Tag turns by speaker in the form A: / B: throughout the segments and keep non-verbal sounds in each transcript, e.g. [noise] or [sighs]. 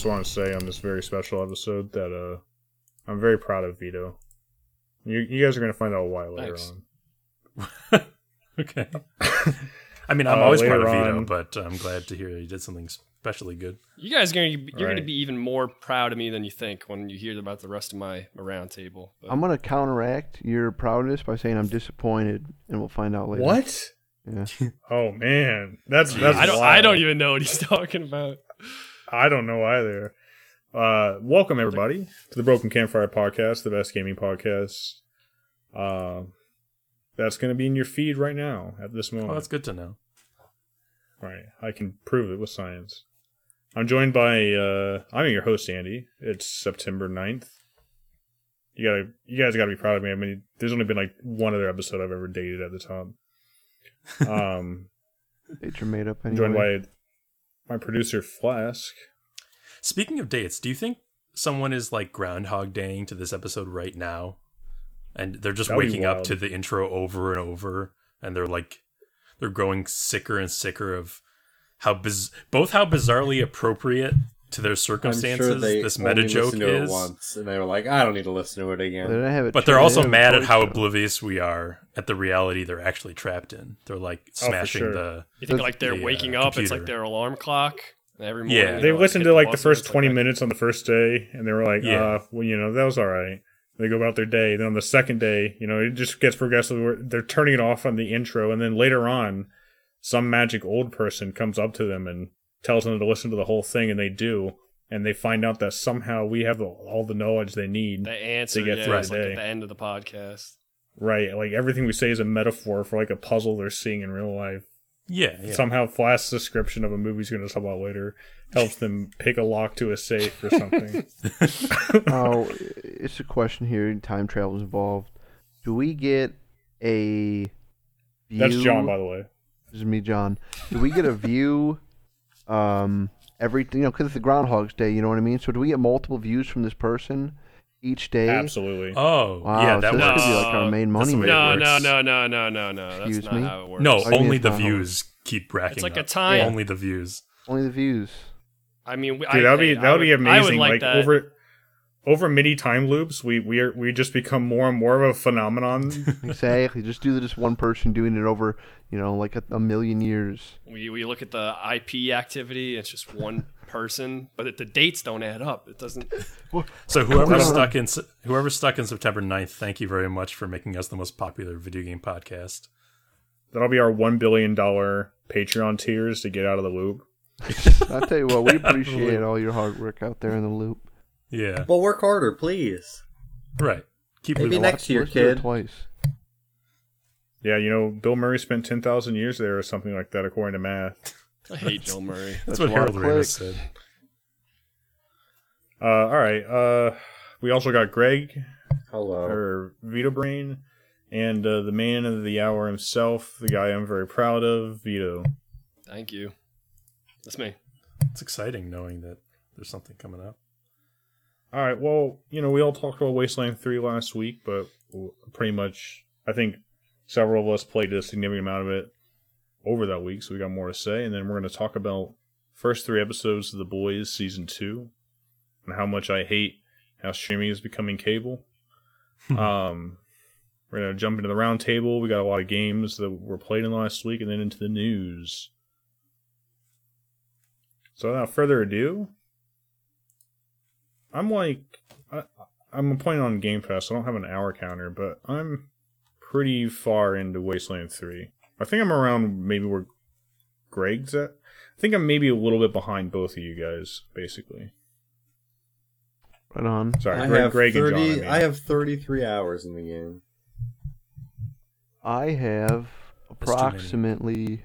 A: I just want to say on this very special episode that uh, I'm very proud of Vito. You, you guys are going to find out why later
B: Thanks.
A: on. [laughs]
C: okay. [laughs] I mean, I'm
A: Uh,
C: always proud of Vito,
A: on-
C: but I'm glad to hear he did something especially good.
B: You guys are gonna you're gonna be even more proud of me than you think when you hear about the rest of my, my round table. But
D: I'm gonna counteract your proudness by saying I'm disappointed, and we'll find out later.
A: What?
D: Yeah. [laughs]
A: Oh man, that's that's.
B: I don't I don't even know what he's talking about.
A: I don't know either. Uh, welcome everybody to the Broken Campfire Podcast, the best gaming podcast. Uh, that's going to be in your feed right now at this moment.
C: Oh, that's good to know.
A: Right, I can prove it with science. I'm joined by uh, I'm your host Andy. It's September 9th. You gotta, you guys gotta be proud of me. I mean, there's only been like one other episode I've ever dated at the top. [laughs] Um,
D: Dates are made up anyway.
A: joined by my producer Flash.
C: Speaking of dates, do you think someone is like Groundhog Daying to this episode right now? And they're just
A: That'd
C: waking up to the intro over and over, and they're like, they're growing sicker and sicker of how biz- both how bizarrely appropriate to their
E: I'm
C: circumstances
E: sure they
C: this meta joke
E: listened to it
C: is.
E: once, and they were like, "I don't need to listen to it again."
D: don't have a
C: But they're also mad at how oblivious we are at the reality they're actually trapped in. They're like
A: Oh,
C: smashing
A: sure.
C: the
B: You think like they're
C: the, uh,
B: waking up, it's like their alarm clock. Every morning,
C: Yeah.
B: you
A: They
B: know,
A: listened
B: hit
A: to like the first
B: it's like,
A: 20 minutes on the first day, and they were like,
C: Yeah.
A: uh, well, you know, that was all right. They go about their day. Then on the second day, you know, it just gets progressively. They're turning it off on the intro, and then later on, some magic old person comes up to them and tells them to listen to the whole thing, and they do. And they find out that somehow we have all the knowledge they need.
B: The answer,
A: get
B: yeah,
A: through
B: it's
A: the
B: like at the end of the podcast.
A: Right. Like everything we say is a metaphor for like a puzzle they're seeing in real life.
C: yeah, yeah.
A: Somehow Flash's description of a movie he's going to talk about later helps them pick a lock to a safe or something. [laughs] [laughs]
D: oh, it's a question here. Time travel is involved. Do we get a view?
A: That's John, by the way.
D: This is me, John. Do we get a view? Um, every you know, because it's the Groundhog's Day. You know what I mean. So do we get multiple views from this person each day?
A: Absolutely.
C: oh,
D: Wow,
C: yeah, that
D: this
C: works.
D: could be like our main money
C: the way
B: No,
D: maker.
B: no, no, no, no, no, no. That's
D: Excuse
B: not
D: me?
B: how it works.
C: No,
D: I
C: only the
D: not how it
C: views keep racking
B: It's like a
C: up.
B: time.
C: Only the views.
D: Only the views.
B: I mean, we-
A: Dude,
B: I,
A: that would be
B: I
A: that would be
B: would- I would
A: amazing.
B: like,
A: Like,
B: that.
A: over over many time loops, we we are we just become more and more of a phenomenon. [laughs]
D: Exactly. Just do this one person doing it over, you know, like a, a million years.
B: we we look at the IP activity. It's just one [laughs] person, but it, the dates don't add up. It doesn't. [laughs]
C: So whoever's stuck in Se- whoever's stuck in September 9th, thank you very much for making us the most popular video game podcast.
A: That'll be our one billion dollar Patreon tiers to get out of the loop.
D: I'll tell you what, we appreciate all your hard work out there in the loop.
C: Yeah,
E: Well, work harder, please.
C: right. Keep
E: Maybe
C: moving.
E: next year,
D: Let's do it
E: kid.
D: Twice.
A: Yeah, you know, Bill Murray spent ten thousand years there or something like that, according to math.
B: I hate Bill Murray.
C: That's,
D: That's
C: what
D: a lot of
C: Harold Ramis said.
A: Uh, all right. Uh, we also got Greg
E: Hello.
A: or Vito Brain, and uh, the man of the hour himself, the guy I'm very proud of, Vito.
B: Thank you. That's me.
C: It's exciting knowing that there's something coming up.
A: All right. Well, you know, we all talked about Wasteland 3 last week, but pretty much, I think several of us played a significant amount of it over that week, so we got more to say. And then we're going to talk about first three episodes of The Boys season two and how much I hate how streaming is becoming cable. um, we're going to jump into the round table. We got a lot of games that were played in last week, and then into the news. So without further ado, I'm like, I, I'm playing on Game Pass. I don't have an hour counter, but I'm pretty far into Wasteland 3. I think I'm around maybe where Greg's at. I think I'm maybe a little bit behind both of you guys, basically.
D: Right on.
A: Sorry,
E: I
A: Greg,
E: have
A: Greg and John. I mean.
E: I have thirty-three hours in the game.
D: I have
C: That's too many.
D: approximately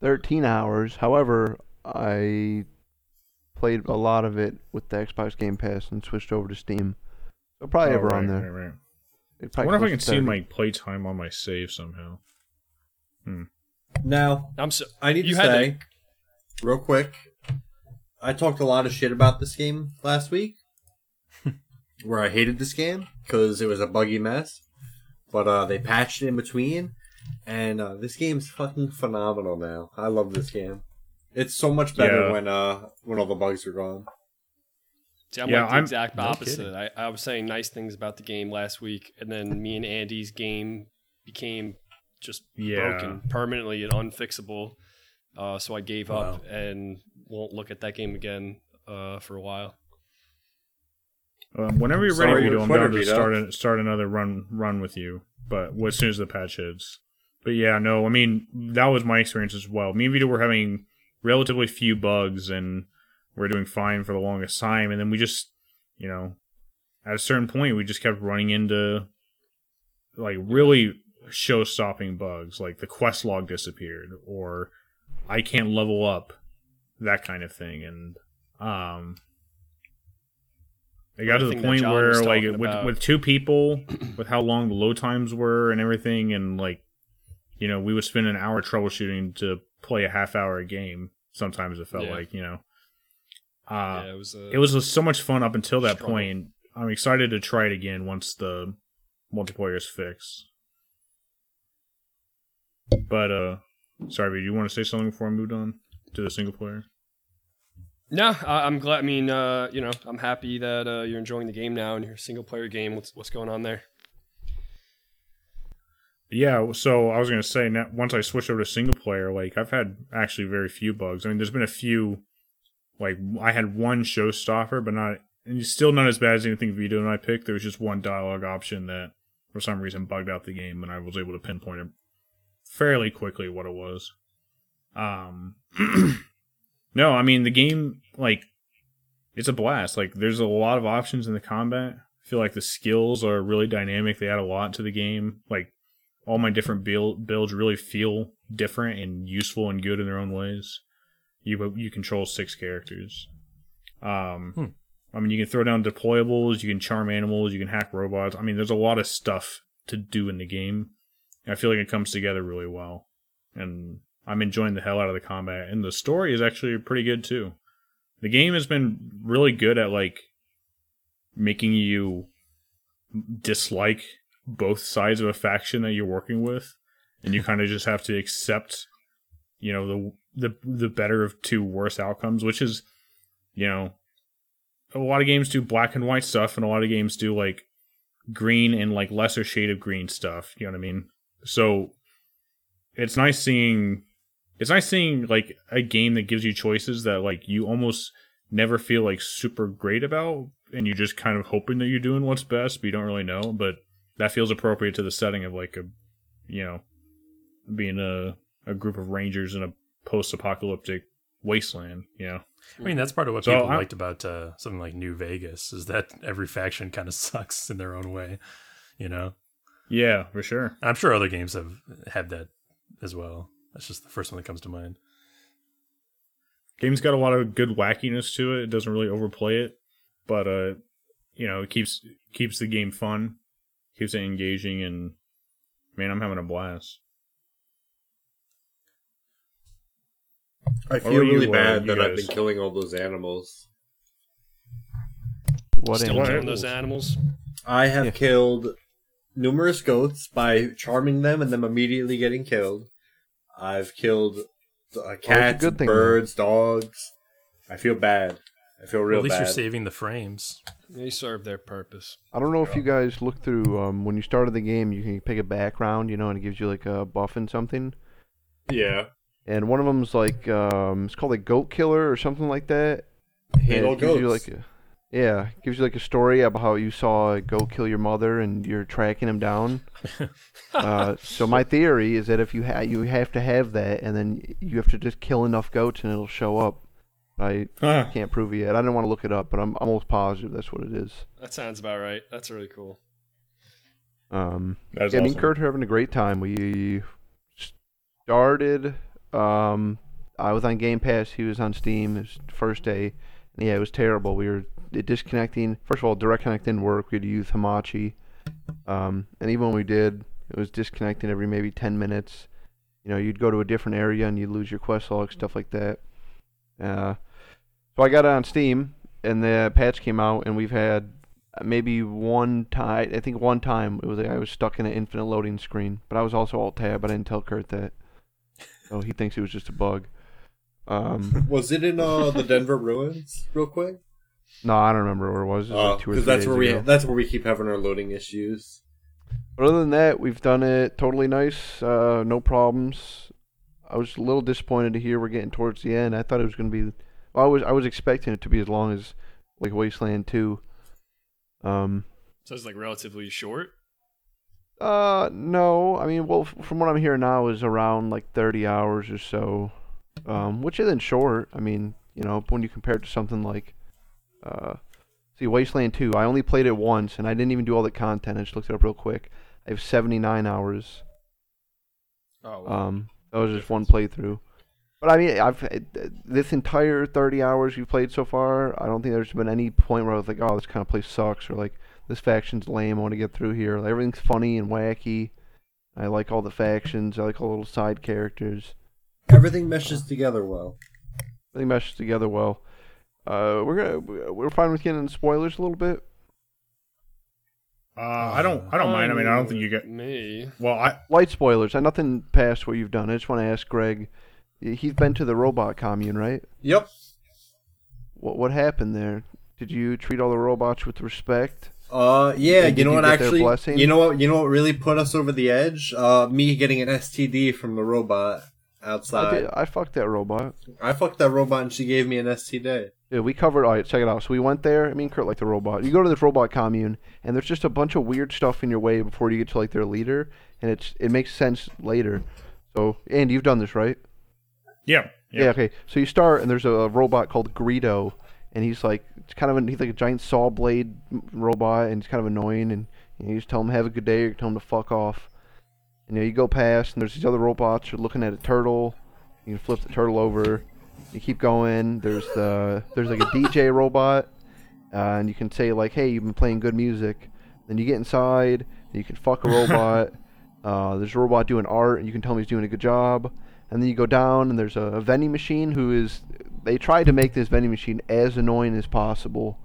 D: 13 hours. However, I played a lot of it with the Xbox Game Pass and switched over to Steam. So probably
A: Oh,
D: ever on there.
A: right, right. I wonder if I can
D: close to
A: see
D: 30.
A: my playtime on my save somehow.
E: Now,
B: I'm so.
E: I need
B: You
E: to
B: had to-
E: say, real quick, I talked a lot of shit about this game last week, [laughs] where I hated this game because it was a buggy mess. But uh, they patched it in between, and uh, this game's fucking phenomenal now. I love this game. It's so much better
A: Yeah.
E: when uh when all the bugs are gone.
B: See, I'm
A: Yeah,
B: like the
A: I'm-
B: exact
C: no
B: opposite. I, I was saying nice things about the game last week, and then me and Andy's game became just
A: Yeah.
B: broken permanently and unfixable. Uh, so I gave up and won't look at that game again uh, for a while.
A: Um, whenever you're ready,
E: your
A: Vito, I'm
E: Twitter
A: down to start a, start another run run with you. But as soon as the patch hits. But yeah, no, I mean that was my experience as well. Me and Vito were having relatively few bugs, and we're doing fine for the longest time. And then we just, you know, at a certain point, we just kept running into like really show-stopping bugs, like the quest log disappeared, or I can't level up, that kind of thing, and um. It got to the point where, like, with
B: about.
A: with two people, with how long the load times were and everything, and like, you know, we would spend an hour troubleshooting to play a half hour game. Sometimes it felt
B: Yeah.
A: like, you know, uh,
B: yeah, it was. Uh,
A: it was so much fun up until that
B: Struggle.
A: point. I'm excited to try it again once the multiplayer is fixed. But uh, sorry, do you want to say something before I moved on to the single player?
B: No, I'm glad. I mean, uh, you know, I'm happy that uh, you're enjoying the game now and your single player game. What's what's going on there?
A: Yeah, so I was gonna say now, once I switched over to single player, like I've had actually very few bugs. I mean, there's been a few, like I had one showstopper, but not, and still not as bad as anything Vito and I picked. There was just one dialogue option that, for some reason, bugged out the game, and I was able to pinpoint it fairly quickly what it was. Um, [clears throat] no, I mean the game, like, it's a blast. Like, there's a lot of options in the combat. I feel like the skills are really dynamic. They add a lot to the game. Like all my different build, builds really feel different and useful and good in their own ways. You you control six characters. Um,
C: Hmm.
A: I mean, you can throw down deployables, you can charm animals, you can hack robots. I mean, there's a lot of stuff to do in the game. I feel like it comes together really well, and I'm enjoying the hell out of the combat. And the story is actually pretty good too. The game has been really good at like making you dislike both sides of a faction that you're working with, and you hmm. kind of just have to accept, you know, the the the better of two worse outcomes, which is, you know, a lot of games do black and white stuff, and a lot of games do like green and like lesser shade of green stuff. You know what I mean? So it's nice seeing it's nice seeing like a game that gives you choices that like you almost never feel like super great about and you're just kind of hoping that you're doing what's best but you don't really know but that feels appropriate to the setting of like a you know being a a group of rangers in a post-apocalyptic wasteland you know
C: I mean, that's part of what
A: So
C: people
A: I-
C: liked about uh, something like New Vegas is that every faction kind of [laughs] sucks in their own way. You know,
A: yeah for sure
C: I'm sure other games have had that as well. That's just the first one that comes to mind.
A: game's got a lot of good wackiness to it it doesn't really overplay it but uh you know it keeps keeps the game fun keeps it engaging and man i'm having a blast
E: I feel
A: were you,
E: really
A: uh,
E: bad
A: you
E: that I've been killing all those animals.
D: What
B: Still
D: animal?
B: killing those animals.
E: I have
D: Yeah.
E: killed numerous goats by charming them and them immediately getting killed. I've killed uh, cats,
D: good thing,
E: birds, dogs. I feel bad. I feel
C: Well,
E: real
C: at least
E: bad.
C: you're saving the frames.
B: They serve their purpose.
D: I don't know if you guys looked through um, when you started the game. You can pick a background, you know, and it gives you like a buff and something.
E: yeah.
D: And one of them's like um, it's called a goat killer or something like that.
E: Hate
D: And
E: all
D: gives you like a, yeah, gives you like a story about how you saw a goat kill your mother and you're tracking him down. [laughs] uh, so my theory is that if you ha- you have to have that, and then you have to just kill enough goats and it'll show up. I
A: Huh.
D: can't prove it yet. I didn't want to look it up, but I'm almost positive that's what it is.
B: That sounds about right. That's really cool.
D: Um,
A: That's
D: yeah, me and
A: awesome.
D: Kurt are having a great time. We started. Um, I was on Game Pass. He was on Steam. It was the first day. And yeah, it was terrible. We were disconnecting. First of all, Direct Connect didn't work. We had to use Hamachi. Um, and even when we did, it was disconnecting every maybe 10 minutes. You know, you'd go to a different area and you'd lose your quest log, stuff like that. Uh, so I got it on Steam, and the patch came out, and we've had maybe one time. I think one time it was I was stuck in an infinite loading screen, but I was also alt tab. I didn't tell Kurt that, so he thinks it was just a bug. Um, [laughs]
E: Was it in uh, the Denver ruins? Real quick,
D: no, I don't remember where it was. It was like two or
E: because
D: three
E: Uh, that's where we that's where we keep having our loading issues.
D: But other than that, we've done it totally nice. Uh, no problems. I was a little disappointed to hear we're getting towards the end. I thought it was going to be. Well, I was I was expecting it to be as long as like Wasteland Two. Um.
B: So it's like relatively short.
D: Uh. No. I mean, well, f- from what I'm hearing now, is around like 30 hours or so. Um. Which isn't short. I mean, you know, when you compare it to something like, uh, see, Wasteland Two. I only played it once, and I didn't even do all the content. I just looked it up real quick. I have 79 hours.
B: Oh,
D: Um, that was just one playthrough. But I mean, I've this entire 30 hours you've played so far. I don't think there's been any point where I was like, "Oh, this kind of place sucks," or like, "This faction's lame. I want to get through here." Like, everything's funny and wacky. I like all the factions. I like all the little side characters.
E: Everything meshes together well.
D: They mesh together well. Uh, we're gonna we're fine with getting into spoilers a little bit.
A: Uh, I don't. I don't mind. I mean, I don't think you get.
B: me.
A: Well, I
D: Light spoilers. And nothing past what you've done. I just want to ask Greg. He's been to the robot commune, right?
E: Yep.
D: What what happened there? Did you treat all the robots with respect?
E: Uh, yeah. You know
D: you
E: what? Actually, you know what? You know what really put us over the edge? Uh, me getting an STD from the robot
D: I,
E: outside.
D: did, I fucked that robot.
E: I fucked that robot and she gave me an STD.
D: Yeah, we covered. All right, check it out. So we went there. I mean, Kurt like the robot. You go to this robot commune, and there's just a bunch of weird stuff in your way before you get to like their leader, and it's it makes sense later. So, and you've done this, right?
A: yeah.
D: Yeah. okay. So you start, and there's a robot called Greedo, and he's like, it's kind of an, he's like a giant saw blade robot, and he's kind of annoying, and you, know, you just tell him have a good day, or tell him to fuck off. You know, you go past, and there's these other robots. You're looking at a turtle. You can flip the turtle over. You keep going. There's the there's like a DJ robot, uh, and you can say like, hey, you've been playing good music. Then you get inside. And you can fuck a robot. [laughs] uh, there's a robot doing art, and you can tell him he's doing a good job and then you go down and there's a vending machine who is they tried to make this vending machine as annoying as possible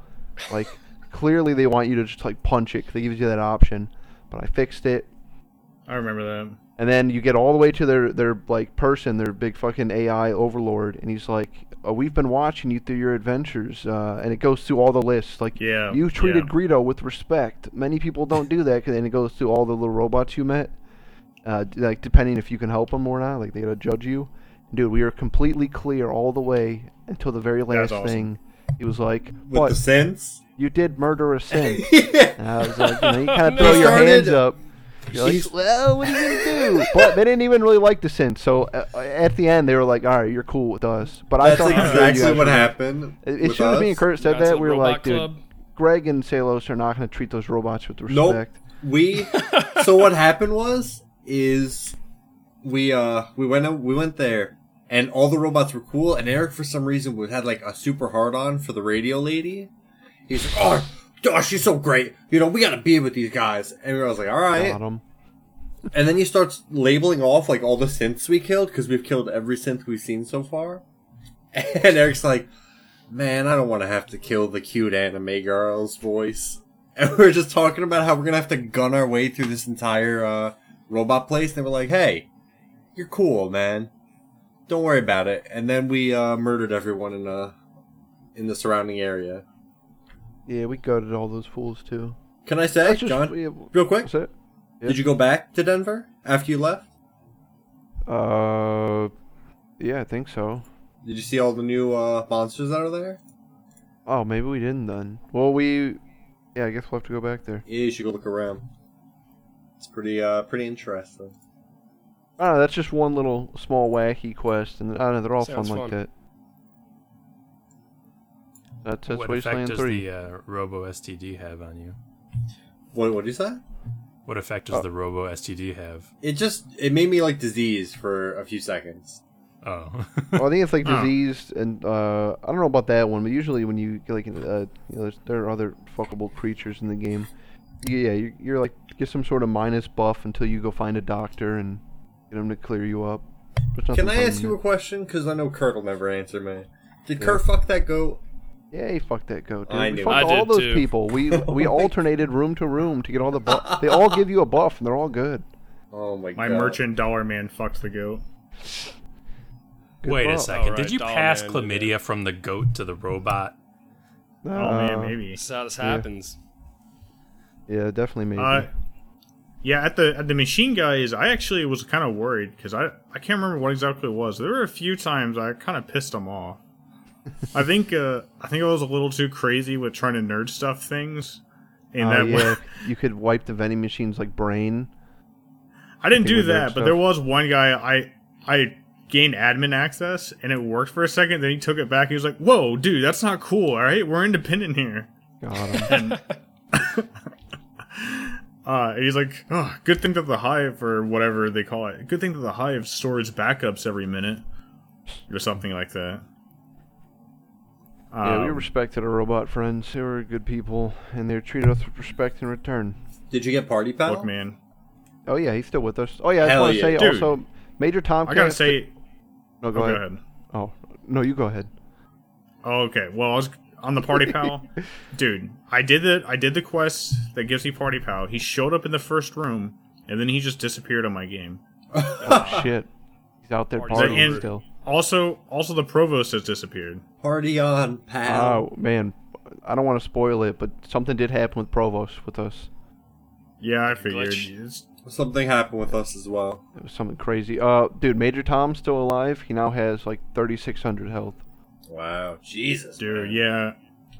D: like clearly they want you to just like punch it 'cause they give you that option but i fixed it
A: I remember that.
D: and then you get all the way to their their like person their big fucking ai overlord and he's like oh, we've been watching you through your adventures uh, and it goes through all the lists like
A: Yeah.
D: you treated
A: yeah.
D: Greedo with respect. Many people don't do that, 'cause then it goes through all the little robots you met. Uh, like depending if you can help them or not, like they gotta judge you. Dude, we were completely clear all the way until the very last
A: awesome.
D: thing. He was like,
E: "What
D: "But
E: the sense.
D: you did murder a [laughs] sin."
E: yeah.
D: and I was like, you know, you kind of [laughs]
B: No.
D: throw your
E: Started-
D: hands up. You're like, well, what are you gonna do? [laughs] but they didn't even really like the sin. So uh, at the end, they were like, "All right, you're cool with us." But I
E: That's
D: thought for you
E: exactly what
D: were-
E: happened.
D: It, it
E: with
D: should have been. Kurt said
B: Guys
D: that. We were
B: Robot
D: like, dude, Greg and Salos are not going to treat those robots with respect.
E: Nope.
D: respect.
E: We [laughs] so what happened was is we uh we went out- we went there and all the robots were cool and Eric for some reason would had like a super hard on for the radio lady. He's like, oh, gosh, she's so great. You know, we gotta be with these guys. And I was like, all right.
D: Got 'em.
E: And then he starts labeling off like all the synths we killed because we've killed every synth we've seen so far. [laughs] And Eric's like, "Man, I don't want to have to kill the cute anime girl's voice." [laughs] And we are just talking about how we're gonna have to gun our way through this entire uh, robot place. And they were like, "Hey, you're cool, man. Don't worry about it." And then we uh, murdered everyone in uh in the surrounding area.
D: Yeah, we gutted all those fools too.
E: Can I say,
D: just
E: John,
D: yeah,
E: real quick?
D: Yeah.
E: Did you go back to Denver after you left?
D: Uh, yeah, I think so.
E: Did you see all the new uh, monsters that are there?
D: Oh, maybe we didn't then. Well, we. Yeah, I guess we'll have to go back there.
E: Yeah, you should go look around. It's pretty uh pretty interesting.
D: I don't know. That's just one little small wacky quest, and I don't know. They're all
B: Sounds
D: fun like
B: fun.
D: that. That's, that's
C: what
D: Wasteland
C: effect does
D: 3.
C: the uh, Robo STD have on you?
E: What what do you say?
C: What effect does
D: Oh.
C: the Robo STD have?
E: It just it made me like disease for a few seconds.
C: Oh, [laughs]
D: well, I think it's like
A: Huh.
D: diseased, and uh, I don't know about that one, but usually when you get like, uh, you know, there's, there are other fuckable creatures in the game. Yeah, you're, you're like get some sort of minus buff until you go find a doctor and get him to clear you up. There's
E: Can
D: nothing
E: I ask you a
D: permanent.
E: question? Because I know Kurt will never answer me. Did Kurt fuck that goat?
D: Yeah, he fucked that goat. Dude.
E: I
D: we
E: knew
D: fucked
B: it. I
D: all
B: did
D: those
B: too.
D: people. We [laughs] we alternated room to room to get all the buff. they all give you a buff, and they're all good.
E: Oh my, god.
A: My
E: god!
A: merchant dollar man fucked the goat.
C: Wait a
D: call.
C: second. Did you pass
B: man,
C: chlamydia from the goat to the robot?
A: Oh man,
D: Uh,
A: maybe.
B: This is how this happens.
D: Yeah, definitely maybe.
A: Uh, yeah, at the at the machine guys, I actually was kind of worried because I I can't remember what exactly it was. There were a few times I kind of pissed them off. I think uh I think I was a little too crazy with trying to nerd stuff things, and
D: Uh,
A: that
D: yeah, you could wipe the vending machines like brain.
A: I didn't do that, but
D: stuff.
A: there was one guy I I gained admin access and it worked for a second. Then he took it back. He was like, "Whoa, dude, that's not cool. All right, we're independent here."
D: Got him. [laughs]
A: Uh, he's like, oh, good thing that the hive or whatever they call it. Good thing that the hive stores backups every minute, or something like that.
D: Yeah, we
A: Um,
D: respected our robot friends. They were good people, and they treated us with respect in return.
E: Did you get Party Pal?
A: look, man,
D: Oh yeah, he's still with us. Oh yeah, I just want to
E: yeah.
D: say
A: Dude.
D: also, Major Tom.
A: I gotta say,
D: no,
A: oh,
D: go, ahead. Oh no, you go ahead.
A: Oh, okay. Well, I was on the party pal, [laughs] dude. I did the I did the quest that gives me party pal. He showed up in the first room, and then he just disappeared on my game.
D: Oh shit, he's out there
B: Party's
D: partying
A: over.
D: still.
A: Also, also the provost has disappeared.
E: Party on, pal.
D: Oh man, I don't want to spoil it, but something did happen with Provost with us.
A: Yeah, I figured.
B: Glitch.
E: Something happened with us as well.
D: It was something crazy. Uh, dude, Major Tom's still alive. He now has like 3,600 health.
E: Wow, Jesus,
A: Dude,
E: man.
A: yeah.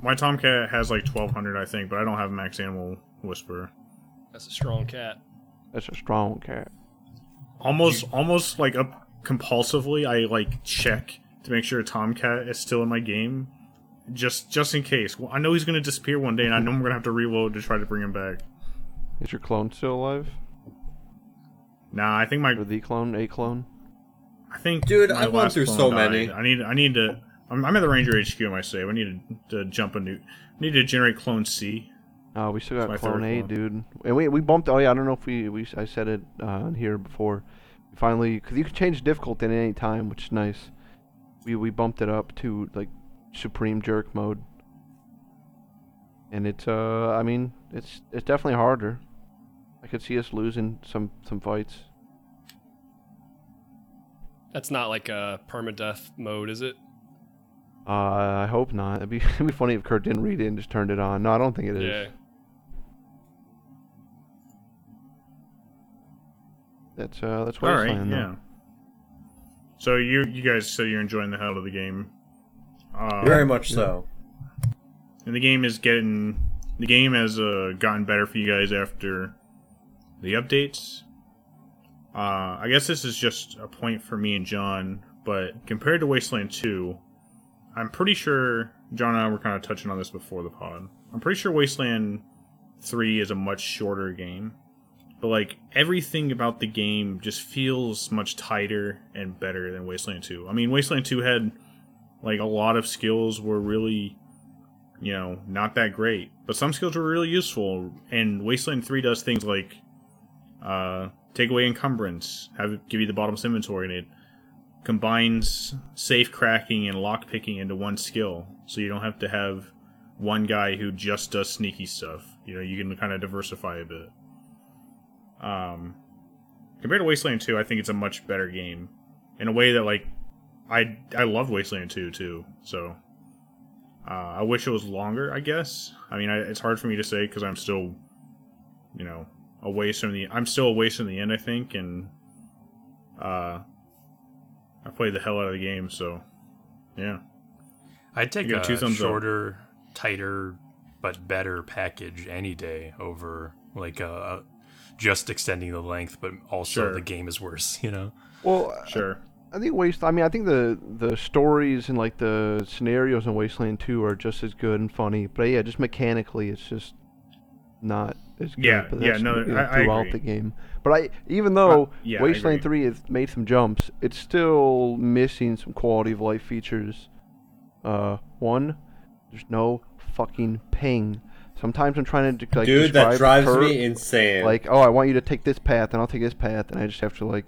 A: My Tomcat has like 1200, I think, but I don't have Max Animal Whisper.
B: That's a strong cat.
D: That's a strong cat.
A: Almost, almost like up compulsively, I like check to make sure Tomcat is still in my game, just just in case. Well, I know he's gonna disappear one day, and I know I'm gonna have to reload to try to bring him back.
D: Is your clone still alive?
A: Nah, I think my,
D: Or the clone, a clone?
A: I think,
E: Dude,
A: my
E: I've gone
A: last
E: through
A: clone
E: so
A: died.
E: many.
A: I need, I need to. I'm, I'm at the Ranger HQ in my save. I need to, to jump a new. I need to generate clone C.
D: Oh, we still
A: It's
D: got
A: my
D: clone A,
A: one.
D: dude. And we we bumped. Oh yeah, I don't know if we we I said it uh, on here before. Finally, because you can change difficulty at any time, which is nice. We we bumped it up to like supreme jerk mode. And it's uh, I mean, it's it's definitely harder. I could see us losing some some fights.
B: That's not like a permadeath mode, is it?
D: Uh, I hope not. It'd be [laughs] it'd be funny if Kurt didn't read it and just turned it on. No, I don't think it is.
B: Yeah.
D: That's uh, that's
A: All
D: what
A: right,
D: I'm saying.
A: yeah. So you you guys so you're enjoying the hell of the game. Uh,
E: Very much so.
A: and the game is getting the game has uh, gotten better for you guys after the updates. Uh, I guess this is just a point for me and John, but compared to Wasteland 2, I'm pretty sure John and I were kind of touching on this before the pod. I'm pretty sure Wasteland 3 is a much shorter game, but like everything about the game just feels much tighter and better than Wasteland 2. I mean, Wasteland 2 had like a lot of skills were really you know, not that great. But some skills were really useful. And Wasteland 3 does things like uh, take away encumbrance, have give you the bottomless inventory, and it combines safe cracking and lock picking into one skill. So you don't have to have one guy who just does sneaky stuff. You know, you can kind of diversify a bit. Um, compared to Wasteland 2, I think it's a much better game. In a way that, like, I, I love Wasteland 2 too, so uh, I wish it was longer. I guess. I mean, I, it's hard for me to say because I'm still, you know, a ways from the. I'm still a ways from the end. I think, and uh, I played the hell out of the game. So, yeah.
C: I'd take a
A: two thumbs up.
C: shorter, tighter, but better package any day over like uh, just extending the length, but also
A: Sure.
C: the game is worse. You know.
D: Well,
A: Sure.
D: I think Waste. I mean, I think the the stories and like the scenarios in Wasteland Two are just as good and funny. But yeah, just mechanically, it's just not as good.
A: Yeah,
D: but
A: yeah, no,
D: you know,
A: I- I
D: throughout
A: agree.
D: the game. But I, even though
A: Uh, yeah,
D: Wasteland. Three has made some jumps, it's still missing some quality of life features. Uh, one, there's no fucking ping. Sometimes I'm trying to like
E: Dude, that drives
D: Kurt,
E: me insane.
D: like, oh, I want you to take this path, and I'll take this path, and I just have to like,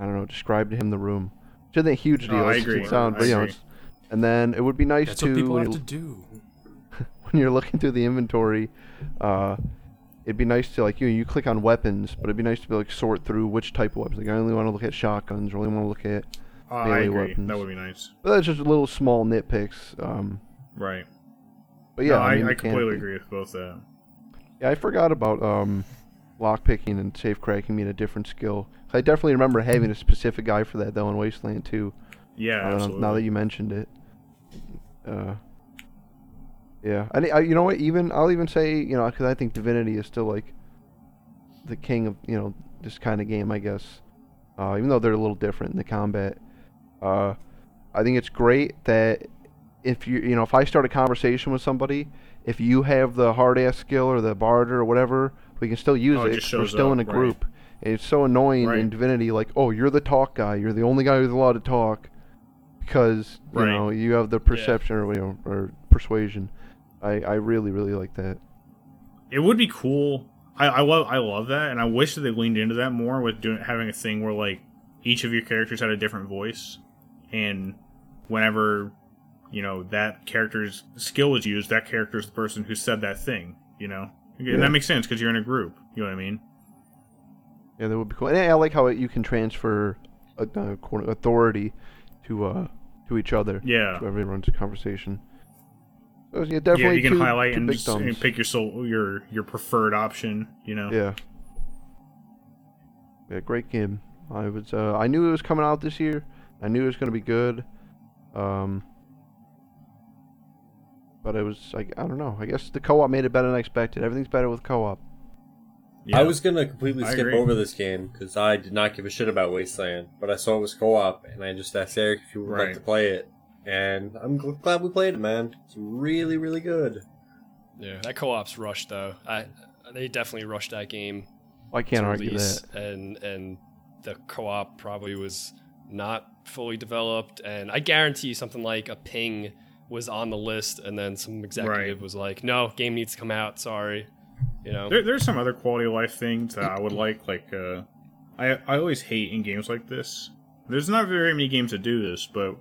D: I don't know, describe to him the room. Which isn't a huge
A: No,
D: deal.
A: I
D: it's-
A: agree.
D: It sounds,
A: I
D: but, you know,
A: agree.
D: and then it would be nice
C: That's
D: to
C: what people
D: when,
C: have
D: you-
C: to do. [laughs]
D: when you're looking through the inventory. Uh, it'd be nice to like you. You click on weapons, but it'd be nice to be like sort through which type of weapons. Like I only want to look at shotguns, or only want to look at
A: I
D: melee
A: agree.
D: weapons.
A: That would be nice.
D: But that's just little small nitpicks. Um,
A: Right.
D: But yeah,
A: no, I,
D: mean,
A: I completely agree with both that.
D: Yeah, I forgot about um, lock picking and safe cracking being a different skill. I definitely remember having a specific guy for that though in Wasteland 2.
A: Yeah, absolutely.
D: now that you mentioned it. Uh, yeah, I, I you know what? Even I'll even say you know because I think Divinity is still like the king of you know this kind of game, I guess. Uh, even though they're a little different in the combat, uh, I think it's great that if you you know if I start a conversation with somebody, if you have the hard ass skill or the barter or whatever, we can still use
A: Oh, it
D: it. we're still
A: up,
D: in a
A: right.
D: group. And it's so annoying
A: Right.
D: in Divinity, like, oh, you're the talk guy. You're the only guy who's allowed to talk because you
A: Right.
D: know you have the perception or you know or persuasion. I I really really like that.
A: It would be cool. I, I love I love that, and I wish that they leaned into that more with doing having a thing where like each of your characters had a different voice, and whenever you know that character's skill is used, that character is the person who said that thing. You know, and
D: Yeah.
A: that makes sense because you're in a group. You know what I mean?
D: Yeah, that would be cool. And I like how you can transfer uh, uh, authority to uh to each other.
A: Yeah.
D: To everyone's conversation. So yeah,
A: yeah,
D: definitely.
A: you can
D: two-
A: highlight
D: two
A: and, just, and pick your soul, your your preferred option. You know.
D: Yeah. Yeah, great game. I was uh, I knew it was coming out this year. I knew it was going to be good. Um but it was like I don't know. I guess the co-op made it better than I expected. Everything's better with co-op.
A: Yeah.
E: I was gonna completely
A: I
E: skip
A: agree.
E: over this game because I did not give a shit about Wasteland, but I saw it was co-op, and I just asked Eric if he would like to play it, and I'm gl- glad we played it, man. It's really, really good.
B: Yeah, that co-op's rushed though. I they definitely rushed that game.
D: I can't
B: to
D: argue that.
B: And and the co-op probably was not fully developed. And I guarantee you something like a ping was on the list, and then some executive
A: Right.
B: was like, "No, game needs to come out. Sorry." You know.
A: There, there's some other quality of life things that I would like. Like, uh, I I always hate in games like this. There's not very many games that do this, but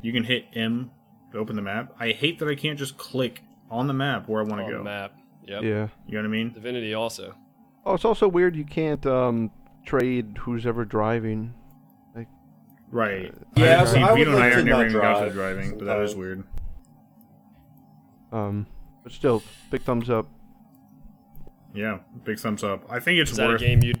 A: you can hit M to open the map. I hate that I can't just click on the map where I want
B: on
A: to
B: the
A: go.
B: map. Yep.
D: Yeah.
A: You know what I mean?
B: Divinity also.
D: Oh, it's also weird you can't um trade who's ever driving.
A: Right.
E: Yeah,
A: I,
E: I
A: see,
E: would
A: Vito and
E: like
A: I
E: to
A: never
E: not
A: even got to
E: drive
A: the driving, but that is weird.
D: Um but still, big thumbs up.
A: Yeah, big thumbs up. I think it's
B: Is that a
A: worth.
B: game you'd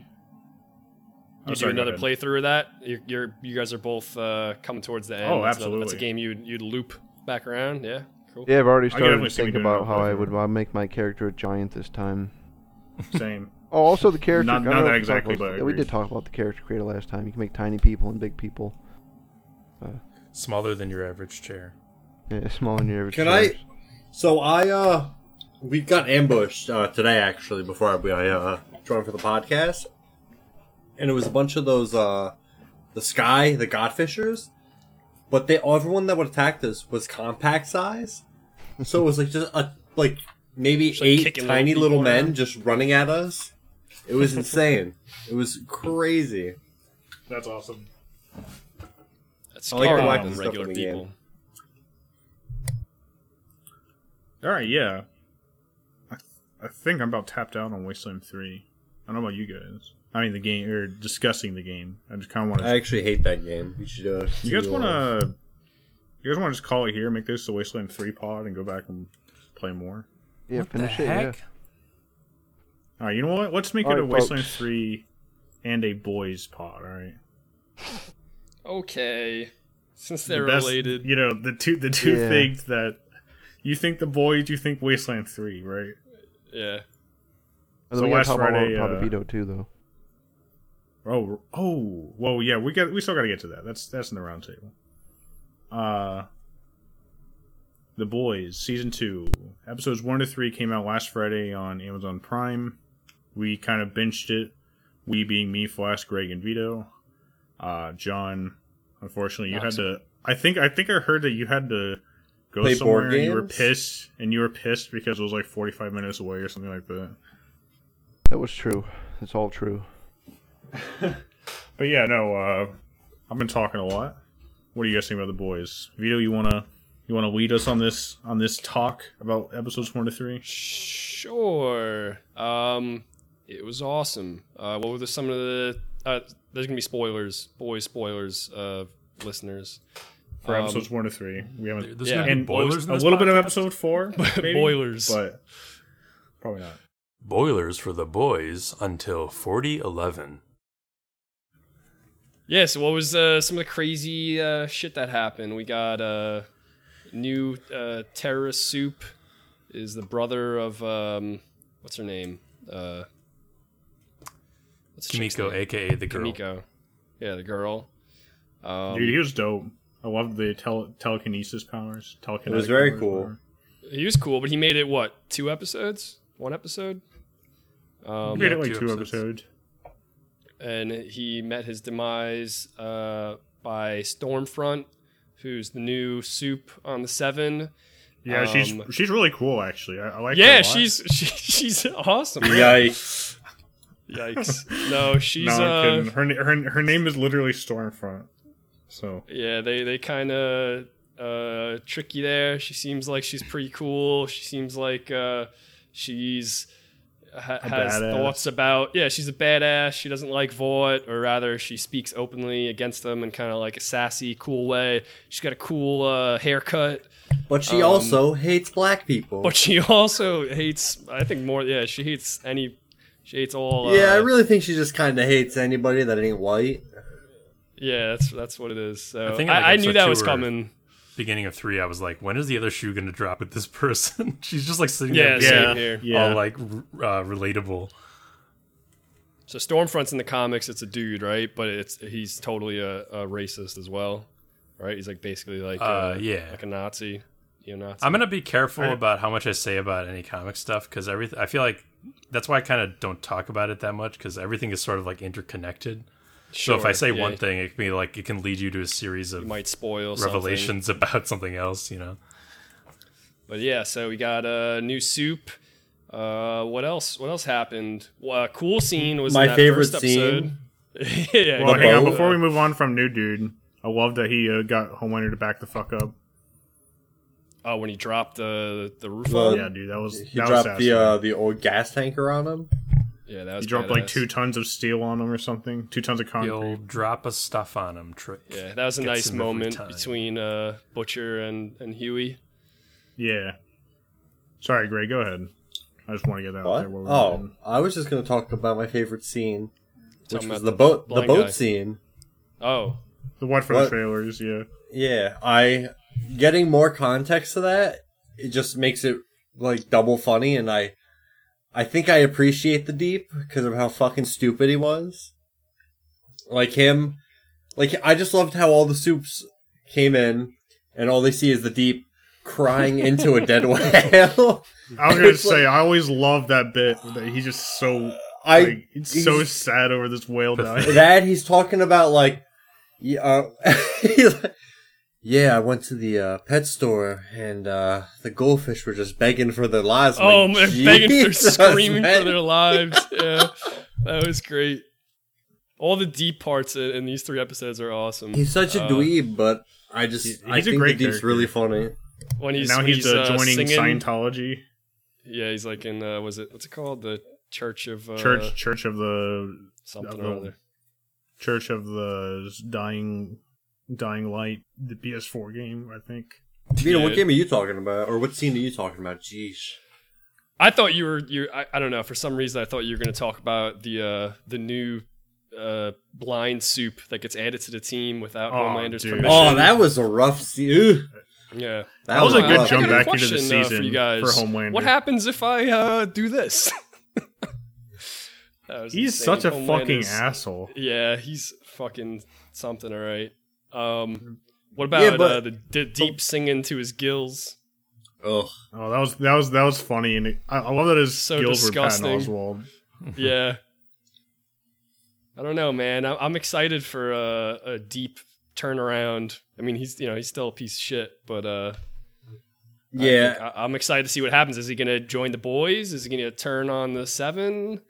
A: Oh,
B: you do
A: sorry, go
B: another playthrough of that? You're, you're you guys are both uh, coming towards the end.
A: Oh,
B: That's another- That's a game you'd you'd loop back around. Yeah, cool.
D: Yeah, I've already started to think about how I
A: playthrough.
D: would uh, make my character a giant this time.
A: Same. [laughs]
D: Oh, also the character.
A: Not-
D: don't
A: that
D: we
A: exactly,
D: about-
A: but
D: yeah, we did talk about the character creator last time. You can make tiny people and big people.
C: Smaller than your average chair.
D: Yeah, [laughs] smaller than your average.
E: Can I-
D: chairs.
E: So I uh, we got ambushed uh, today actually before I uh joined for the podcast, and it was a bunch of those uh, the sky the godfishers, but they everyone that would attack us was compact size, so it was like just a like maybe
B: Just,
E: eight
B: kicking
E: tiny
B: little
E: little men
B: around.
E: just running at us. It was insane. it was crazy.
A: That's awesome.
B: That's
E: I like
A: the
B: scarier
A: weapon
B: than
E: stuff
B: regular
E: people. the
A: All right, yeah. I, I think I'm about tapped out on Wasteland 3. I don't know about you guys. I mean, the game, or discussing the game. I just kind of want to.
E: I actually hate that game. We should. Uh,
A: You guys want to. You guys want to just call it here, make this the Wasteland 3 pod, and go back and play more?
D: Yeah,
C: What the
D: finish it. Yeah.
C: heck?
A: All right, you know what? Let's make
D: All
A: it a
D: right,
A: Wasteland 3 and a boys pod, all right?
B: Okay, since they're
A: best-
B: related.
A: You know, the two the two
D: Yeah.
A: things that. You think the boys, you think Wasteland 3, right?
B: Yeah.
D: And then
A: So
D: we gotta
A: last
D: talk
A: Friday,
D: about
A: uh,
D: Vito too, though.
A: Oh, oh, well, yeah, we got we still got to get to that. That's that's in the roundtable. Uh, the Boys season two episodes one to three came out last Friday on Amazon Prime. We kind of benched it. We being me, Flash, Greg, and Vito. Uh, John, unfortunately, you had to. I think I think I heard that you had to go
E: Play
A: somewhere
E: board
A: and you were pissed, and you were pissed because it was like forty five minutes away or something like that.
D: That was true. It's all true. [laughs]
A: But yeah, no, uh, I've been talking a lot. What do you guys think about the boys? Vito, you wanna you wanna lead us on this on this talk about episodes one to three?
B: Sure. Um, it was awesome. Uh, what were the, some of the? Uh, there's gonna be spoilers, boys spoilers. Uh, listeners.
A: For
B: Um,
A: episodes one to three. We haven't
C: There's
B: Yeah.
C: gonna be
A: and
C: boilers. in
A: a
C: this
A: little bit of episode four, [laughs] maybe,
B: Boilers.
A: but probably not.
C: Boilers for the boys until forty eleven.
B: Yeah, so what was uh, some of the crazy uh, shit that happened? We got uh, new uh, terrorist supe is the brother of um, what's her name? Uh, what's
C: Kimiko,
B: name?
C: aka the girl.
B: Kimiko. Yeah, the girl. Um,
A: Dude, he was dope. I loved the tele- telekinesis powers. Telekinetic
E: It was very cool.
A: whatever.
B: he was cool, but he made it what? Two episodes? One episode? Um,
A: We made it like
C: two
A: two
C: episodes.
A: episodes.
B: and he met his demise uh, by Stormfront, who's the new supe on the Seven.
A: Yeah, she's
B: Um,
A: she's really cool actually. I, I like. her a
B: Yeah,
A: lot.
B: she's [laughs] she, she's awesome.
E: Yikes.
B: Yikes! No, [laughs] she's
A: no, I'm
B: uh,
A: kidding. Her, her her name is literally Stormfront. So
B: yeah. They they kind of uh trick you there. She seems like she's pretty cool. She seems like uh she's ha- has
A: badass.
B: thoughts about yeah. She's a badass. She doesn't like Vought, or rather, she speaks openly against them in kind of like a sassy, cool way. She's got a cool uh, haircut.
E: But she
B: Um,
E: also hates black people.
B: But she also hates. I think more. Yeah, she hates any. She hates all.
E: yeah, I
B: uh,
E: really think she just kind of hates anybody that ain't white.
B: Yeah, that's that's what it is. So
C: I
B: I,
C: think in, like,
B: I, knew that was coming.
C: Beginning of three, I was like, when is the other shoe going to drop with this [laughs] person? She's just like sitting
B: Yeah,
C: there,
B: same
A: yeah,
B: here.
A: yeah.
C: all like uh, relatable.
B: So Stormfront's in the comics. It's a dude, right? But it's he's totally a, a racist as well, right? He's like basically like
C: Uh,
B: uh,
C: yeah.
B: like a Nazi, you know. Nazi.
C: I'm gonna be careful
A: I-
C: about how much I say about any comic stuff because everything. I feel like that's why I kind of don't talk about it that much because everything is sort of like interconnected. So if I say
B: yeah,
C: one thing, it can be like it can lead you to a series
B: you
C: of
B: might spoil something.
C: revelations [laughs] about something else. You know,
B: But yeah, so we got a new supe. Uh, what else? What else happened? Well, a cool scene was
E: My
B: in that
E: favorite
B: first episode.
E: scene. [laughs]
B: yeah,
A: well, hang on before we move on from new dude. I love that he uh, got Homelander to back the fuck up.
B: Oh, when he dropped the the roof
E: Well,
A: yeah, dude, that was
E: He
A: that was
E: dropped the uh, the old gas tanker on him.
B: Yeah, that was
A: he dropped like two tons of steel on him or something. Two tons of concrete.
C: you'll drop a stuff on him trick.
B: Yeah, that was a
C: Gets
B: nice moment between uh, Butcher and and Hughie.
A: Yeah. Sorry, Gray. Go ahead. I just want to get that out
E: What?
A: there. while we're
E: Oh,
A: moving.
E: I was just gonna talk about my favorite scene, which
B: Talking
E: was the
B: the
E: boat the boat
B: guy.
E: scene.
B: Oh,
A: the one for
E: What?
A: the trailers. Yeah.
E: Yeah, I getting more context to that. It just makes it like double funny, and I, I think I appreciate the deep because of how fucking stupid he was. Like him, like I just loved how all the supes came in, and all they see is the deep crying into a dead [laughs] whale.
A: I was gonna say
E: like-
A: I always love that bit that he's just so
E: I
A: like, he's so sad over this whale dying.
E: that he's talking about like yeah, uh, [laughs] he's like, yeah i went to the uh, pet store and uh, the goldfish were just begging for their lives I'm
B: oh,
E: like,
B: man, begging for [laughs]
E: Jesus,
B: screaming
E: man.
B: for their lives. Yeah, that was great. All the deep parts in, in these three episodes are awesome.
E: he's such a
B: Uh,
E: dweeb but i just
A: He-
E: i
A: he's a
E: think
A: great
E: the deep's
A: character.
E: really funny
B: when he's
A: now
B: when
A: he's, uh,
B: uh,
A: joining
B: singing,
A: Scientology
B: Yeah, he's like in uh, was it what's it called the Church of uh,
A: Church Church of the
B: something
A: of
B: or other.
A: Church of the Dying Dying Light, the PS4 game. I think.
E: Vito, what
B: Yeah.
E: game are you talking about or what scene are you talking about jeez
B: I thought you were you. I, I don't know. For some reason, I thought you were going to talk about the uh, the new uh, blind supe that gets added to the team without
A: Oh,
B: Homelander's
A: dude.
B: permission.
E: oh that was a rough scene
B: yeah.
A: That was a
B: Uh,
A: good
B: I
A: jump
B: got a
A: back into the
B: question, uh, for
A: season
B: you guys.
A: for Homelander.
B: What happens if I uh, do this? [laughs]
A: He's
B: insane.
A: such a fucking asshole.
B: Yeah, he's fucking something. All right. Um, what about
E: Yeah, but-
B: uh, the d- deep singing to his gills?
E: Ugh.
A: Oh, that was that was that was funny, and it, I, I love that his
B: So
A: skills were Patton
B: disgusting.
A: Oswalt. [laughs] [laughs]
B: yeah. I don't know, man. I- I'm excited for a, a deep turnaround. I mean, he's you know he's still a piece of shit, but uh,
E: yeah
B: think I, I'm excited to see what happens. Is he going to join the boys? Is he going to turn on the seven?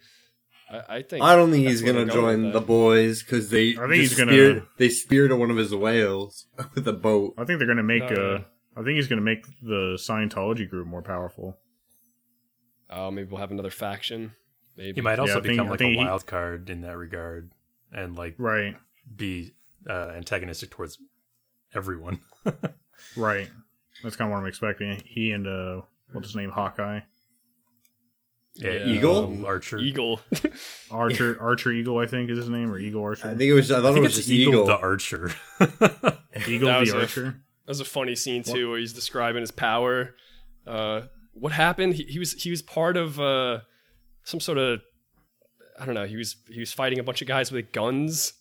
B: I, I think
E: I don't think he's gonna
B: they're
E: join
B: with
E: the boys because they
A: I think
E: just
A: he's gonna-
E: they speared one of his whales [laughs] with a boat.
A: I think they're gonna make.
B: No,
A: uh, I think he's gonna make the Scientology group more powerful.
B: Oh, maybe we'll have another faction. Maybe
C: He might also
A: I think-
C: become
A: I
C: like a
A: he-
C: wild card in that regard, and like
A: Right.
C: be uh, antagonistic towards everyone. [laughs]
A: Right. That's kind of what I'm expecting. He and uh, what's his name, Hawkeye,
C: Yeah,
E: Eagle?
C: um, Archer.
B: Eagle. [laughs]
A: Archer, Archer Eagle, I think is his name, or Eagle Archer.
E: I think it was. I
C: I
E: thought it was just
C: Eagle,
E: Eagle.
C: the Archer. [laughs]
A: Eagle
B: That was
A: the
B: a-
A: Archer.
B: That was a funny scene too, where he's describing his power. Uh, what happened? He, he was he was part of uh, some sort of I don't know. He was he was fighting a bunch of guys with guns,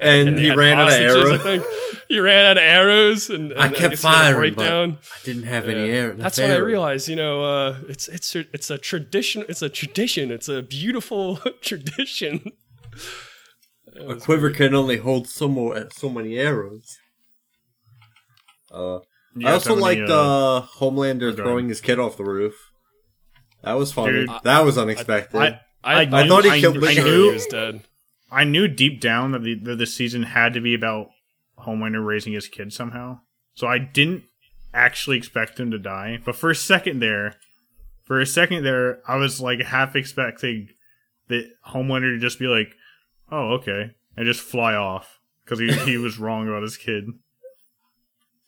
E: and
B: they
E: he
B: had
E: ran out of
B: hostages, I
E: arrows.
B: think. He ran out of arrows, and, and
E: I kept
B: guess he had a
E: firing, but
B: breakdown.
E: I didn't have any
B: Yeah.
E: air.
B: That's when I realized, you know, uh, it's it's a, it's a tradition. It's a tradition. It's a beautiful [laughs] tradition.
E: A quiver can only hold so more, so many arrows. Uh,
A: You
E: I also
A: have any,
E: liked
A: uh,
E: uh, Homelander throwing his kid off the roof. That was funny.
A: Dude,
E: that was unexpected.
A: I,
B: I,
A: I,
E: I thought he killed
A: I
E: the
A: knew,
B: he was dead.
A: I knew deep down that the, that the season had to be about Homelander raising his kid somehow. So I didn't actually expect him to die. But for a second there, for a second there, I was like half expecting that Homelander to just be like, "Oh, okay," and just fly off because he he was [laughs] wrong about his kid.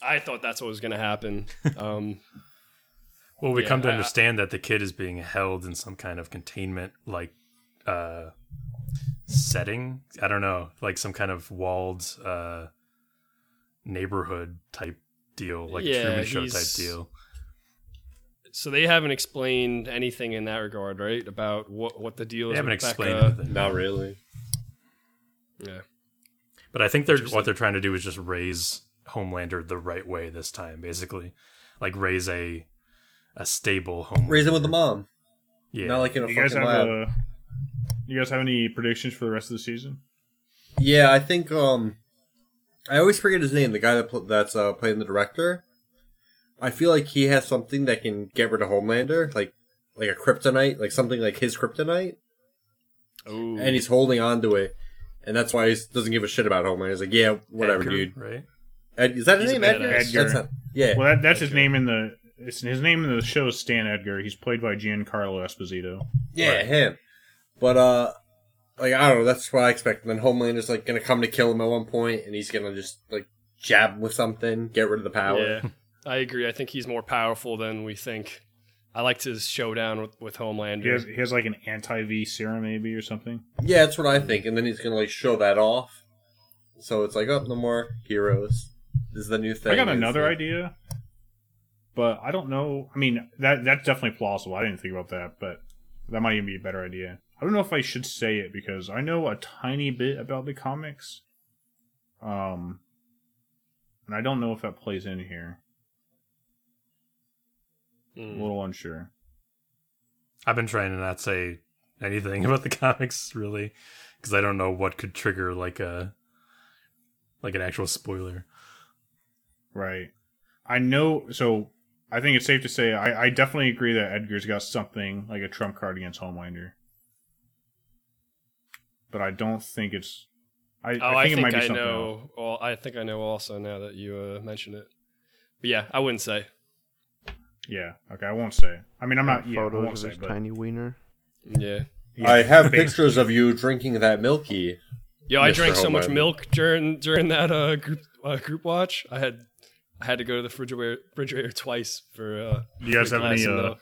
B: I thought that's what was going to happen. [laughs] Um,
C: well, we
B: Yeah,
C: come to
B: I-
C: understand that the kid is being held in some kind of containment, like uh, setting. I don't know, like some kind of walled uh, neighborhood type deal, like a
B: Yeah,
C: Truman Show type deal.
B: so they haven't explained anything in that regard, right? About what what the deal is.
C: They
B: is.
C: haven't
B: with
C: explained
B: Becca.
C: anything.
E: Not really.
B: Yeah.
C: But I think they're what they're trying to do is just raise Homelander the right way this time, basically, like raise a a stable Homelander.
E: Raise him with the mom.
C: yeah.
E: Not like in a
A: You guys
E: fucking
A: have
E: lab.
A: uh, you guys have any predictions for the rest of the season?
E: Yeah, I think um, I always forget his name. The guy that pl- that's uh, playing the director. I feel like he has something that can get rid of Homelander, like like a kryptonite, like something like his kryptonite,
B: Oh,
E: and he's holding on to it, and that's why he doesn't give a shit about Homelander. He's like, yeah, whatever,
C: Edgar,
E: dude.
C: Right?
E: Ed, is that his
B: He's
E: name, Edgar?
B: badass.
E: That's not, yeah,
A: Well, that, that's his name in the it's, his name in the show is Stan Edgar. He's played by Giancarlo Esposito.
E: yeah, him. But uh, like I don't know. That's what I expect. And then Homelander's like gonna come to kill him at one point, and he's gonna just like jab him with something, get rid of the power.
B: yeah, I agree. I think he's more powerful than we think. I liked his showdown with, with Homelander.
A: He has, he has like an anti V serum maybe or something.
E: Yeah, that's what I think. And then he's gonna like show that off. So it's like, oh, no more heroes. This is the new thing.
A: I got another
E: like-
A: idea, but I don't know. I mean, that that's definitely plausible. I didn't think about that, but that might even be a better idea. I don't know if I should say it because I know a tiny bit about the comics. Um, and I don't know if that plays in here.
B: Mm.
A: a little unsure.
C: I've been trying to not say anything [laughs] about the comics really, because I don't know what could trigger like a like an actual spoiler.
A: Right. I know. So I think it's safe to say I, I definitely agree that Edgar's got something like a trump card against Homelander. But I don't think it's. I,
B: Oh,
A: I think it might be
B: I know. Well, I think I know also now that you uh, mention it. But yeah, I wouldn't say.
A: Yeah. Okay. I won't say. I mean, I'm not. Yeah, I
D: photos
A: won't
D: of
A: say.
D: his
A: But
D: tiny wiener.
B: Yeah.
A: yeah,
E: I have [laughs] pictures of you drinking that milky.
B: Yo, I drank so much milk during during that uh, group uh, group watch. I had I had to go to the refrigerator, refrigerator twice for. Uh,
A: you guys have any uh,
B: milk.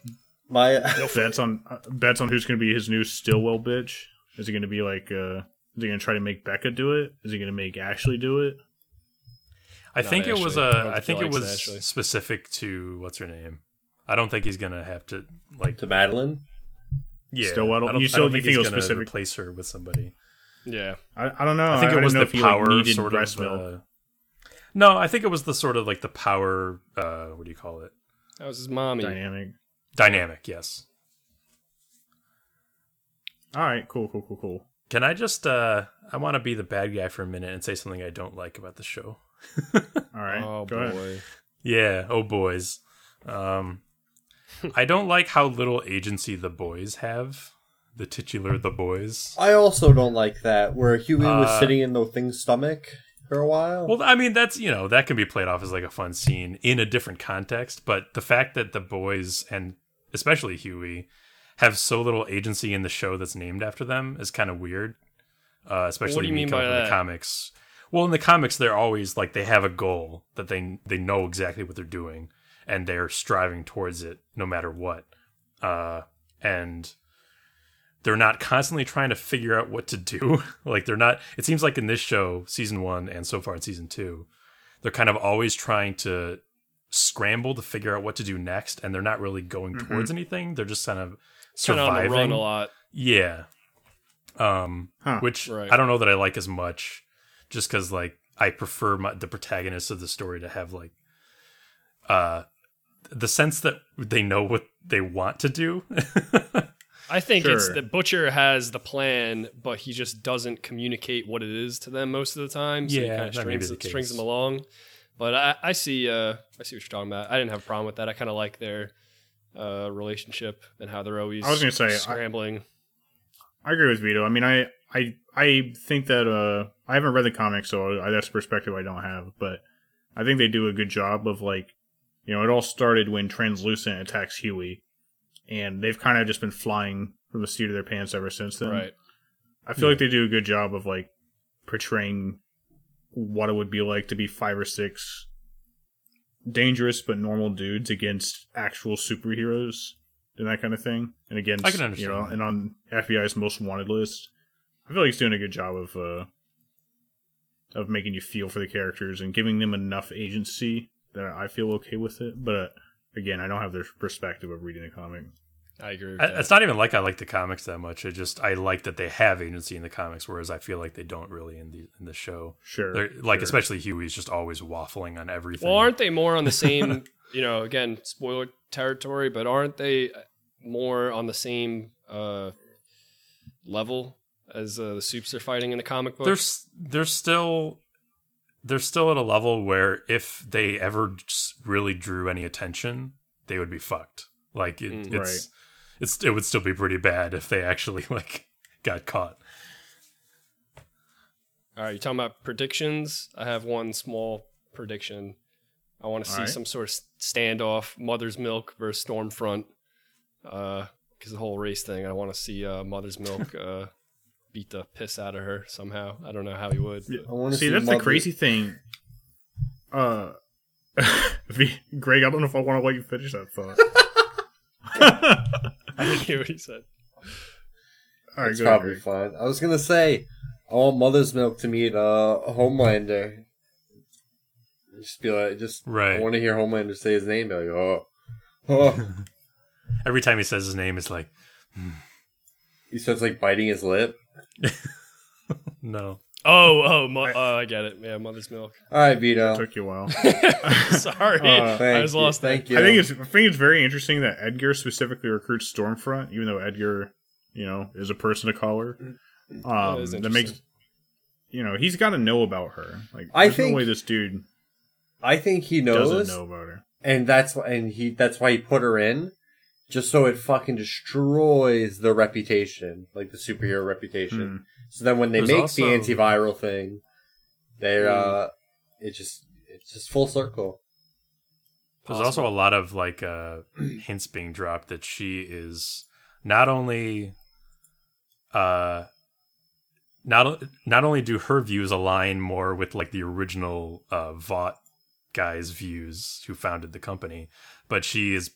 E: My
A: bets on uh, bets on who's going to be his new Stillwell bitch? Is he going to be like? uh Is he going to try to make Becca do it? Is he going to make Ashley do it?
C: I
B: Not
C: think it was
B: Ashley.
C: A. I
B: think
C: think it was
B: Ashley.
C: specific to what's her name. I don't think he's gonna have to like.
E: to Madeline.
C: Yeah,
A: Stillwater?
C: I don't,
A: You
C: I
A: still-
C: don't
A: you
C: think,
A: think
C: he's
A: was
C: gonna
A: specific-
C: replace her with somebody.
B: Yeah.
A: I, I don't know.
C: I think it was the
A: if he, like,
C: power
A: needed
C: sort of. Uh, no, I think it was the sort of like the power. Uh, what do you call it?
B: That was his mommy.
A: dynamic.
C: Dynamic. Yes.
A: All right. Cool. Cool. Cool. Cool.
C: Can I just? uh I want to be the bad guy for a minute and say something I don't like about the show. [laughs]
A: All right.
B: Oh
A: Go ahead.
B: boy.
C: Yeah. Oh boys. Um, I don't like how little agency the boys have. The titular the boys.
E: I also don't like that where Hughie was
C: Uh,
E: sitting in the thing's stomach for a while.
C: Well, I mean, that's you know that can be played off as like a fun scene in a different context, but the fact that the boys and especially Hughie have so little agency in the show that's named after them is kind of weird. Uh, especially
B: What do you mean by
C: from the comics. Well, in the comics, they're always like they have a goal that they they know exactly what they're doing, and they're striving towards it no matter what. Uh, and they're not constantly trying to figure out what to do. [laughs] like they're not. It seems like in this show, season one, and so far in season two, they're kind of always trying to scramble to figure out what to do next, and they're not really going towards anything. They're just kind of
B: Kind of on the
C: surviving.
B: run a lot.
C: Yeah. Um,
A: Huh.
C: which
B: Right.
C: I don't know that I like as much, just because like I prefer my, the protagonists of the story to have like, uh, the sense that they know what they want to do.
B: I think it's
A: Sure.
B: that Butcher has the plan, but he just doesn't communicate what it is to them most of the time. So he
C: Yeah,
B: kind of
C: that may be
B: strings,
C: the
B: strings them along. But I, I see, uh, I see what you're talking about. I didn't have a problem with that. I kind of like their uh, relationship and how they're always
A: I was gonna say,
B: scrambling.
A: I agree with Vito. I mean, I I I think that uh I haven't read the comics, so I, that's a perspective I don't have. But I think they do a good job of like, you know, it all started when Translucent attacks Hughie, and they've kind of just been flying from the seat of their pants ever since then.
B: right.
A: I feel like they do a good job of like portraying what it would be like to be five or six dangerous but normal dudes against actual superheroes and that kind of thing, and against
C: I can
A: you know, and on FBI's most wanted list. I feel like he's doing a good job of uh of making you feel for the characters and giving them enough agency that I feel okay with it. But again, I don't have their perspective of reading the comic.
B: I agree with
C: I,
B: that.
C: it's not even like I like the comics that much. It just I like that they have agency in the comics, whereas I feel like they don't really in the in the show.
A: Sure,
C: They're like
A: sure.
C: especially Hughie's just always waffling on everything.
B: Well, aren't they more on the same, [laughs] you know, again, spoiler territory, but aren't they more on the same uh, level as uh, the supes they're fighting in the comic book?
C: they're they're still they're still at a level where if they ever really drew any attention, they would be fucked. Like it,
B: Mm.
C: it's it's it would still be pretty bad if they actually [laughs] like got caught.
B: All right, you're talking about predictions. I have one small prediction. I want to see
A: All right.
B: some sort of standoff, Mother's Milk versus Stormfront, because the whole race thing. I want to see uh, Mother's Milk [laughs] uh, beat the piss out of her somehow. I don't know how he would. but-
E: I want to
A: See, that's the crazy thing. Uh, [laughs] V- Greg, I don't know if I want to let you finish that thought. [laughs]
B: I didn't hear what he said.
A: All right,
E: It's
A: go
E: probably
A: Greg.
E: fine. I was gonna say, I want Mother's Milk to meet uh Homelander. Just be like, just
C: Right.
E: I want to hear Homelander say his name. Be like, oh, oh. [laughs]
C: Every time he says his name, it's like
E: he starts like biting his lip. [laughs]
C: no.
B: Oh, oh, mo- oh, I get it. Yeah, Mother's Milk.
E: All right, Vito.
A: Took you a while. [laughs] [laughs]
B: Sorry,
A: Uh,
B: I
E: Thank
B: was
E: you.
B: lost.
E: Thank you.
A: I think it's I think it's very interesting that Edgar specifically recruits Stormfront, even though Edgar, you know, is a person of color. Um,
B: is
A: that makes you know he's got to know about her. Like,
E: I
A: there's
E: think-
A: no way this dude
E: I think he knows
A: doesn't
E: knows,
A: know about her.
E: and that's why, and he that's why he put her in, just so it fucking destroys the reputation, like the superhero reputation.
A: Hmm.
E: So then when they
C: There's
E: make
C: also-
E: the antiviral thing, they're uh, it just it's just full circle.
C: There's also a lot of like uh [clears throat] hints being dropped that she is not only uh not not only do her views align more with like the original uh Vought guy's views who founded the company, but she is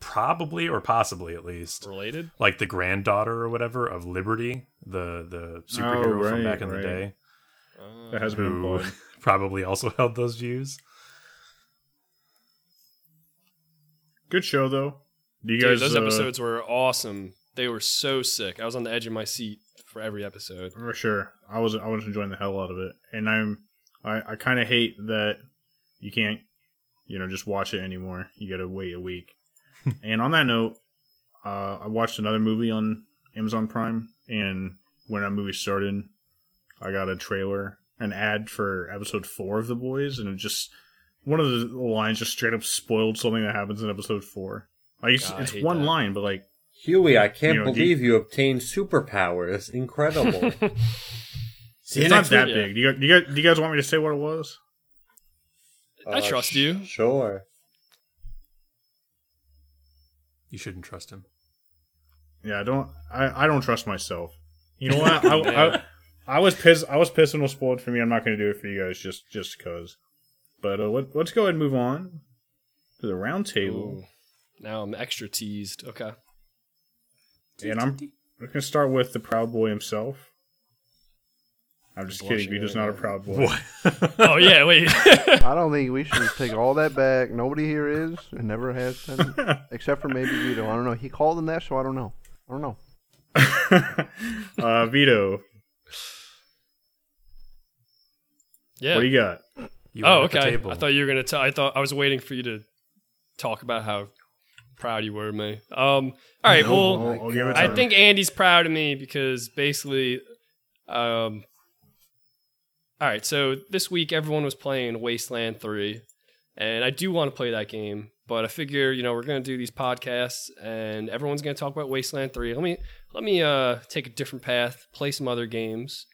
C: probably or possibly at least
B: related.
C: like the granddaughter or whatever of Liberty, the the superhero from
A: right,
C: back in
A: right.
C: the day,
B: Uh,
A: That has been
C: who [laughs] probably also held those views.
A: Good show though. Do you
B: dude,
A: guys?
B: those
A: uh,
B: episodes were awesome. They were so sick. I was on the edge of my seat for every episode.
A: For sure, I was I was enjoying the hell out of it, and I'm I, I kind of hate that you can't you know just watch it anymore. You got to wait a week. And on that note, uh, I watched another movie on Amazon Prime, and when that movie started, I got a trailer, an ad for episode four of The Boys, and it just one of the lines just straight up spoiled something that happens in episode four. Like it's,
B: God, I
A: it's one
B: that.
A: line, but like
E: Hughie, I can't
A: You know,
E: believe you obtained superpowers. Incredible. [laughs] See
A: it's not that
B: week.
A: big. Do you, do you guys do you guys want me to say what it was?
B: I trust you.
E: Sure.
C: You shouldn't trust him.
A: Yeah, I don't. I, I don't trust myself. You know what? [laughs] I, I, I was pissed. I was pissed when it was spoiled for me. I'm not going to do it for you guys just just because. But uh, let, let's go ahead and move on to the round table,
B: Ooh. Now I'm extra teased. Okay.
A: and I'm going to start with the proud boy himself. I'm just
B: Blushing
A: kidding. Vito's
B: right
A: not a proud boy.
C: What? [laughs]
B: Oh yeah, wait. [laughs]
D: I don't think we should take all that back. Nobody here is and never has been, [laughs] except for maybe Vito. I don't know. He called him that, so I don't know. I don't know.
A: uh, Vito,
B: yeah.
A: what do you got?
C: You
B: oh,
C: were the
B: okay.
C: table.
B: I thought you were gonna tell. I thought I was waiting for you to talk about how proud you were of me. Um. All right.
A: I'll,
B: well,
A: I'll give it to
B: I think Andy's proud of me because basically, um. All right. So this week everyone was playing Wasteland Three, and I do want to play that game, but I figure you know we're gonna do these podcasts, and everyone's gonna talk about Wasteland Three. Let me let me uh take a different path, play some other games.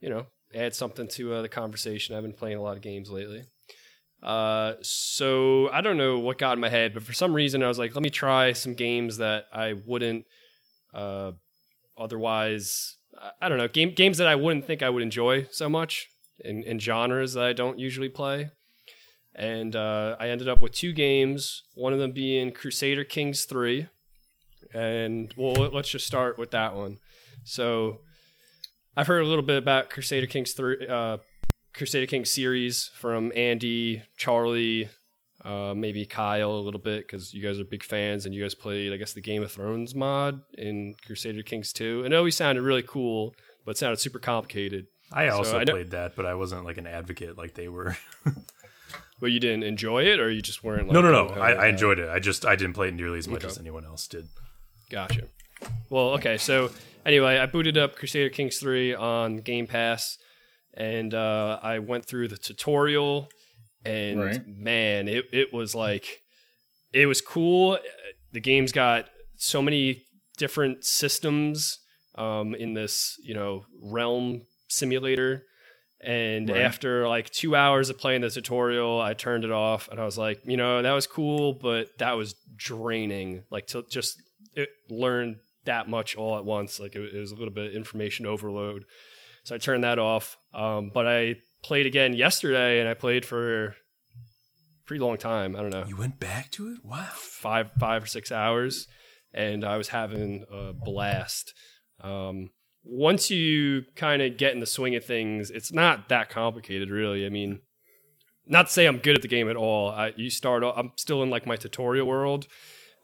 B: You know, add something to uh, the conversation. I've been playing a lot of games lately. Uh, so I don't know what got in my head, but for some reason I was like, let me try some games that I wouldn't uh, otherwise. I- don't know game games that I wouldn't think I would enjoy so much in, in genres that I don't usually play. And uh, I ended up with two games. One of them being Crusader Kings Three, and well, let's just start with that one. So I've heard a little bit about Crusader Kings three, uh, Crusader Kings series from Andy, Charlie, uh, maybe Kyle a little bit because you guys are big fans and you guys played, I guess, the Game of Thrones mod in Crusader Kings two. It always sounded really cool, but it sounded super complicated.
C: I also
B: I
C: played that, but I wasn't like an advocate like they were. [laughs]
B: But you didn't enjoy it, or you just weren't like
C: no, no, no. I, I enjoyed it. I just I didn't play it nearly as much
B: Okay.
C: as anyone else did.
B: Gotcha. Well, okay. So anyway, I booted up Crusader Kings 3 on Game Pass, and uh, I went through the tutorial, and
A: Right.
B: man, it it was like it was cool. The game's got so many different systems um, in this, you know, realm simulator. And
A: Right.
B: after like two hours of playing the tutorial, I turned it off and I was like, you know, that was cool, but that was draining. Like to just it, learn that much all at once. Like it, it was a little bit of information overload. So I turned that off. Um, but I played again yesterday and I played for a pretty long time. I don't know
C: You went back to it? Wow.
B: five five or six hours, and I was having a blast. Um, once you kind of get in the swing of things, it's not that complicated, really. I mean, not to say I'm good at the game at all. I, you start. I'm still in like my tutorial world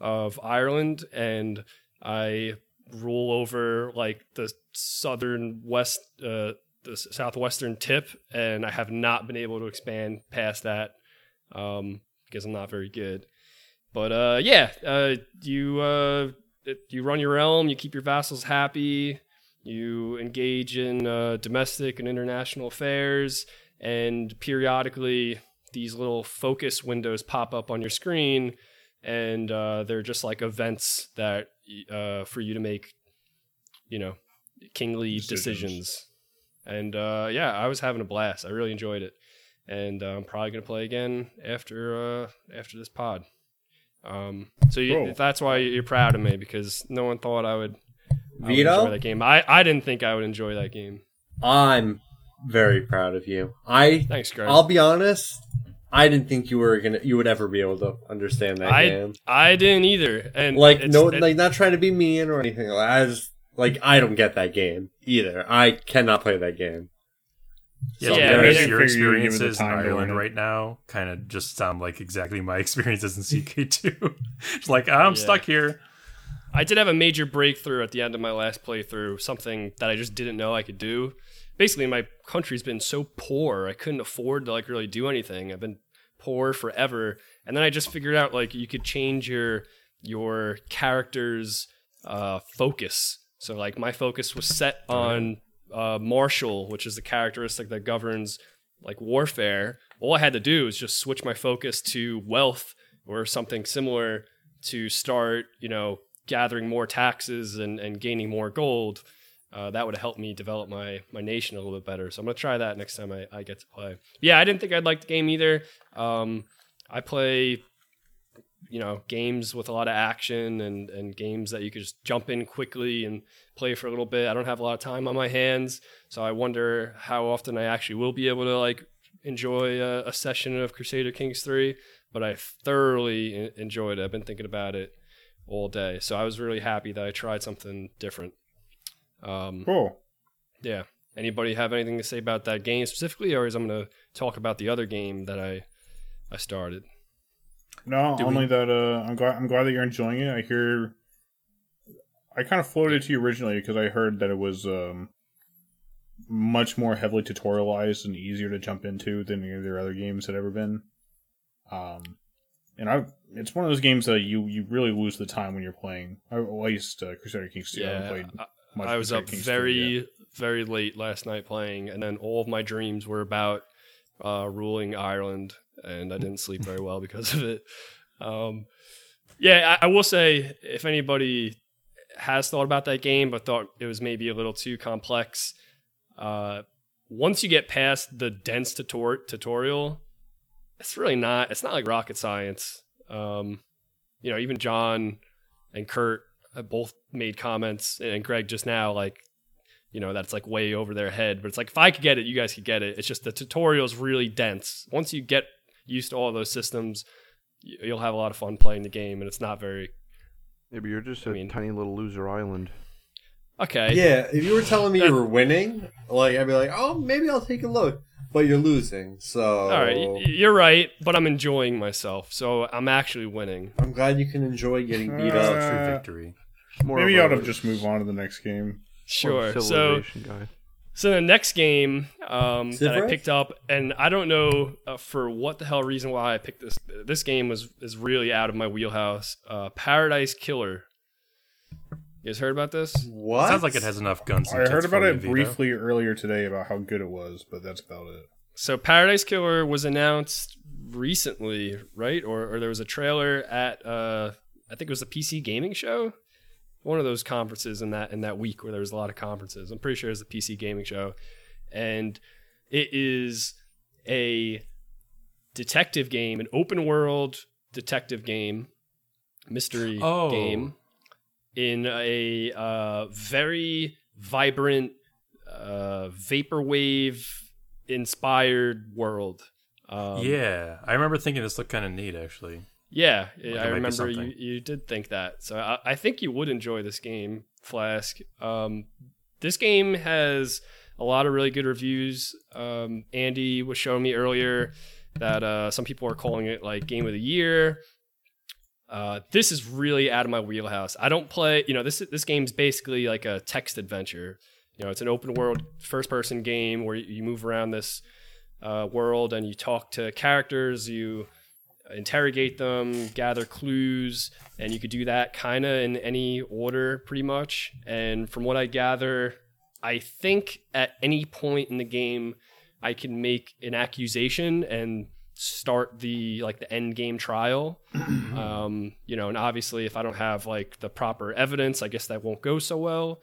B: of Ireland, and I rule over like the southern west, uh, the southwestern tip, and I have not been able to expand past that um, because I'm not very good. But uh, yeah, uh, you uh, you run your realm, you keep your vassals happy, you engage in uh, domestic and international affairs, and periodically these little focus windows pop up on your screen, and uh, they're just like events that uh, for you to make, you know, kingly
A: Decisions.
B: decisions. And uh, yeah, I was having a blast. I really enjoyed it, and uh, I'm probably gonna play again after uh, after this pod. Um, so you,
A: Cool.
B: that's why you're proud of me because no one thought I would, I would enjoy that game. I, I didn't think I would enjoy that game.
E: I'm very proud of you. I
B: Thanks, Greg.
E: I'll be honest. I didn't think you were gonna you would ever be able to understand that
B: I
E: game.
B: I didn't either, and
E: Like
B: it's-
E: no,
B: it-
E: like not trying to be mean or anything. Like, I just like I don't get that game either. I cannot play that game.
C: Yeah,
B: Yeah,
C: yeah
B: I mean,
C: your
B: I
A: figure you give it the
C: experiences in Ireland right now kind of just sound like exactly my [laughs] experiences in CK2. it's [laughs] like I'm
B: Yeah.
C: stuck here.
B: I did have a major breakthrough at the end of my last playthrough, something that I just didn't know I could do. Basically, my country's been so poor, I couldn't afford to like really do anything. I've been poor forever, and then I just figured out like you could change your your character's uh, focus. So like my focus was set on uh, martial, which is the characteristic that governs like warfare. All I had to do is just switch my focus to wealth or something similar to start, you know, gathering more taxes and, and gaining more gold. Uh, that would helped me develop my my nation a little bit better. So I'm gonna try that next time I, I get to play. Yeah, I didn't think I'd like the game either. Um, I play you know games with a lot of action and and games that you could just jump in quickly and play for a little bit. I don't have a lot of time on my hands, so I wonder how often I actually will be able to like enjoy a, a session of Crusader Kings three. But I thoroughly enjoyed it. I've been thinking about it all day, so I was really happy that I tried something different. Um,
A: Cool.
B: yeah. Anybody have anything to say about that game specifically, or is I'm going to talk about the other game that I I started?
A: No,
C: Do
A: only
C: we-
A: that uh, I'm glad I'm glad that you're enjoying it. I hear. I kind of floated to you originally because I heard that it was um, much more heavily tutorialized and easier to jump into than any of their other games had ever been. Um, and I, it's one of those games that you you really lose the time when you're playing. I, at least uh, Crusader Kings 2. I
B: Yeah,
A: played
B: I,
A: much
B: I was
A: Crusader
B: up
A: Kings 2
B: very
A: yet.
B: very late last night playing, and then all of my dreams were about uh, ruling Ireland, and I didn't sleep very well because of it. Um, yeah, I, I will say if anybody has thought about that game but thought it was maybe a little too complex, uh, once you get past the dense tutor- tutorial, it's really not. It's not like rocket science. Um, you know, even John and Kurt both made comments, and Greg just now, like, you know, that's like way over their head. But it's like if I could get it, you guys could get it. It's just the tutorial is really dense. Once you get used to all those systems, you'll have a lot of fun playing the game, and it's not very
D: Maybe you're just a
B: I mean-
D: tiny little loser island.
B: okay.
E: Yeah, if you were telling me you were winning, like I'd be like, oh, maybe I'll take a look. But you're losing, so
B: All right, you're right, but I'm enjoying myself, so I'm actually winning.
E: I'm glad you can enjoy getting beat
A: Uh,
E: up.
C: True victory.
D: More
A: Maybe
D: of
A: you
D: a-
A: ought to just move on to the next game.
D: more
B: Sure. So
D: guy.
B: So the next game um, that I picked up, and I don't know uh, for what the hell reason why I picked this. This game was is really out of my wheelhouse. Uh, Paradise Killer. You guys heard about this?
E: What?
C: Sounds like it has enough guns. and
A: I heard about
C: for you,
A: it
C: Vito.
A: briefly earlier today about how good it was, but that's about it.
B: So Paradise Killer was announced recently, right? Or, or there was a trailer at uh, I think it was the PC Gaming Show, one of those conferences in that in that week where there was a lot of conferences. I'm pretty sure it was the PC Gaming Show, and it is a detective game, an open world detective game, mystery
C: Oh.
B: game in a uh, very vibrant uh, vaporwave inspired world. Um,
C: yeah, I remember thinking this looked kind of neat, actually.
B: Yeah,
C: might
B: I remember you, you did think that. So I, I think you would enjoy this game, Flash. Um, this game has a lot of really good reviews. Um, Andy was showing me earlier that uh, some people are calling it like game of the year. Uh, this is really out of my wheelhouse. I don't play, you know, this this game's basically like a text adventure. You know, it's an open world first person game where you move around this uh, world and you talk to characters, you interrogate them, gather clues, and you could do that kind of in any order pretty much. And from what I gather, I think at any point in the game I can make an accusation and start the like the end game trial. [clears throat] um, you know, and obviously if I don't have like the proper evidence, I guess that won't go so well.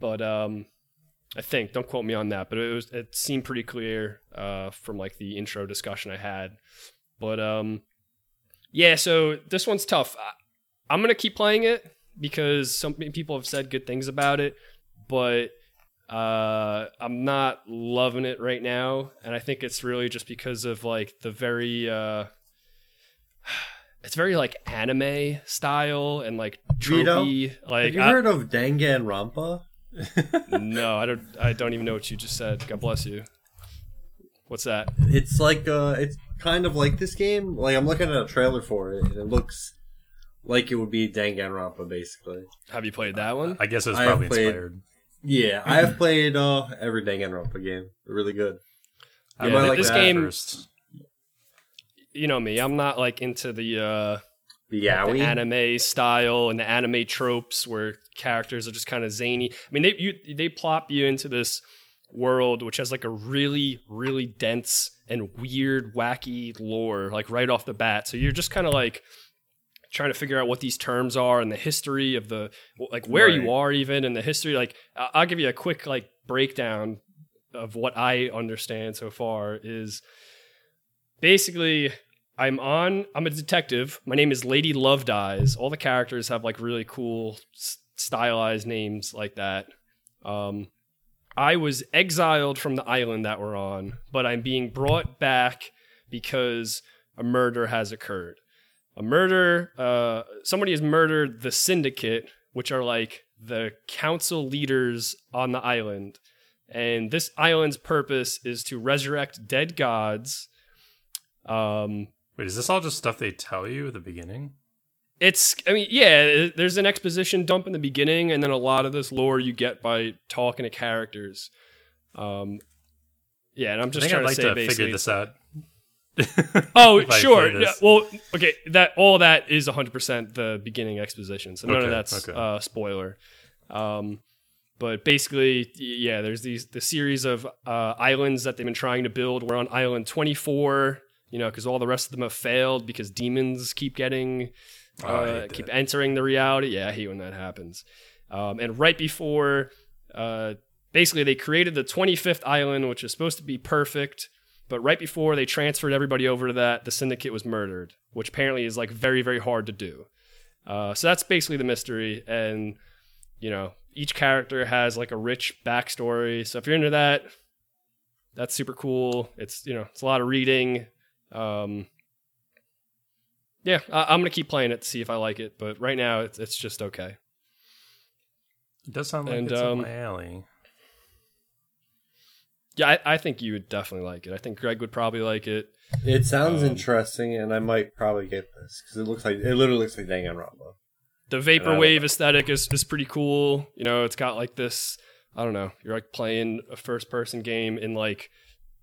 B: But um I think don't quote me on that, but it was it seemed pretty clear uh from like the intro discussion I had. But um yeah, so this one's tough. I, I'm going to keep playing it because some people have said good things about it, but uh I'm not loving it right now and I think it's really just because of like the very uh [sighs] it's very like anime style and like
E: Vito,
B: tropey like
E: Have you
B: I-
E: heard of Danganronpa? [laughs]
B: no, I don't. I don't even know what you just said. God bless you. What's that?
E: It's like uh, it's kind of like this game. Like I'm looking at a trailer for it, and it looks like it would be Danganronpa, basically.
B: Have you played that one?
C: I guess it was probably
E: played-
C: inspired.
E: Yeah, I have [laughs] played uh every Danganronpa game. They're really good.
C: I
B: Yeah,
C: might
B: this
C: that
B: game-
C: first.
B: You know me. I'm not like into the uh,
E: The
B: the anime style and the anime tropes where characters are just kind of zany. I mean, they you they plop you into this world which has like a really really dense and weird wacky lore like right off the bat. So you're just kind of like trying to figure out what these terms are and the history of the like where you are even and the history like I'll give you a quick like breakdown of what I understand so far is basically I'm on. I'm a detective. My name is Lady Love Dies. All the characters have like really cool, stylized names like that. Um, I was exiled from the island that we're on, but I'm being brought back because a murder has occurred. A murder. Uh, somebody has murdered the syndicate, which are like the council leaders on the island. And this island's purpose is to resurrect dead gods. Um,
C: Wait, is this all just stuff they tell you at the beginning?
B: It's i mean yeah there's an exposition dump in the beginning and then a lot of this lore you get by talking to characters. Um yeah and i'm just trying
C: I'd like
B: to say
C: to
B: basically
C: figure this out. [laughs]
B: oh [laughs] sure. yeah, well okay that all that is 100% the beginning exposition so none of
C: Okay,
B: that's
C: okay.
B: uh spoiler. Um but basically yeah there's these the series of uh islands that they've been trying to build. We're on island 24 you know because all the rest of them have failed because demons keep getting
C: Oh,
B: uh, keep entering the reality. Yeah, I hate when that happens. Um, and right before, uh, basically, they created the 25th island, which is supposed to be perfect. But right before they transferred everybody over to that, the syndicate was murdered, which apparently is like very, very hard to do. Uh, so that's basically the mystery. And, you know, each character has like a rich backstory. So if you're into that, that's super cool. It's, you know, it's a lot of reading. Um, yeah, I, I'm gonna keep playing it to see if I like it, but right now it's it's just okay.
C: It does sound like
B: And,
C: it's
B: um,
C: up my alley.
B: Yeah, I, I think you would definitely like it. I think Greg would probably like it.
E: It sounds
B: Um,
E: interesting, and I might probably get this because it looks like it literally looks like Danganronpa.
B: The vaporwave aesthetic is is pretty cool. You know, it's got like this. I don't know. You're like playing a first person game in like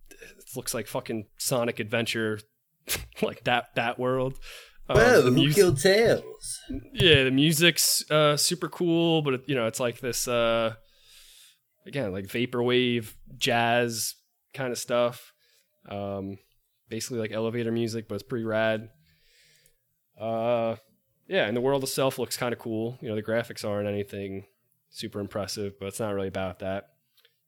B: it looks like fucking Sonic Adventure, [laughs] like that that world. Um, the mus-
E: Tails?
B: yeah, the music's uh, super cool, but it, you know, it's like this uh, again, like vaporwave jazz kind of stuff. Um, basically like elevator music, but it's pretty rad. Uh, yeah, and the world itself looks kind of cool. You know, the graphics aren't anything super impressive, but it's not really about that.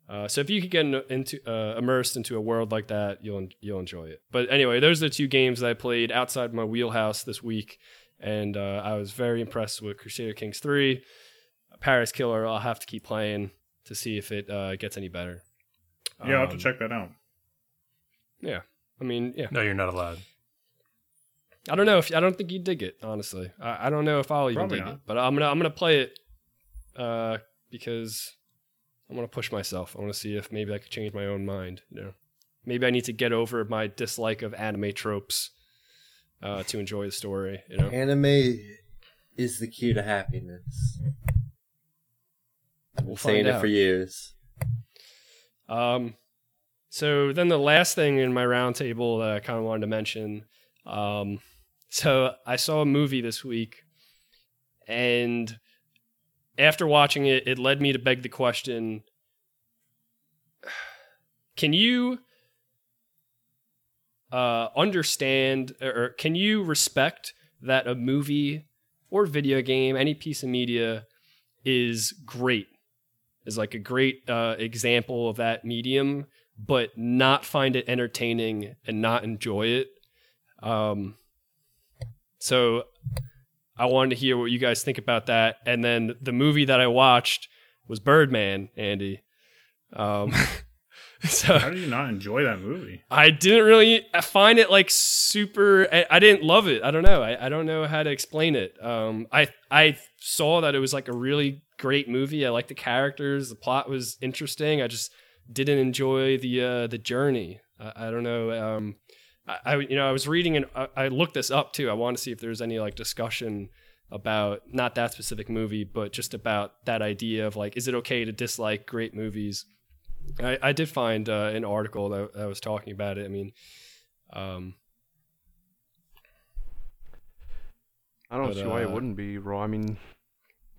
B: Uh, so if you could get in- into uh, immersed into a world like that, you'll you'll enjoy it. But anyway, those are the two games that I played outside my wheelhouse this week, and uh, I was very impressed with Crusader Kings three. Paradise Killer, I'll have to keep playing to see if it uh, gets any better.
A: Yeah, I'll have to
B: Um,
A: check that out.
B: Yeah, I mean, yeah,
C: No, you're not allowed.
B: I don't know if I don't think you dig it. Honestly, I, I don't know if I'll even
A: Probably
B: dig
A: not.
B: it, but I'm gonna I'm gonna play it uh, because I want to push myself. I want to see if maybe I could change my own mind. You know, maybe I need to get over my dislike of anime tropes uh, to enjoy the story. You know,
E: Anime is the key to happiness.
B: We'll
E: saying
B: find
E: it for years.
B: Um, so then the last thing in my roundtable that I kind of wanted to mention. Um, so I saw a movie this week, and after watching it, it led me to beg the question: Can you uh, understand, or can you respect that a movie or video game, any piece of media, is great? is like a great uh, example of that medium, but not find it entertaining and not enjoy it. Um, so I wanted to hear what you guys think about that. And then the movie that I watched was Birdman, Andy. Um, [laughs] so
A: How did you not enjoy that movie?
B: I didn't really find it like super. I, I didn't love it. I don't know. I, I don't know how to explain it. Um, I I saw that it was like a really great movie. I liked the characters. The plot was interesting. I just didn't enjoy the uh, the journey. I, I don't know. Um, I, I you know I was reading and I, I looked this up too. I want to see if there's any like discussion about not that specific movie, but just about that idea of like, is it okay to dislike great movies? I, I did find uh, an article that, that was talking about it. I mean, um,
D: I don't
B: But,
D: see why it
B: uh,
D: wouldn't be raw. I mean,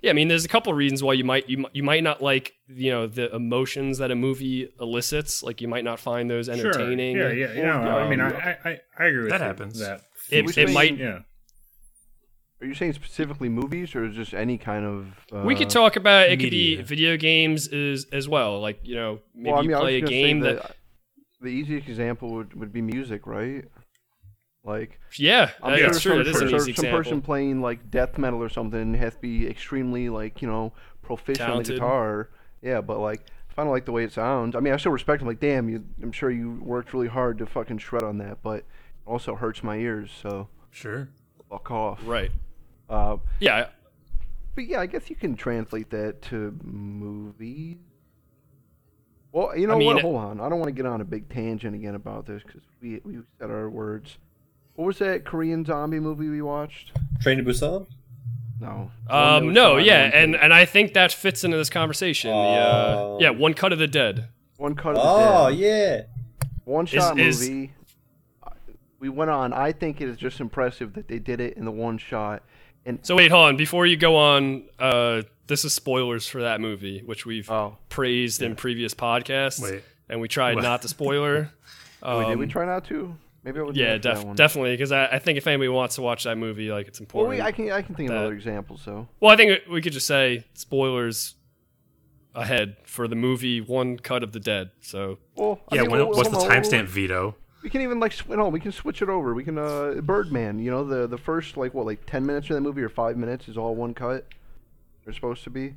B: yeah, I mean, there's a couple of reasons why you might you, you might not like you know the emotions that a movie elicits. Like you might not find those entertaining.
A: Sure. Yeah, yeah. You know, I mean,
B: Um,
A: I, I, I agree with
C: That
A: you,
C: happens.
A: That
B: It- it
D: means-
B: might
A: yeah.
D: are you saying specifically movies or just any kind of? Uh,
B: we could talk about it. Could be video games as as well. Like you know, maybe
D: well, I mean,
B: you play a
D: gonna
B: game that
D: the easiest example would, would be music, right? Like
B: Yeah,
D: I'm
B: uh,
D: sure
B: that's true.
D: some,
B: That is an
D: some- person playing like death metal or something has to be extremely like you know proficient on the guitar. Yeah, but like if I don't like the way it sounds, I mean I still respect him. Like damn, you, I'm sure you worked really hard to fucking shred on that, but it also hurts my ears. So
C: Sure.
D: fuck off.
B: Right.
D: Uh,
B: Yeah.
D: but yeah, I guess you can translate that to movies. Well, you know
B: I mean-
D: what? Hold on. I don't want to get on a big tangent again about this because we we said our words. What was that Korean zombie movie we watched?
E: Train to Busan.
D: No.
B: Um, no, yeah, and, and I think that fits into this conversation. The, uh,
E: Oh.
B: yeah, One Cut of the Dead.
D: one cut of the dead.
E: Oh
D: dead.
E: yeah.
D: one shot
B: is-
D: movie. We went on. I think it is just impressive that they did it in the one shot. And
B: So wait, hold on. Before you go on, uh, this is spoilers for that movie, which we've
D: oh,
B: praised in previous podcasts,
C: Wait.
B: and we tried
C: What?
B: not to spoiler. [laughs]
D: wait, did we
B: Um,
D: try not to? Maybe I would.
B: Yeah,
D: watch that
B: def-
D: one.
B: definitely, because I, I think if anybody wants to watch that movie, like it's
D: Well,
B: important.
D: we, I can I can think of
B: other
D: examples. example. So
B: Well, I think we could just say spoilers ahead for the movie One Cut of the Dead. So
D: well,
C: Yeah.
D: mean,
C: when,
D: we'll-
C: what's the
D: hold on,
C: timestamp
D: we'll-
C: Vito?
D: We can even like sw- no, we can switch it over. We can uh Birdman, you know, the the first like what like 10 minutes of the movie or 5 minutes is all one cut. They're supposed to be.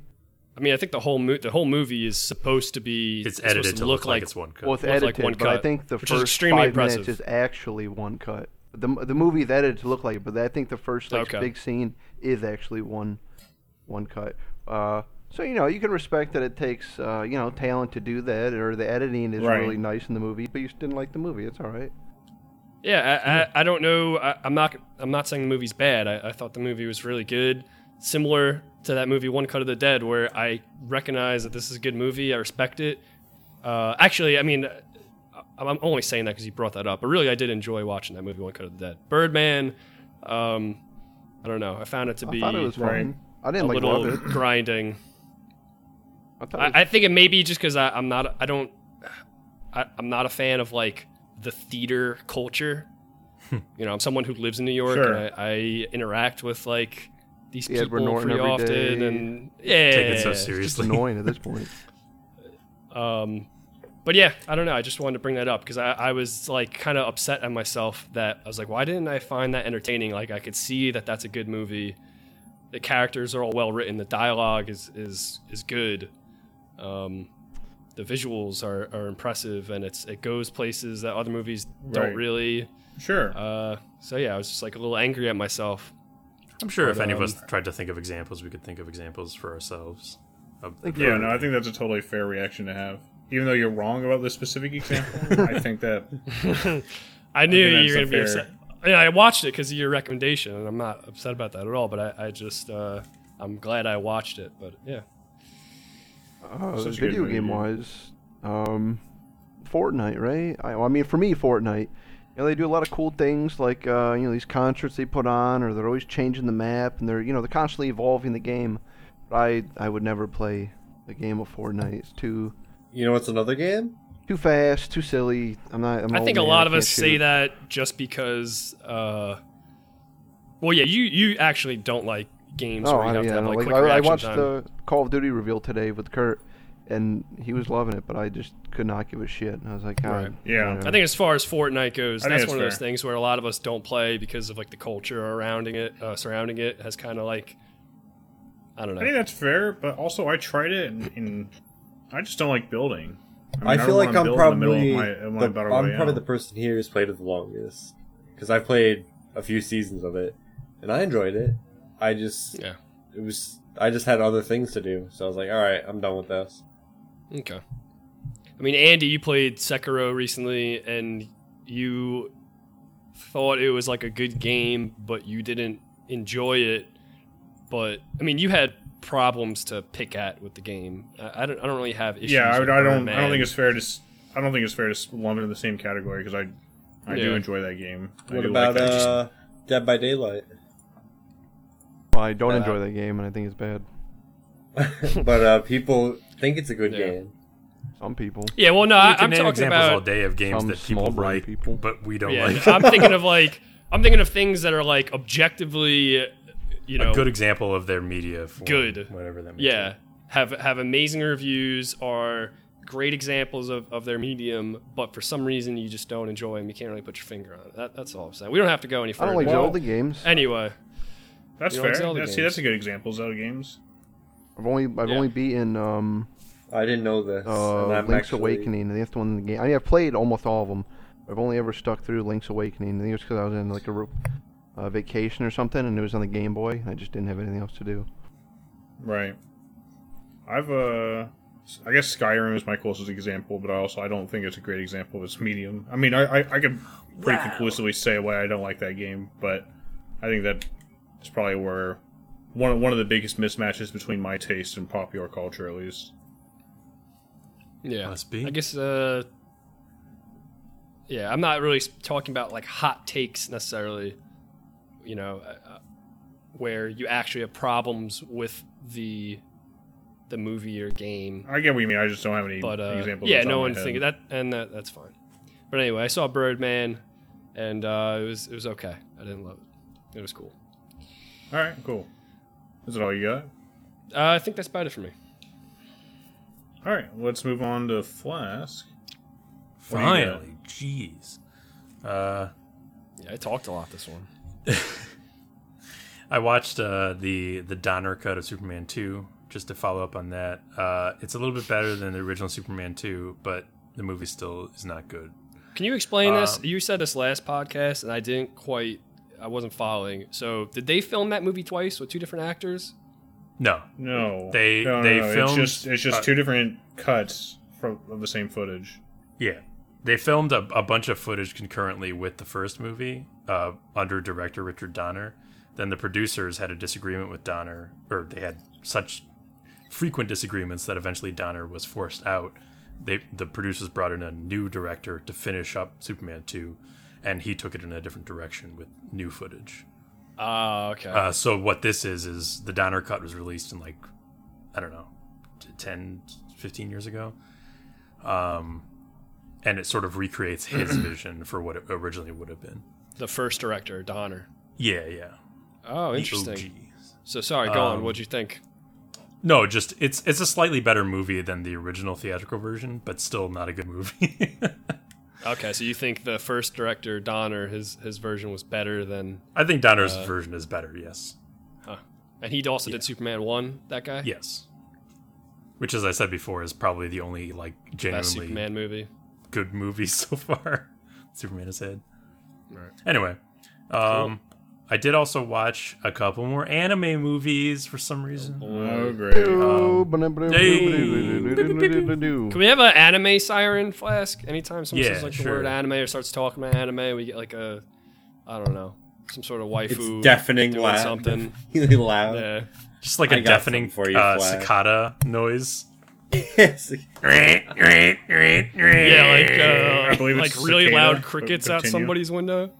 B: I mean, I think the whole mo- the whole movie is supposed to be
C: It's edited to look like it's one cut.
D: Well, it's
B: Looks like
D: edited,
B: one
D: but I think the first
B: extremely
D: 5
B: impressive.
D: minutes is actually one cut. The the movie is edited to look like it, but I think the first like
B: Okay.
D: big scene is actually one one cut. Uh so you know you can respect that it takes uh, you know talent to do that, or the editing is
A: Right.
D: really nice in the movie, but you just didn't like the movie. It's all right.
B: Yeah, I, I, I don't know. I, I'm not. I'm not saying the movie's bad. I, I thought the movie was really good, similar to that movie One Cut of the Dead, where I recognize that this is a good movie. I respect it. Uh, actually, I mean, I- I'm only saying that because you brought that up, but really, I did enjoy watching that movie One Cut of the Dead. Birdman. Um, I don't know. I found it to
D: I
B: be
D: thought it was fun.
A: Right.
D: I
B: a
D: didn't like
B: little
D: love [laughs] it.
B: grinding.
D: I thought was
B: I, I think it may be just because I'm not. I don't. I, I'm not a fan of like the theater culture. [laughs] you know, I'm someone who lives in New York,
A: Sure.
B: and I, I interact with like these
D: The Edward
B: people
D: Norton
B: pretty often,
D: day.
B: and yeah,
C: Take it so
D: it's
C: seriously.
D: annoying at this point. [laughs]
B: Um, but yeah, I don't know. I just wanted to bring that up because I, I was like kind of upset at myself that I was like, why didn't I find that entertaining? Like I could see that that's a good movie. The characters are all well written. The dialogue is is is good. Um, the visuals are, are impressive, and it's it goes places that other movies don't
A: Right.
B: really.
A: Sure.
B: Uh, so yeah, I was just like a little angry at myself.
C: I'm sure if
B: But,
C: any of us
B: um,
C: tried to think of examples, we could think of examples for ourselves. Of,
A: yeah, no, I think that's a totally fair reaction to have. Even though you're wrong about this specific example, [laughs] I think that [laughs]
B: I knew
A: think
B: you were gonna be
A: fair-
B: upset. Yeah, I watched it because of your recommendation, and I'm not upset about that at all. But I, I just, uh, I'm glad I watched it. But yeah,
D: Uh,
A: Such
D: video game wise, um, Fortnite, right? I, well, I mean, for me, Fortnite. You know, they do a lot of cool things, like uh, you know these concerts they put on, or they're always changing the map, and they're you know they're constantly evolving the game. But I I would never play the game of Fortnite. It's too
E: You know what's another game?
D: too fast, too silly. I'm not. I'm
B: I think a lot of
D: can't
B: us say that just because. Uh, well, yeah, you you actually don't like games
D: Oh,
B: where you
D: I,
B: have
D: yeah,
B: to have like,
D: like
B: quick
D: I, I watched
B: time.
D: the Call of Duty reveal today with Kurt, and he was loving it, but I just could not give a shit. And I was like, God,
B: Right.
A: Yeah.
B: I think as far as Fortnite goes,
A: I
B: that's
A: it's
B: one of those things where a lot of us don't play because of like the culture surrounding it. Uh, surrounding it has kind of like, I don't know.
A: I think that's fair. But also, I tried it, and, and I just don't like building. mean,
E: I,
A: don't
E: feel like I'm
A: build in the of
E: probably
A: my- of my
E: the, I'm
A: royale.
E: probably the person here who's played it the longest because I played a few seasons of it and I enjoyed it. I just
B: Yeah.
E: it was I just had other things to do, so I was like, all right, I'm done with this.
B: Okay. I mean, Andy, you played Sekiro recently, and you thought it was like a good game, but you didn't enjoy it. But I mean, you had problems to pick at with the game. I, I don't. I don't really have issues.
A: yeah, I,
B: with
A: I don't. I don't think it's fair to. I don't think it's fair to lump it in the same category because I, I do enjoy that game.
E: What about
A: like
E: uh, Dead by Daylight?
D: I don't
E: Uh,
D: enjoy that game, and I think it's bad. [laughs]
E: but uh, people think it's a good
B: Yeah.
E: game.
D: Some people,
B: Yeah. Well, no,
C: we
B: I,
C: can
B: I'm
C: name
B: talking
C: examples all day of games that people
D: small
C: like,
D: people.
C: but we don't
B: Yeah,
C: like.
B: I'm thinking of [laughs] like. I'm thinking of things that are like objectively, you know,
C: a good example of their media. Form,
B: Good.
C: whatever that. may
B: yeah have have amazing reviews are great examples of, of their medium, but for some reason you just don't enjoy them. You can't really put your finger on it. That, that's all I'm saying. We don't have to go any further.
D: I
B: further.
D: don't like
A: Well-
D: Zelda games.
B: Anyway,
A: That's fair.
B: Zelda
A: That's, see, that's a good example. Zelda games.
D: I've only I've
B: Yeah.
D: only beaten um
E: I didn't know this.
D: uh,
E: and I'm
D: Link's
E: actually-
D: Awakening. I think that's the one in the game. I mean, I've played almost all of them. I've only ever stuck through Link's Awakening. I think it was because I was in like a uh, vacation or something, and it was on the Game Boy. And I just didn't have anything else to do.
A: Right. I've uh, I guess Skyrim is my closest example, but I also I don't think it's a great example of its medium. I mean, I I, I could pretty conclusively say why I don't like that game, but I think that is probably where one of, one of the biggest mismatches between my taste and popular culture, at least.
B: yeah.
C: Must be.
B: I guess, uh, yeah, I'm not really talking about like hot takes necessarily, you know, uh, uh, where you actually have problems with the the movie or game.
A: I get what you mean. I just don't have any
B: but uh,
A: examples.
B: yeah,
A: off the top
B: no
A: one's
B: one
A: my head.
B: think that, and that that's fine. But anyway, I saw Birdman, and uh, it was it was okay. I didn't love it. It was cool.
A: All right, cool. Is it all you got?
B: Uh, I think that's about it for me.
A: All right, let's move on to Flask. What do you got?
C: Finally, jeez. Uh,
B: Yeah, I talked a lot this one. [laughs]
C: I watched uh, the the Donner cut of Superman two just to follow up on that. Uh, it's a little bit better than the original Superman two, but the movie still is not good.
B: Can you explain this?
C: Um,
B: You said this last podcast, and I didn't quite. I wasn't following. So, did they film that movie twice with two different actors?
C: No,
A: No,
C: They-
A: no, no,
C: they
A: no,
C: filmed-
A: It's just it's just
C: uh,
A: two different cuts from of the same footage.
C: Yeah. They filmed a, a bunch of footage concurrently with the first movie uh, under director Richard Donner. Then the producers had a disagreement with Donner, or they had such frequent disagreements that eventually Donner was forced out. They the producers brought in a new director to finish up Superman 2, and he took it in a different direction with new footage.
B: Ah, okay.
C: Uh, so what this is is the Donner cut was released in like I don't know, t- 10, 15 years ago. Um, and it sort of recreates his [clears throat] vision for what it originally would have been.
B: the first director, Donner.
C: Yeah, yeah.
B: Oh, interesting. So, sorry, go on.
C: Um,
B: What'd you think?
C: No, just it's it's a slightly better movie than the original theatrical version, but still not a good movie. [laughs]
B: Okay, so you think the first director, Donner, his his version was better than,
C: I think Donner's
B: Uh,
C: version is better. Yes,
B: and he also did Superman one. That guy,
C: yes. Which, as I said before, is probably the only like
B: best
C: genuinely
B: Superman movie.
C: good movie [laughs] so far. Superman has had.
B: Right.
C: Anyway, um, I did also watch a couple more anime movies for some reason.
A: Oh, great!
B: Can we have an anime siren flask? Anytime someone
C: Yeah,
B: says like the
C: sure.
B: word anime or starts talking about anime, we get like a, I don't know, some sort of
E: It's
B: waifu
E: deafening
B: doing
E: loud.
B: something.
E: Really loud.
B: Yeah.
C: Just like
E: I
C: a
E: got
C: deafening
E: for you,
C: uh, cicada noise.
E: Yes.
B: Yeah, like
A: I
B: uh,
A: believe
B: like really loud
A: but
B: crickets out somebody's window.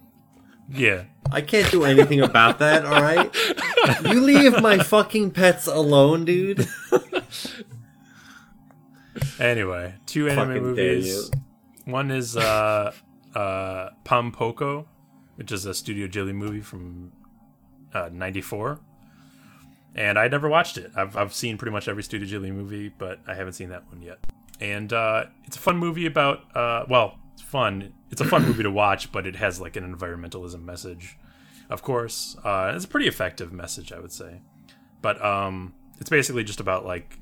C: Yeah.
E: I can't do anything about that, alright? You leave my fucking pets alone, dude.
C: Anyway, two anime
E: Fucking
C: movies. One is uh, uh, Pom Poko, which is a Studio Ghibli movie from uh, '94, and I never watched it. I've I've seen pretty much every Studio Ghibli movie, but I haven't seen that one yet. And uh, it's a fun movie about uh, well, it's fun. It's a fun movie to watch, but it has like an environmentalism message, of course. Uh, it's a pretty effective message, I would say. But um, it's basically just about like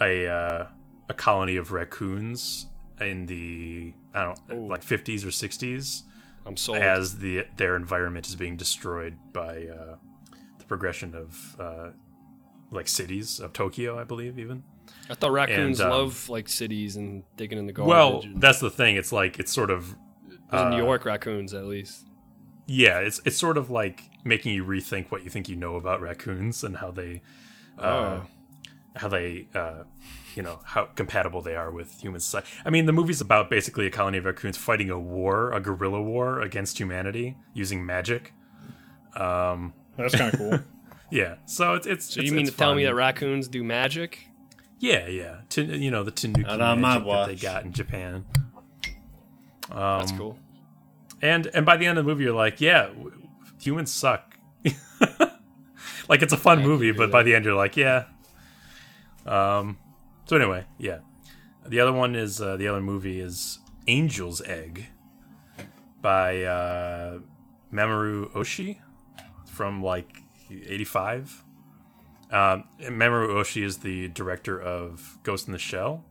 C: a uh, a colony of raccoons in the I don't like 50s or 60s
B: I'm sold.
C: as the their environment is being destroyed by uh, the progression of uh, like cities of Tokyo, I believe even.
B: I thought raccoons
C: and, um,
B: love like cities and digging in the garbage.
C: Well,
B: and-
C: that's the thing. It's like it's sort of
B: Those are New
C: uh,
B: York raccoons, at least.
C: yeah, it's it's sort of like making you rethink what you think you know about raccoons and how they uh,
B: Oh.
C: how they uh, you know how compatible they are with human society. I mean, the movie's about basically a colony of raccoons fighting a war, a guerrilla war against humanity using magic. Um,
A: That's kind of cool. [laughs]
C: yeah, so it's it's.
B: So
C: it's,
B: you mean
C: it's
B: to tell me that raccoons do magic?
C: Yeah, yeah. To, you know the Tanuki
E: Not
C: magic that they got in Japan.
B: That's
C: Um,
B: cool.
C: And and by the end of the movie, you're like, yeah, w- humans suck. [laughs] like it's a fun
B: I
C: movie, but
B: with
C: by the end, you're like, yeah. Um. So anyway, yeah. The other one is uh, the other movie is Angel's Egg by uh, Mamoru Oshii from like '85. Um, Mamoru Oshii is the director of Ghost in the Shell.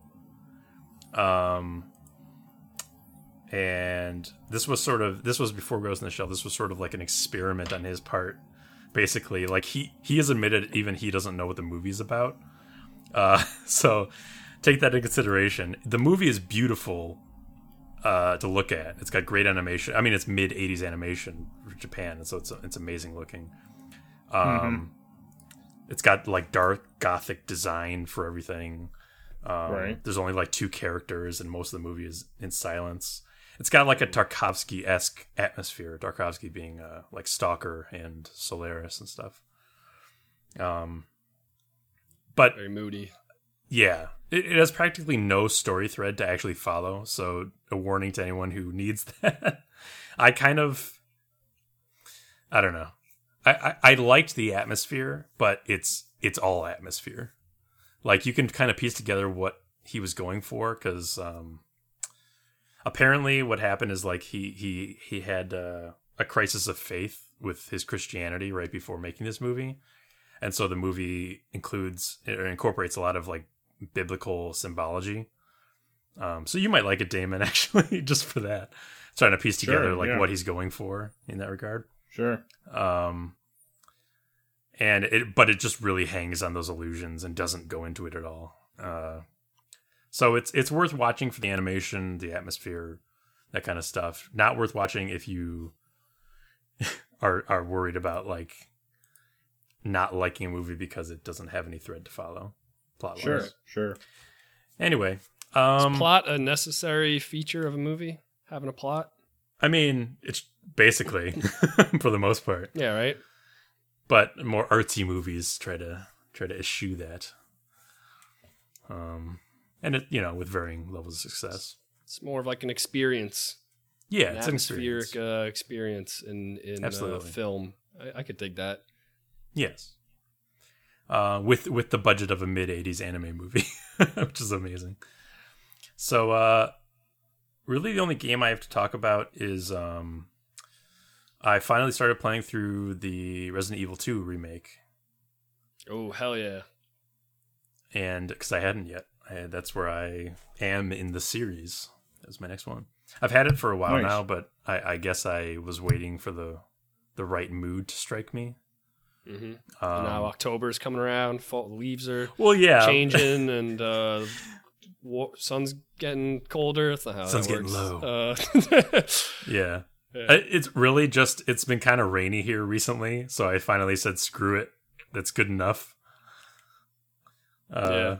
C: Um, and this was sort of this was before Ghost in the Shell. This was sort of like an experiment on his part, basically. Like he he has admitted even he doesn't know what the movie's about. Uh, [laughs] so take that into consideration. The movie is beautiful uh, to look at. It's got great animation. I mean, it's mid '80s animation for Japan, so it's it's amazing looking. Um, it's got like dark gothic design for everything. Um,
A: Right.
C: There's only like two characters, and most of the movie is in silence. It's got like a Tarkovsky esque atmosphere. Tarkovsky being uh, like Stalker and Solaris and stuff. Um, but
B: Very moody.
C: yeah, it, it has practically no story thread to actually follow. So a warning to anyone who needs [laughs] that. I kind of, I don't know. I, I I liked the atmosphere, but it's it's all atmosphere. Like you can kind of piece together what he was going for because um, apparently what happened is like he he he had uh, a crisis of faith with his Christianity right before making this movie, and so the movie includes or incorporates a lot of like biblical symbology. Um, so you might like it, Damon, [laughs] actually, just for that. Trying to piece
A: Sure,
C: together like
A: yeah.
C: what he's going for in that regard.
A: Sure.
C: Um, and it, but it just really hangs on those illusions and doesn't go into it at all. Uh, so it's it's worth watching for the animation, the atmosphere, that kind of stuff. Not worth watching if you [laughs] are are worried about like not liking a movie because it doesn't have any thread to follow. Plot
A: Sure.
C: wise.
A: Sure.
C: Anyway, um,
B: Is plot a necessary feature of a movie? Having a plot?
C: I mean, it's basically [laughs] for the most part.
B: Yeah, right.
C: but more artsy movies try to try to eschew that. Um, and it you know with varying levels of success.
B: It's more of like an experience,
C: Yeah,
B: an
C: it's an experience.
B: uh, experience in in uh, film. I, I could dig that.
C: Yes. Uh, with with the budget of a mid '80s anime movie, [laughs] which is amazing. So, uh, really, the only game I have to talk about is um, I finally started playing through the Resident Evil 2 remake,
B: Oh hell yeah!
C: and because I hadn't yet, I, that's where I am in the series. That's my next one. I've had it for a while
A: Nice.
C: now, but I, I guess I was waiting for the the right mood to strike me.
B: hmm
C: Um,
B: now October's coming around. Fall leaves are
C: well, yeah,
B: changing, [laughs] and uh, wa- sun's getting colder. That's not how
C: Sun's
B: that
C: getting low.
B: Uh, [laughs]
C: Yeah.
B: Yeah.
C: It's really just it's been kind of rainy here recently, so I finally said screw it. That's good enough. Uh
B: Yeah.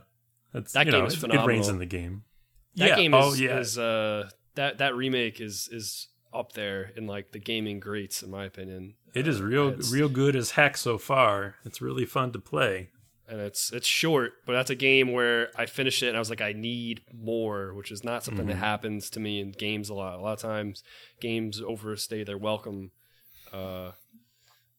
C: That's,
B: That game
C: know,
B: is
C: it- It rains in the game.
B: that
C: yeah.
B: game
C: oh
B: is,
C: yeah.
B: is uh, that that remake is is up there in like the gaming greats in my opinion.
C: it is
B: Uh,
C: real real good as heck so far. It's really fun to play.
B: And it's it's short, but that's a game where I finished it and I was like, I need more, which is not something that
C: Mhm.
B: happens to me in games a lot. A lot of times, games overstay their welcome. Uh,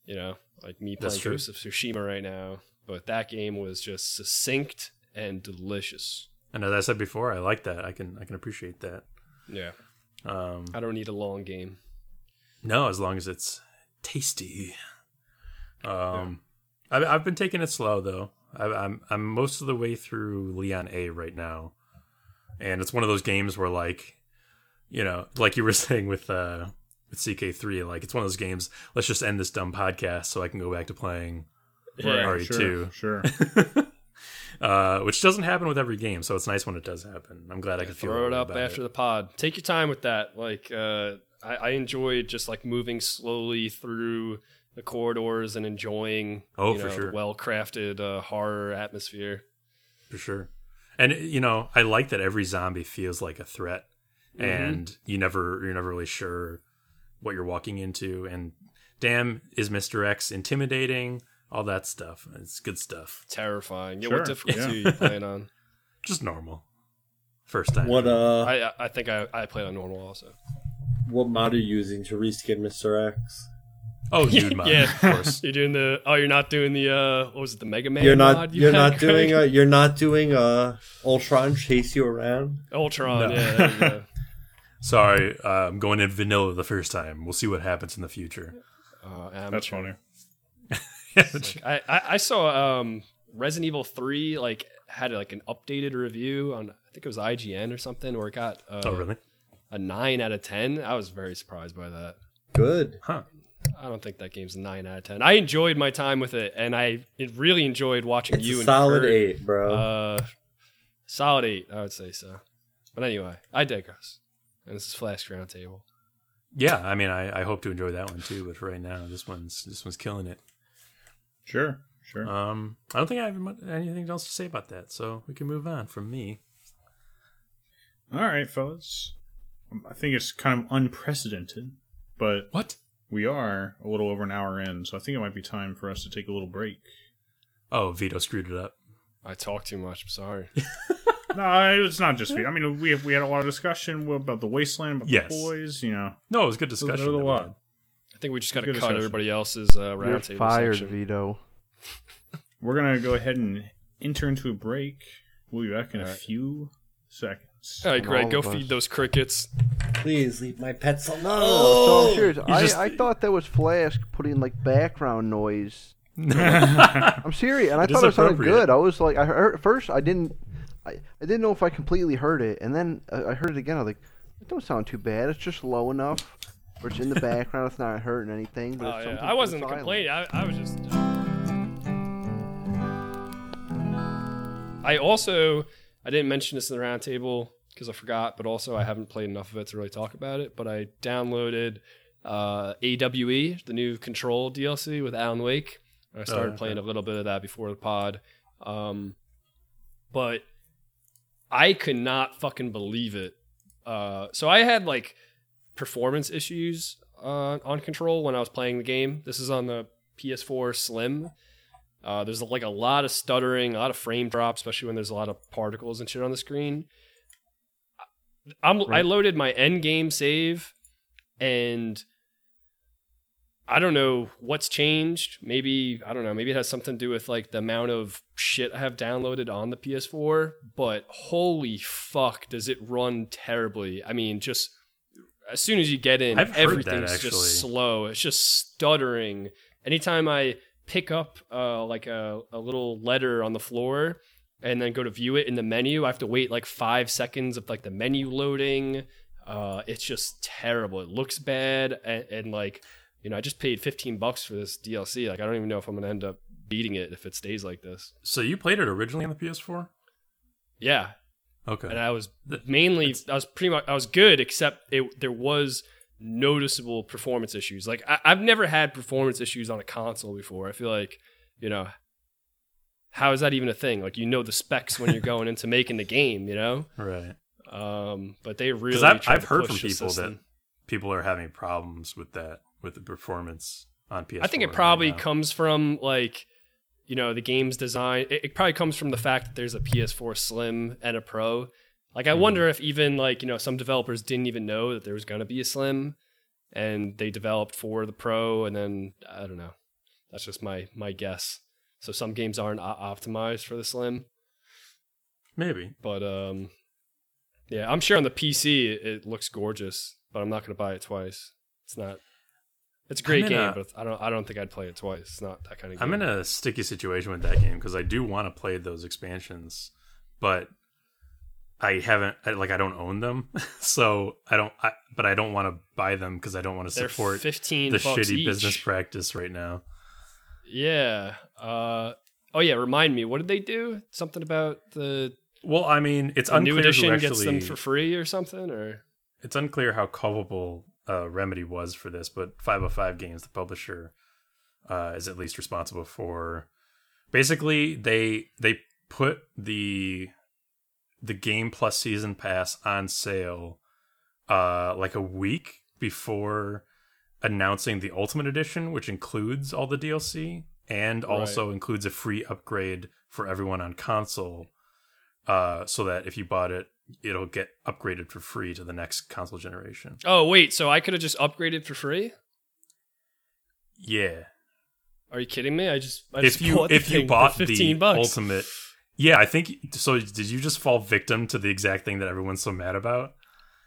B: you know, like me playing. Ghost of Tsushima right now, but that game was just succinct and delicious.
C: And as I said before, I like that. I can I can appreciate that.
B: Yeah,
C: Um
B: I don't need a long game.
C: No, as long as it's tasty. Um, I've I've been taking it slow though. I, I'm I'm most of the way through Leon A right now, and it's one of those games where like, you know, like you were [laughs] saying with uh with CK3, like it's one of those games. Let's just end this dumb podcast so I can go back to playing,
B: Yeah,
C: Right. RE2.
A: Sure. [laughs]
C: uh, which doesn't happen with every game. So it's nice when it does happen. I'm glad I can
B: throw
C: that
B: it up
C: about
B: after
C: it.
B: the pod. Take your time with that. Like uh, I, I enjoyed just like moving slowly through the corridors and enjoying
C: Oh,
B: you
C: for sure.
B: well crafted uh, horror atmosphere.
C: for sure. And you know, I like that every zombie feels like a threat,
B: Mhm.
C: and you never you're never really sure what you're walking into. And damn, is Mister X intimidating? All that stuff. It's good stuff.
B: Terrifying. Yeah,
A: Sure,
B: what difficulty
A: yeah.
B: are you playing on? [laughs]
C: Just normal. First time.
E: What uh,
B: I I think I, I played on normal also.
E: what mod are you using to reskin Mr. X?
C: Oh, [laughs] nude mod,
B: Yeah.
C: of course.
B: You're doing the. Oh, you're not doing the. uh What was it? The Mega Man.
E: You're not.
B: mod you
E: You're
B: had,
E: not doing. Uh, you're not doing. Uh, Ultron chase you around.
B: Ultron.
C: No.
B: Yeah. There you go. [laughs]
C: Sorry, uh, I'm going in vanilla the first time. We'll see what happens in the future.
B: Uh,
A: That's funny. [laughs]
B: Like, I, I I saw um Resident Evil Three like had like an updated review on I think it was IGN or something where it got uh,
C: oh, really?
B: a nine out of ten. I was very surprised by that.
E: Good.
C: Huh.
B: I don't think that game's a nine out of ten. I enjoyed my time with it, and I really enjoyed watching
E: It's
B: you
E: a
B: and
E: solid
B: Kurt.
E: eight, bro.
B: Uh, solid eight, I would say so. But anyway, I digress. And this is Flash Roundtable.
C: Yeah, I mean, I, I hope to enjoy that one too. But for right now, this one's this one's killing it.
A: Sure, sure.
C: Um, I don't think I have mu- anything else to say about that, so we can move on from me.
A: All right, fellas. Um, I think it's kind of unprecedented, but
C: What?
A: We are a little over an hour in, so I think it might be time for us to take a little break.
C: Oh, Vito screwed it up.
B: I talk too much. I'm sorry. [laughs]
A: No, it's not just me. I mean, we we had a lot of discussion about the wasteland, about
C: Yes.
A: the boys. You know,
C: No, it was good
A: There's
C: discussion.
A: a
C: that we
A: lot.
B: I think we just got to cut
A: discussion.
B: everybody else's uh,
D: You're
B: roundtable
D: fired,
B: section.
D: Vito.
A: We're gonna go ahead and enter into a break. We'll be back in a few seconds.
B: All right,
D: And
B: Greg,
D: all
B: go
D: of us.
B: feed those crickets.
E: Please leave my pets alone.
D: So I'm serious. I,
C: just-
D: I thought that was Flask putting like background noise. [laughs] I'm serious, and I
C: It is
D: thought it sounded good. I was like, I heard first I didn't, I, I didn't know if I completely heard it, and then I, I heard it again. I was like, it don't sound too bad. It's just low enough, or it's in the background. It's not hurting anything. But
B: Oh,
D: it's
B: yeah. I wasn't
D: silent.
B: complaining. I, I was just. I also I didn't mention this in the roundtable because I forgot, but also I haven't played enough of it to really talk about it. But I downloaded uh, AWE, the new Control DLC with Alan Wake. I started
C: okay.
B: playing a little bit of that before the pod, um, but I could not fucking believe it. Uh, so I had like performance issues uh, on Control when I was playing the game. This is on the PS4 Slim. Uh, there's like a lot of stuttering, a lot of frame drop, especially when there's a lot of particles and shit on the screen. I'm, I loaded my end game save, and I don't know what's changed. Maybe I don't know. Maybe it has something to do with like the amount of shit I have downloaded on the PS4. But holy fuck, does it run terribly? I mean, just as soon as you get in,
C: I've
B: everything's just slow. It's just stuttering. Anytime I pick up uh, like a, a little letter on the floor and then go to view it in the menu, I have to wait like five seconds of like the menu loading. Uh, it's just terrible. It looks bad, and, and like you know, I just paid fifteen bucks for this DLC. Like, I don't even know if I'm gonna end up beating it if it stays like this.
C: So you played it originally on the PS4?
B: Yeah,
C: Okay.
B: and I was mainly
C: it's-
B: I was pretty much I was good, except it there was noticeable performance issues. Like I, I've never had performance issues on a console before. I feel like you know how is that even a thing? Like you know the specs when you're going into making the game, you know. [laughs]
C: right.
B: Um, but they really
C: I've- I've heard from people that. People are having problems with that, with the performance on PS4.
B: I think it probably
C: now.
B: comes from like you know the game's design. It, it probably comes from the fact that there's a PS4 Slim and a Pro. Like I
C: Mhm.
B: wonder if even like you know some developers didn't even know that there was going to be a Slim, and they developed for the Pro, and then I don't know. That's just my my guess. So some games aren't optimized for the Slim,
C: Maybe.
B: but um, yeah, I'm sure on the PC it, it looks gorgeous, but I'm not going to buy it twice. It's not. It's a great game,
C: a-
B: but I don't. I don't think I'd play it twice. It's not that kind of game.
C: I'm in a sticky situation with that game because I do want to play those expansions, but I haven't. I, like I don't own them, [laughs] so I don't. I, but I don't want to buy them because I don't want to support
B: fifteen
C: the shitty
B: each.
C: business practice right now.
B: Yeah. Uh, oh yeah. Remind me. What did they do? Something about the,
C: Well, I mean, it's
B: the new edition
C: who
B: gets them for free or something, or
C: it's unclear how culpable uh, Remedy was for this, but 505 Games, the publisher, uh, is at least responsible for. Basically, they they put the the game plus season pass on sale uh, like a week before announcing the Ultimate Edition, which includes all the DLC and also includes a free upgrade for everyone on console. Uh, so that if you bought it, it'll get upgraded for free to the next console generation.
B: oh wait, so I could have just upgraded for free.
C: Yeah.
B: Are you kidding me? I just I
C: If
B: just
C: you
B: bought the
C: if you bought the
B: bucks.
C: ultimate, yeah, I think so. Did you just fall victim to the exact thing that everyone's so mad about?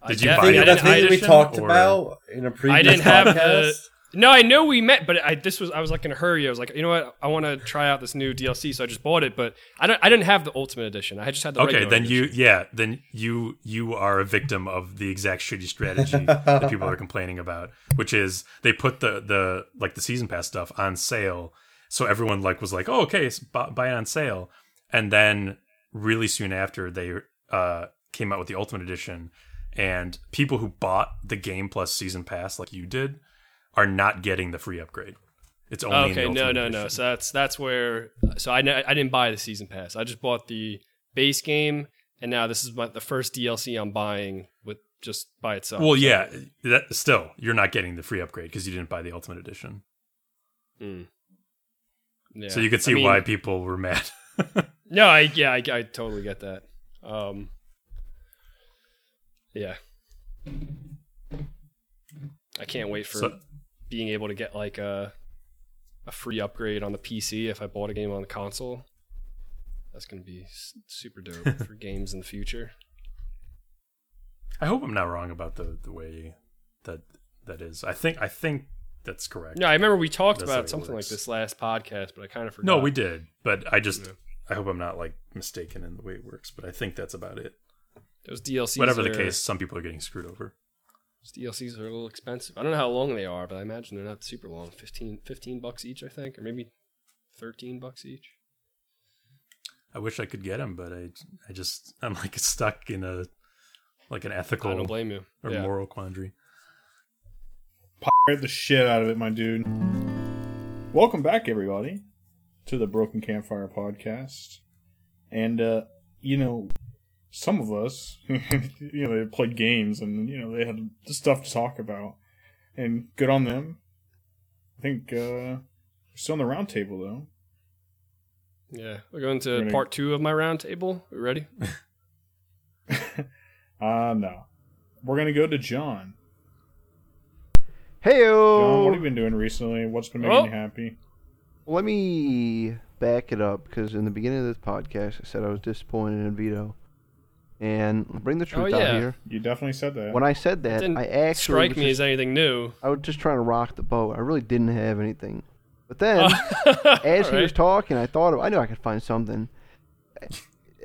B: I
C: Did you
B: guess-
C: buy
E: I
B: I
E: think
C: it
B: I
E: what we talked
C: or-
E: about in a previous
B: I didn't have the.
E: podcast.
B: No, I know we met, but I this was I was like in a hurry. I was like, you know what? I want to try out this new DLC, so I just bought it. But I don't. I didn't have the Ultimate Edition. I just had the
C: Okay,
B: regular
C: then you yeah, then you you are a victim of the exact shitty strategy that [laughs] people are complaining about, which is they put the the like the season pass stuff on sale, so everyone like was like, oh okay, buy, buy it on sale, and then really soon after they uh came out with the Ultimate Edition, and people who bought the game plus season pass like you did are not getting the free upgrade. It's only
B: Okay, no, no, no. So that's that's where. So I I didn't buy the season pass. I just bought the base game, and now this is my, the first DLC I'm buying with just by itself.
C: Well, yeah, that still you're not getting the free upgrade because you didn't buy the Ultimate Edition.
B: Mm. Yeah.
C: So you can
B: I
C: see
B: mean,
C: why people were mad. [laughs]
B: No, I yeah, I, I totally get that. Um, yeah, I can't wait for
C: So-
B: being able to get like a a free upgrade on the PC if I bought a game on the console. That's gonna be super dope [laughs] for games in the future.
C: I hope I'm not wrong about the the way that that is. I think I think that's correct.
B: No, I remember we talked
C: That's
B: about
C: it
B: something like this last podcast, but I kind of forgot.
C: No, we did, but I just
B: Yeah.
C: I hope I'm not like mistaken in the way it works. But I think that's about it.
B: Those DLCs.
C: Whatever the
B: are-
C: case, some people are getting screwed over.
B: those DLCs are a little expensive. I don't know how long they are, but I imagine they're not super long. 15, 15 bucks each, I think, or maybe thirteen bucks each.
C: I wish I could get them, but I I just [laughs] I'm like stuck in a like an ethical
B: I
C: ethical
B: don't blame you.
C: or
B: Yeah.
C: moral quandary.
A: Pirate the shit out of it, my dude. Welcome back, everybody, to the Broken Campfire podcast. And, uh, you know, some of us, [laughs] you know, they played games and, you know, they had stuff to talk about. And good on them. I think, uh, we're still on the round table, though.
B: Yeah, we're going to
A: We're gonna-
B: part two of my round table. We ready? [laughs]
A: Uh, no. We're going to go to John.
D: Hey
A: John, what have you been doing recently? What's been making
B: Oh.
A: you happy?
D: Let me back it up because in the beginning of this podcast, I said I was disappointed in Vito, and bring the oh, truth
B: Oh,
D: out here.
A: You definitely said that.
D: When I said that,
B: Didn't
D: I actually
B: strike me
D: just,
B: as anything new.
D: I was just trying to rock the boat. I really didn't have anything. But then, oh. [laughs] as
B: All
D: he was talking, I thought of, I knew I could find something.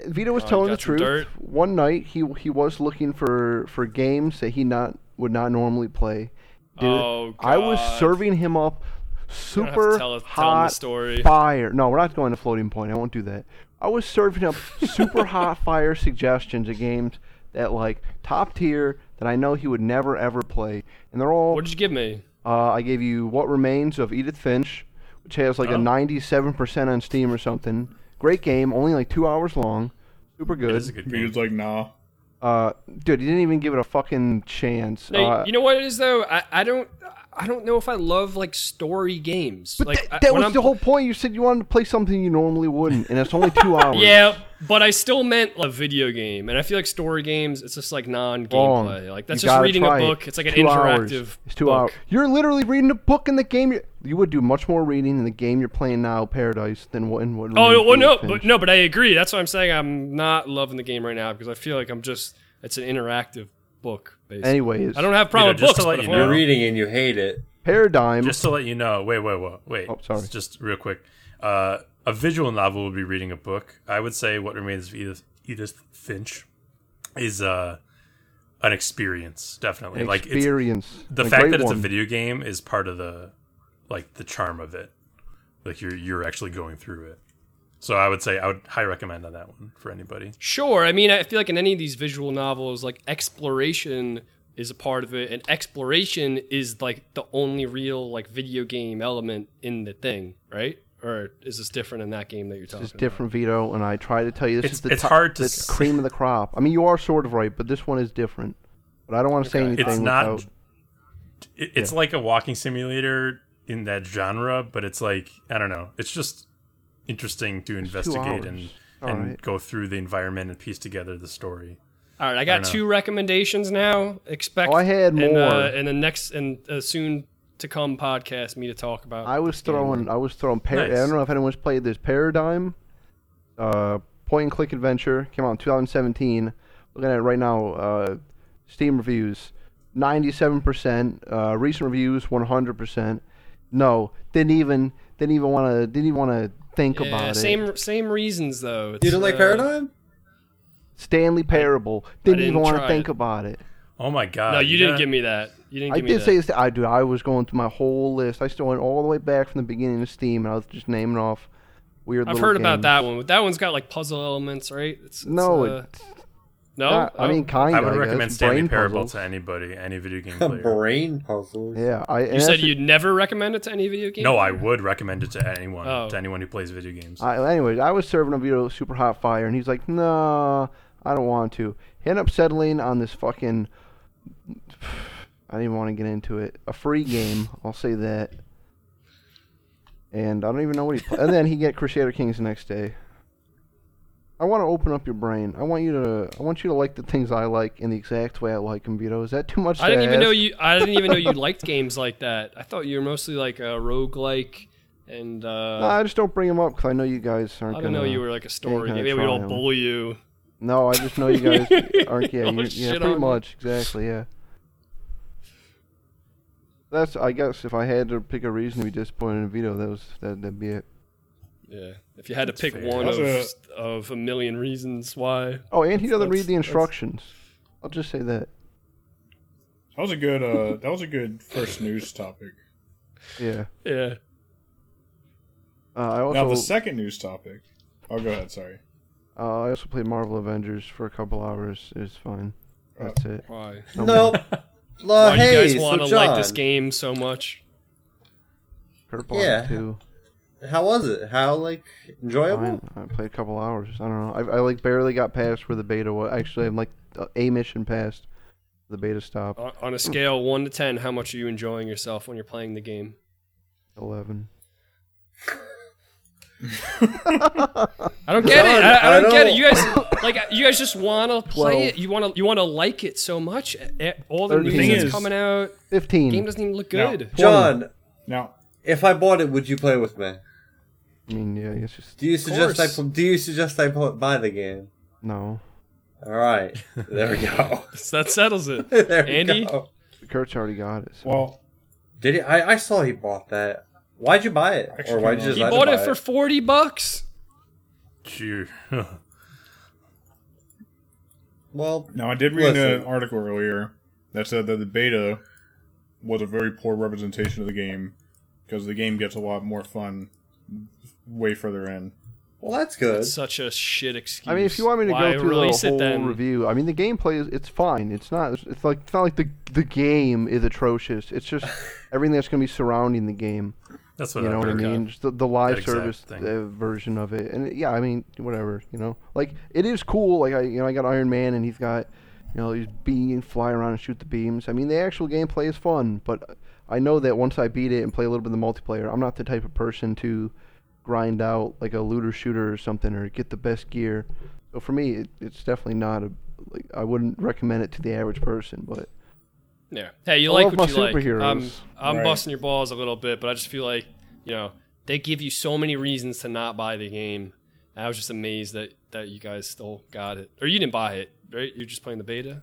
D: Vito was
B: Oh,
D: telling the truth.
B: dirt?
D: One night, he he was looking for for games that he not would not normally play. Dude,
B: Oh,
D: I was serving him up
B: You don't have to
D: super
B: tell, tell him the
D: hot
B: story.
D: fire. No, we're not going to floating point. I won't do that. I was serving up super [laughs] hot fire suggestions of games that like top tier that I know he would never ever play, and they're all.
B: What did you give me?
D: Uh, I gave you What Remains of Edith Finch, which has like a
C: Oh.
D: 97% on Steam or something. Great game, only like two hours long. Super
C: It is a
D: good.
C: good
A: He was like, nah.
D: Uh, dude, he didn't even give it a fucking chance.
B: No,
D: uh,
B: you know what it is though. I, I don't I don't know if I love like story games.
D: but
B: like
D: that,
B: I-
D: that
B: when
D: was
B: I'm-
D: the whole point. You said you wanted to play something you normally wouldn't, and it's only two [laughs] hours.
B: Yeah, but I still meant a video game, and I feel like story games. It's just like non-gameplay. Like that's
D: You
B: just reading a
D: try it.
B: book. It's like an
D: Two
B: interactive.
D: Hours. It's two
B: book.
D: hours. You're literally reading a book in the game. You, you would do much more reading in the game you're playing now, Paradise, than what in what.
B: Oh well, no, but no, but I agree. That's why I'm saying I'm not loving the game right now because I feel like I'm just. It's an interactive book. Basically.
D: Anyways,
B: I don't have a problem
C: Vito,
B: with
C: just to
B: books,
C: let
B: but
C: you
B: if
E: You're reading and you hate it.
D: Paradigm.
C: Just to let you know, wait, wait, wait, wait.
D: Oh, sorry.
C: Just real quick. Uh, a visual novel would be reading a book. I would say What Remains of Edith, Edith Finch is uh, an experience, definitely.
D: an
C: like it's,
D: experience.
C: the
D: A
C: fact
D: great
C: that it's a video game is part of the like the charm of it. Like you're you're actually going through it. So I would say I would high recommend on that one for anybody.
B: Sure. I mean, I feel like in any of these visual novels, like exploration is a part of it, and exploration is like the only real like video game element in the thing, right? Or is this different in that game that you're talking about?
D: It's different, Vito, and I try to tell you this
C: It's-
D: is the
C: it's
D: top-
C: hard to
D: the
C: s-
D: cream of the crop. I mean, you are sort of right, but this one is different. But I don't want to say anything
C: It's not.
D: without.
C: It, it's like a walking simulator in that genre, but it's like I don't know. It's just interesting to investigate and.
D: All
C: and
D: right.
C: go through the environment and piece together the story.
B: All right, I got
C: know.
B: two recommendations now. Expect
D: Oh, I had
B: in,
D: more.
B: uh, in the next and uh, soon to come podcast me to talk about.
D: I was
B: this game.
D: throwing. I was throwing. Par-
C: Nice.
D: I don't know if anyone's played this Paradigm. Uh, point and click adventure came out in 2017. Looking at it right now, uh, Steam reviews, 97%. Uh, recent reviews, 100%. No, didn't even didn't even want to didn't even want to think
B: Yeah,
D: about it.
B: same same reasons though.
E: You don't like
B: uh,
E: Paradigm?
D: Stanley Parable didn't,
B: didn't
D: even want to think
B: it.
D: about it.
C: Oh my god!
B: No, you didn't give me that. You didn't
D: I
B: me
D: did
B: that.
D: say this. I do. I was going through my whole list. I still went all the way back from the beginning of Steam, and I was just naming off weird.
B: I've
D: little
B: heard about that one. but That one's got like puzzle elements, right? It's, it's,
D: No,
B: uh,
D: it,
B: no.
D: not- I
B: Oh.
D: mean, kind of.
C: I
D: of.
C: would recommend Stanley
D: brain
C: Parable
D: puzzles.
C: to anybody, any video game
E: A [laughs]
C: player.
E: brain puzzle.
D: Yeah, I.
B: you said you'd never recommend it to any video game.
C: No, I would recommend it to anyone,
B: Oh.
C: to anyone who plays video games.
D: I, anyways, I was serving a video super hot fire, and he's like, "No, I don't want to." He ended up settling on this fucking. I didn't even want to get into it. A free game, [laughs] I'll say that. And I don't even know what he. Pl- and then he get Crusader Kings the next day. I want to open up your brain. I want you to. I want you to like the things I like in the exact way I like them, Vito. Is that too much?
B: I didn't even know you. I didn't even know you liked games like that. I thought you were mostly like a roguelike and. uh
D: No, I just don't bring them up because I know you guys aren't.
B: I didn't know
D: gonna-
B: you were like a story.
D: gonna
B: Maybe we
D: try
B: don't
D: 'em.
B: bully you.
D: No, I just know you [laughs] guys aren't. Yeah, you, yeah, pretty
B: on me.
D: much, exactly. Yeah. That's. I guess if I had to pick a reason to be disappointed in Vito, that was that. That'd be it.
B: Yeah. If you had to pick
C: fair.
B: one of
A: That's
B: of a million reasons why.
D: Oh, and he doesn't read the instructions. I'll just say that.
A: That was a good. Uh, that was a good first news topic.
D: Yeah.
B: Yeah.
D: Uh, I also.
A: now the second news topic. Oh, go ahead. Sorry.
D: uh, I also played Marvel Avengers for a couple hours. It was fine. That's it.
B: Why?
D: No
E: Nope.
D: more. [laughs]
B: Why
E: hey,
B: do you guys want to
E: John,
B: like this game so much?
D: Purple
E: Yeah.
D: too.
E: How was it? How like enjoyable?
D: Fine. I played a couple hours. I don't know. I, I like barely got past where the beta was. Actually, I'm like uh, a mission past the beta stop.
B: On on a scale one to ten, how much are you enjoying yourself when you're playing the game?
D: Eleven. [laughs]
B: I don't get it.
E: John,
B: I, I
E: I
B: don't get it. You guys like you guys just want to [laughs] play
D: Twelve.
B: it. You want to you want to like it so much. All the news
D: Thirteen.
B: that's
A: is-
B: coming out,
D: Fifteen.
B: game doesn't even look
A: No.
B: good.
E: John,
A: Now,
E: if I bought it, would you play with me?
D: I mean, yeah, it's just
E: Do you suggest I pl- do you suggest I pl- buy the game?
D: no.
E: All right, there we go. [laughs]
B: So that settles it. [laughs]
E: there we
B: Andy?
E: go.
D: Kurt's already got it. So.
A: well,
E: Did he? I, I saw he bought that. Why'd you buy it, or why'd you just
B: He bought
E: him
B: it for forty bucks.
C: Cheer. [laughs]
E: Well,
A: now I did read
E: Listen.
A: an article earlier that said that the beta was a very poor representation of the game because the game gets a lot more fun way further in.
E: well, that's good.
B: It's such a shit excuse.
D: I mean, if you want me to
B: Why
D: go through
B: release
D: the
B: it
D: whole
B: then?
D: review, I mean, the gameplay is it's fine. It's not. It's like it's not like the the game is atrocious. It's just [laughs] everything that's going to be surrounding the game.
C: That's what
D: You know what I mean? Just the, the live service uh, version of it, and yeah, I mean, whatever. You know, like it is cool. Like I, you know, I got Iron Man, and he's got, you know, these beams fly around and shoot the beams. I mean, the actual gameplay is fun, but I know that once I beat it and play a little bit of the multiplayer, I'm not the type of person to grind out like a looter shooter or something or get the best gear. So for me, it, it's definitely not a like I wouldn't recommend it to the average person, but
B: Yeah. Hey, you
D: I
B: like what you like. I'm I'm
A: Right.
B: busting your balls a little bit, but I just feel like you know they give you so many reasons to not buy the game. I was just amazed that that you guys still got it, or you didn't buy it, right? You're just playing the beta.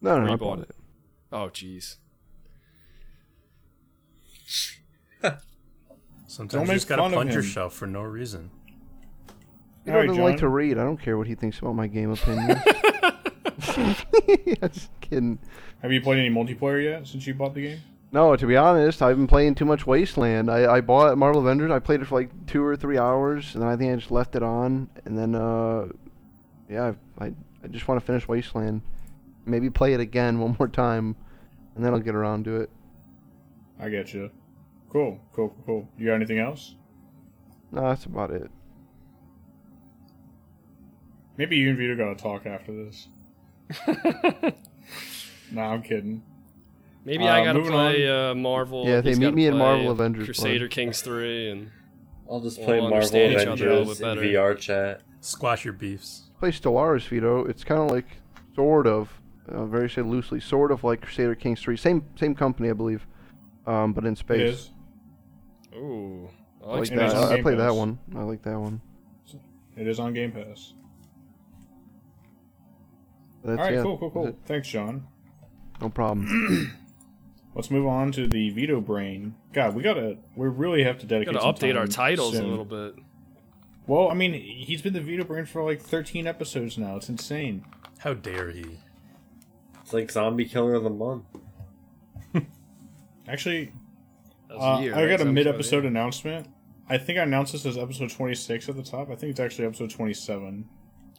D: no, no, no I
B: bought
D: bought
B: it. Oh, jeez. [laughs]
C: Sometimes you just gotta
A: fun of
C: plunge
A: him.
C: yourself for no reason.
D: He
A: All right,
D: doesn't like to read. I don't care what he thinks about my game opinion. [laughs] [laughs] I'm just kidding.
A: Have you played any multiplayer yet since you bought the game?
D: No, to be honest, I've been playing too much Wasteland. I, I bought Marvel Avengers. I played it for like two or three hours, and then I think I just left it on. And then, uh, yeah, I I just want to finish Wasteland. Maybe play it again [laughs] one more time, and then I'll get around to it.
A: I get you. Cool, cool, cool. You got anything else?
D: No, that's about it.
A: Maybe you and Vito gotta talk after this. [laughs] nah, I'm kidding.
B: Maybe
A: Uh,
B: I gotta play uh, Marvel.
D: Yeah, they meet me in Marvel Avengers,
B: Crusader
D: bud.
B: Kings three, and
E: I'll just
B: We'll
E: play Marvel
B: understand each other a little
E: Avengers in. VR chat.
C: Squash your beefs.
D: Play Stellaris, Vito. It's kind of like, sort of, uh, very say loosely, sort of like Crusader Kings 3. Same same company, I believe. um, but in
A: It
D: space.
A: Is.
B: Ooh, I
D: I
B: like
D: like that.
A: on
D: I, I
A: Game
D: played that one. I like that one.
A: It is on Game Pass.
D: That's,
A: All right,
D: yeah,
A: cool, cool, cool. Thanks, John.
D: No problem. [clears throat] [clears throat]
A: Let's move on to the Veto Brain. God, we gotta, we really have to dedicate.
B: Gotta
A: some
B: update our
A: time
B: titles a little bit.
A: Well, I mean, he's been the Veto Brain for like 13 episodes now. It's insane.
C: How dare he?
E: It's like zombie killer of the month. [laughs]
A: Actually,
B: That
A: uh,
B: year,
A: I
B: right?
A: got a mid-episode
B: yeah.
A: announcement. I think I announced this as episode 26 at the top. I think it's actually episode 27.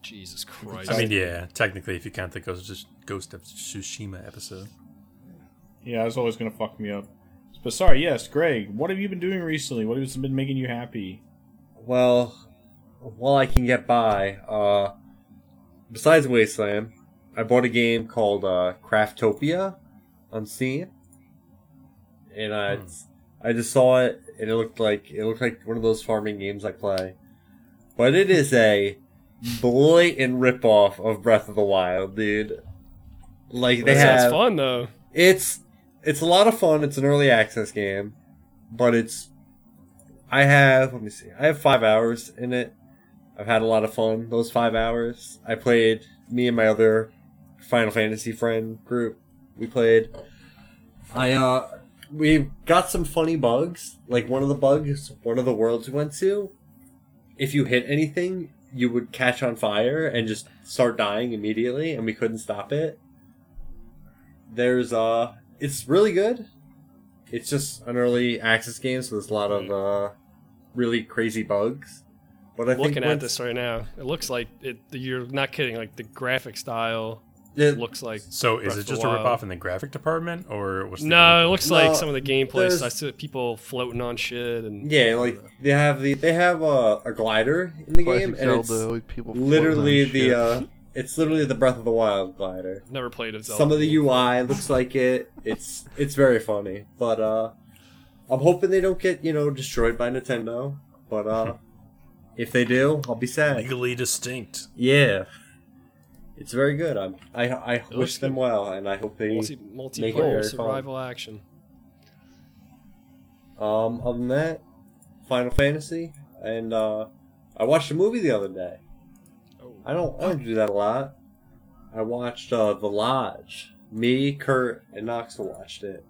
B: Jesus Christ!
C: I mean, yeah, technically, if you count the Ghost, Ghost of Tsushima episode.
A: Yeah, it's always gonna fuck me up. But sorry, yes, Greg. What have you been doing recently? What has been making you happy?
E: Well, while I can get by, uh, besides Wasteland, I bought a game called uh, Craftopia on Steam, and I I just saw it, and it looked like it looked like one of those farming games I play, but it is a blatant ripoff of Breath of the Wild, dude. Like they
B: that
E: have
B: fun though.
E: it's it's a lot of fun. It's an early access game, but it's I have let me see. I have five hours in it. I've had a lot of fun those five hours. I played me and my other Final Fantasy friend group. We played. I uh we got some funny bugs. Like one of the bugs, one of the worlds we went to, if you hit anything, you would catch on fire and just start dying immediately, and we couldn't stop it. There's uh it's really good. It's just an early access game, so there's a lot of uh really crazy bugs. But I think
B: Looking at this right now, it looks like it. You're not kidding. Like the graphic style
E: it-
B: looks like.
C: So, is
B: Breath
C: it just a
B: Wild.
C: ripoff in the graphic department, or was the
B: No, it looks like
E: No,
B: some of the gameplay.
E: there's-
B: I see people floating on shit and
E: yeah, like they have the they have a, a glider in the game,
D: Classic
E: and it's
D: Zelda with people
E: literally the uh it's literally the Breath of the Wild glider.
B: never played it.
E: Some of the UI looks like it. It's it's very funny, but uh, I'm hoping they don't get you know destroyed by Nintendo. But uh, [laughs] if they do, I'll be sad.
C: legally distinct?
E: Yeah, it's very good. I'm, I I wish them
B: good.
E: well, and I hope they.
B: multi
E: Make it
B: multiplayer
E: very fun.
B: action.
E: Um, other than that, Final Fantasy, and uh, I watched a movie the other day.
B: Oh,
E: I don't I don't do that a lot. I watched uh, The Lodge. Me, Kurt, and Knox watched it.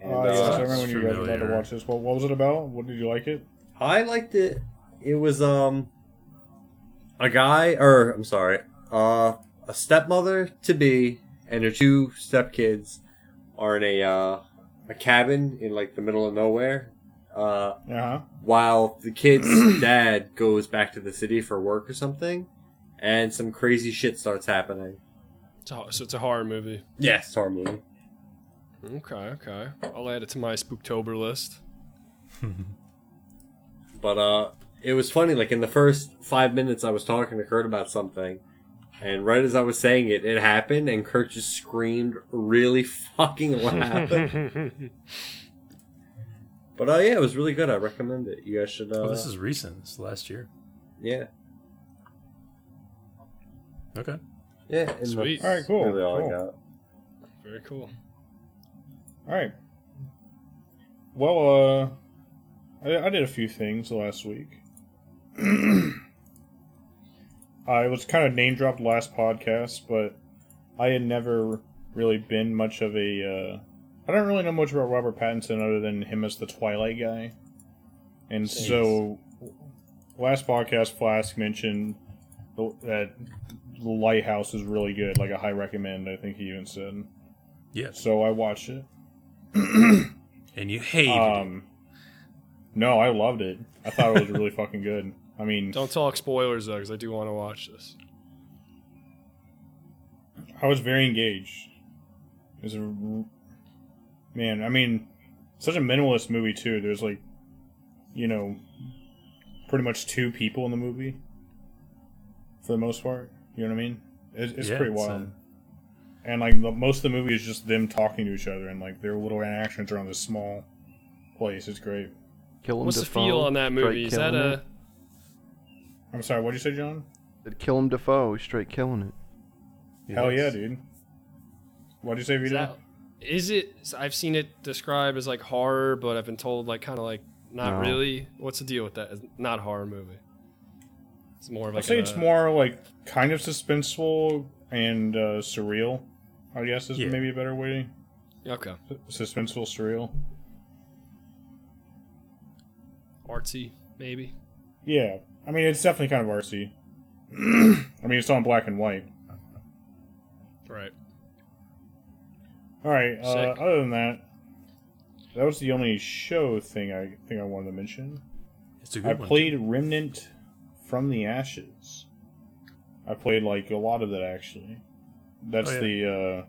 E: And,
A: Uh, yes, I
E: uh,
A: remember when you guys were about to watch this. What, what was it about? What did you like it?
E: I liked it. It was um a guy or I'm sorry, uh a stepmother to be and her two stepkids are in a uh a cabin in like the middle of nowhere. Uh
A: Uh huh.
E: while the kid's [clears throat] dad goes back to the city for work or something and some crazy shit starts happening.
B: it's a, so it's a horror movie.
E: Yes, it's a horror movie.
B: Okay, okay. I'll add it to my Spooktober list. [laughs]
E: But uh, it was funny. Like in the first five minutes, I was talking to Kurt about something, and right as I was saying it, it happened, and Kurt just screamed really fucking loud. [laughs] but uh, yeah, it was really good. I recommend it. You guys should. Uh,
C: oh, this is recent. This is last year.
E: yeah,
C: Okay.
E: yeah. and
B: Sweet.
E: that's
A: All right, cool,
E: Really all
A: cool.
E: I got.
B: Very cool.
A: All right. Well, uh, I, I did a few things last week. [clears throat] I was kind of name dropped last podcast, but I had never really been much of a. Uh, I don't really know much about Robert Pattinson other than him as the Twilight guy. And so, last podcast, Flask mentioned the, that the Lighthouse is really good, like a high recommend. I think he even said.
C: Yeah.
A: So I watched it.
C: And you hated it.
A: Um, no, I loved it. I thought it was really fucking good. I mean,
B: Don't talk spoilers though, because I do want to watch this.
A: I was very engaged. It was a man. I mean, such a minimalist movie too. There's like, you know, pretty much two people in the movie for the most part. You know what I mean? It's, it's
C: Yeah,
A: pretty
C: it's,
A: wild.
C: uh,
A: and like the, most of the movie is just them talking to each other and like their little interactions around this small place. It's great.
D: Kill him
B: What's the feel on that movie? Is that a
D: it.
A: I'm sorry. What'd you say, John?
D: Said Willem Dafoe, straight killing it.
A: Hell yeah, dude. What'd you say,
B: is that is it? I've seen it described as like horror, but I've been told like kind of like not
D: No.
B: really. What's the deal with that? It's not a horror movie. It's more of like.
A: I'd say
B: a-
A: it's more like kind of suspenseful and uh, surreal. I guess is
C: Yeah.
A: maybe a better way.
B: okay,
A: Suspenseful, surreal.
B: artsy maybe.
A: Yeah, I mean it's definitely kind of artsy. [clears throat] I mean it's all in black and white.
B: Right.
A: All right. Uh, other than that, that was the only show thing I think I wanted to mention.
C: It's a good
A: I
C: one.
A: played Remnant from the Ashes. I played like a lot of that actually. That's
C: Oh, yeah.
A: the. uh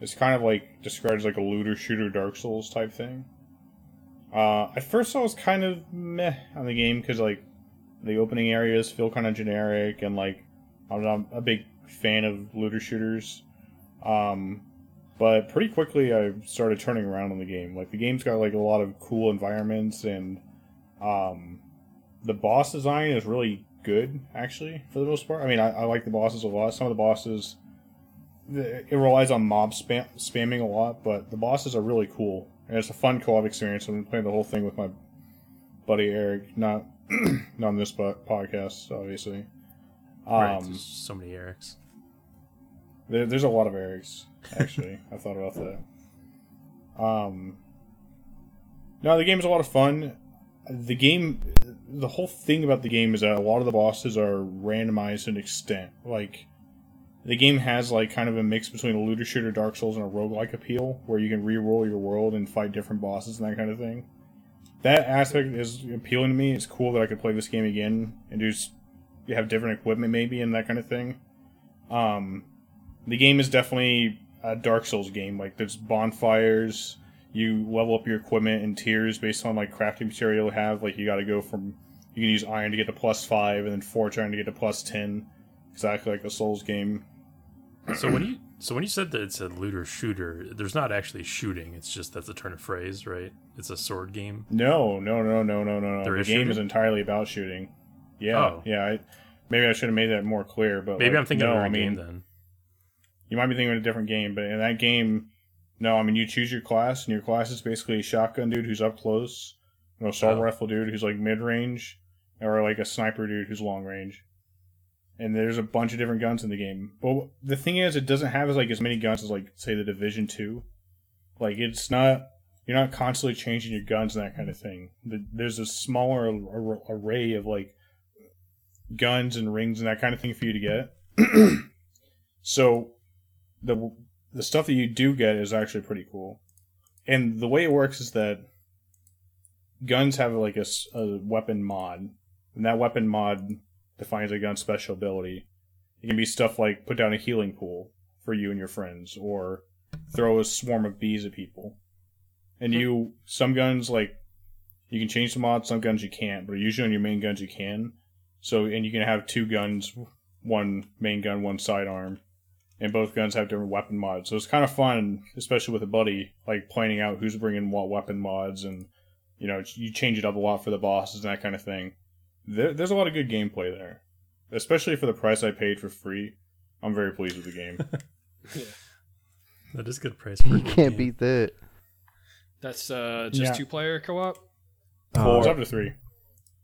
A: It's kind of like described as like a looter shooter Dark Souls type thing. Uh, at first I was kind of meh on the game because like the opening areas feel kind of generic and like I'm not a big fan of looter shooters. Um, but pretty quickly I started turning around on the game. Like the game's got like a lot of cool environments and um, the boss design is really good actually for the most part. I mean I, I like the bosses a lot. Some of the bosses it relies on mob spam, spamming a lot, but the bosses are really cool and it's a fun co-op experience. I've been playing the whole thing with my buddy Eric, not [clears throat] not on this po- podcast obviously.
C: Right,
A: Um,
C: there's so many Erics.
A: there, there's a lot of Erics, actually. [laughs] I thought about that. Um, no, the game is a lot of fun. The game, the whole thing about the game is that a lot of the bosses are randomized in extent. Like, the game has like kind of a mix between a looter shooter, Dark Souls, and a roguelike appeal, where you can re-roll your world and fight different bosses and that kind of thing. That aspect is appealing to me. It's cool that I could play this game again and just have different equipment maybe and that kind of thing. Um, the game is definitely a Dark Souls game. Like there's bonfires, you level up your equipment in tiers based on like crafting material you have. Like you got to go from you can use iron to get to plus five, and then forge iron to get to plus ten, exactly like a Souls game.
C: So when you so when you said that it's a looter shooter, there's not actually shooting. It's just that's a turn of phrase, right? It's a sword game.
A: No, no, no, no, no, no, no. The game
C: shooting?
A: is entirely about shooting. Yeah,
C: Oh.
A: yeah. I, maybe I should have made that more clear, but
C: Maybe
A: like,
C: I'm thinking
A: no,
C: of a
A: I mean,
C: game then.
A: You might be thinking of a different game, but in that game, no, I mean you choose your class, and your class is basically a shotgun dude who's up close, an assault
C: Oh.
A: rifle dude who's like mid range, or like a sniper dude who's long range. And there's a bunch of different guns in the game. But the thing is, it doesn't have as like as many guns as like say the Division Two. Like it's not you're not constantly changing your guns and that kind of thing. There's a smaller array of like guns and rings and that kind of thing for you to get. [clears throat] so the the stuff that you do get is actually pretty cool. And the way it works is that guns have like a, a weapon mod, and that weapon mod defines a gun's special ability. It can be stuff like put down a healing pool for you and your friends, or throw a swarm of bees at people. And you, some guns like you can change the mod, some guns you can't, but usually on your main guns you can. So, and you can have two guns, one main gun, one sidearm and both guns have different weapon mods. So it's kind of fun, especially with a buddy, like planning out who's bringing what weapon mods, and you know you change it up a lot for the bosses and that kind of thing. There, there's a lot of good gameplay there, especially for the price I paid for free. I'm very pleased with the game. [laughs] yeah.
C: That is good price for
D: You can't
C: game.
D: beat that.
B: That's uh, just
A: Yeah.
B: two player co op.
E: Four.
A: it's up to three.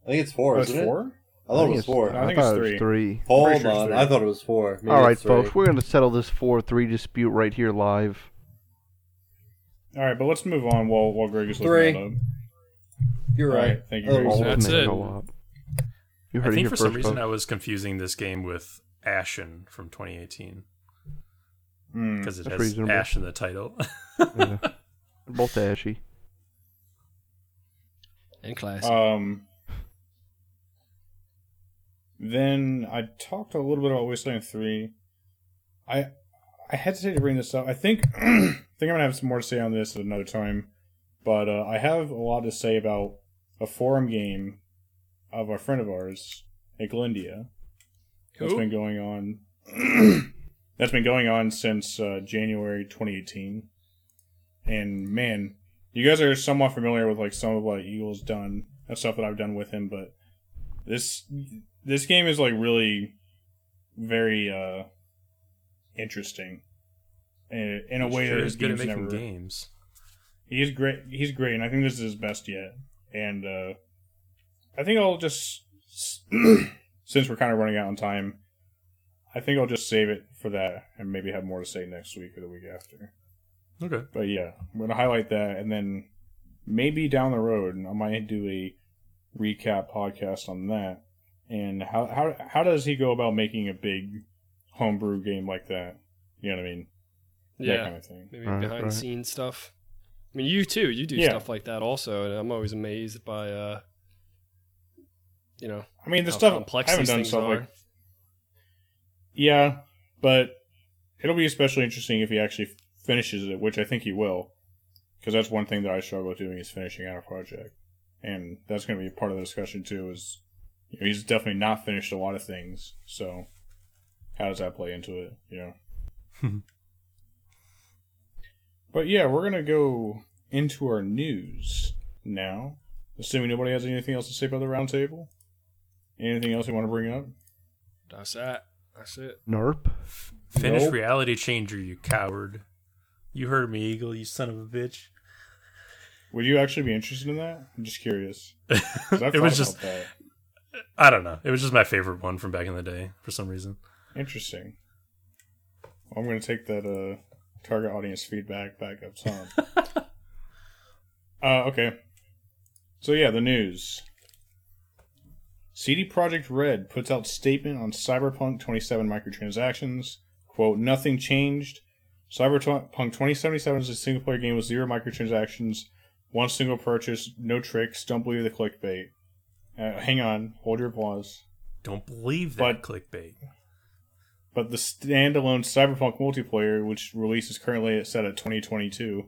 E: I think it's four.
A: Oh, it's
E: isn't it?
A: four.
E: I thought it was four.
A: I think
D: thought
A: it's
D: it was
A: three.
D: three.
E: Hold
A: sure
E: on,
A: three.
E: I thought it was four. Maybe
D: All right, folks, we're going to settle this 4 3 dispute right here live.
A: All right, but let's move on while while Greg is
E: Three.
A: looking that up.
E: You're
A: All
E: right.
A: right, thank you,
E: I thought it was
A: Grayson.
B: That's it.
D: Co-op. You heard
C: I think for some reason
D: folks.
C: I was confusing this game with Ashen from 2018
A: Hmm.
C: because it has
D: reasonable.
C: Ash in the title. [laughs]
D: Yeah. Both ashy.
B: And class.
A: Um. Then I talked a little bit about Wasteland Three. I I hesitate to bring this up. I think [clears throat] I think I'm gonna have some more to say on this at another time, but uh, I have a lot to say about a forum game of a friend of ours, Eglindia, that's
B: Who?
A: been going on. [clears throat] that's been going on since uh, January 2018, and man, you guys are somewhat familiar with like some of what Eagle's done and stuff that I've done with him, but this this game is like really very uh interesting. in, in a way
C: sure
A: that
C: is
A: his games never.
C: games.
A: He's great. He's great, and I think this is his best yet. And uh, I think I'll just, [clears throat] since we're kind of running out on time, I think I'll just save it for that, and maybe have more to say next week or the week after.
C: Okay.
A: But yeah, I'm gonna highlight that, and then maybe down the road, I might do a recap podcast on that. And how how how does he go about making a big homebrew game like that? You know what I mean? That
B: Yeah,
A: kind of thing.
B: maybe
D: Right,
B: behind
D: right.
B: the scenes stuff. I mean, you too. You do
A: Yeah.
B: stuff like that also, and I'm always amazed by, uh, you know,
A: I mean, the stuff
B: complex
A: I haven't done
B: things
A: stuff
B: are.
A: like Yeah, but it'll be especially interesting if he actually finishes it, which I think he will, because that's one thing that I struggle with doing is finishing out a project, and that's going to be part of the discussion too. Is you know, he's definitely not finished a lot of things, so how does that play into it? You know. [laughs] but yeah, we're gonna go into our news now. Assuming nobody has anything else to say about the roundtable. Anything else you want to bring up?
B: That's that. That's it.
D: Nerp.
C: Finish
A: Nope.
C: reality changer, you coward. You heard me, Eagle, you son of a bitch.
A: Would you actually be interested in that? I'm just curious. [laughs]
C: It was just I don't know. It was just my favorite one from back in the day for some reason.
A: interesting. Well, I'm going to take that uh, target audience feedback back up some. [laughs] uh, okay. So yeah, the news. CD Projekt Red puts out statement on Cyberpunk 27 microtransactions. Quote, nothing changed. Cyberpunk 2077 is a single player game with zero microtransactions, one single purchase, no tricks, don't believe the clickbait. Uh, hang on, hold your applause.
C: Don't believe that
A: But-
C: clickbait.
A: But the standalone Cyberpunk multiplayer, which release is currently set at 2022,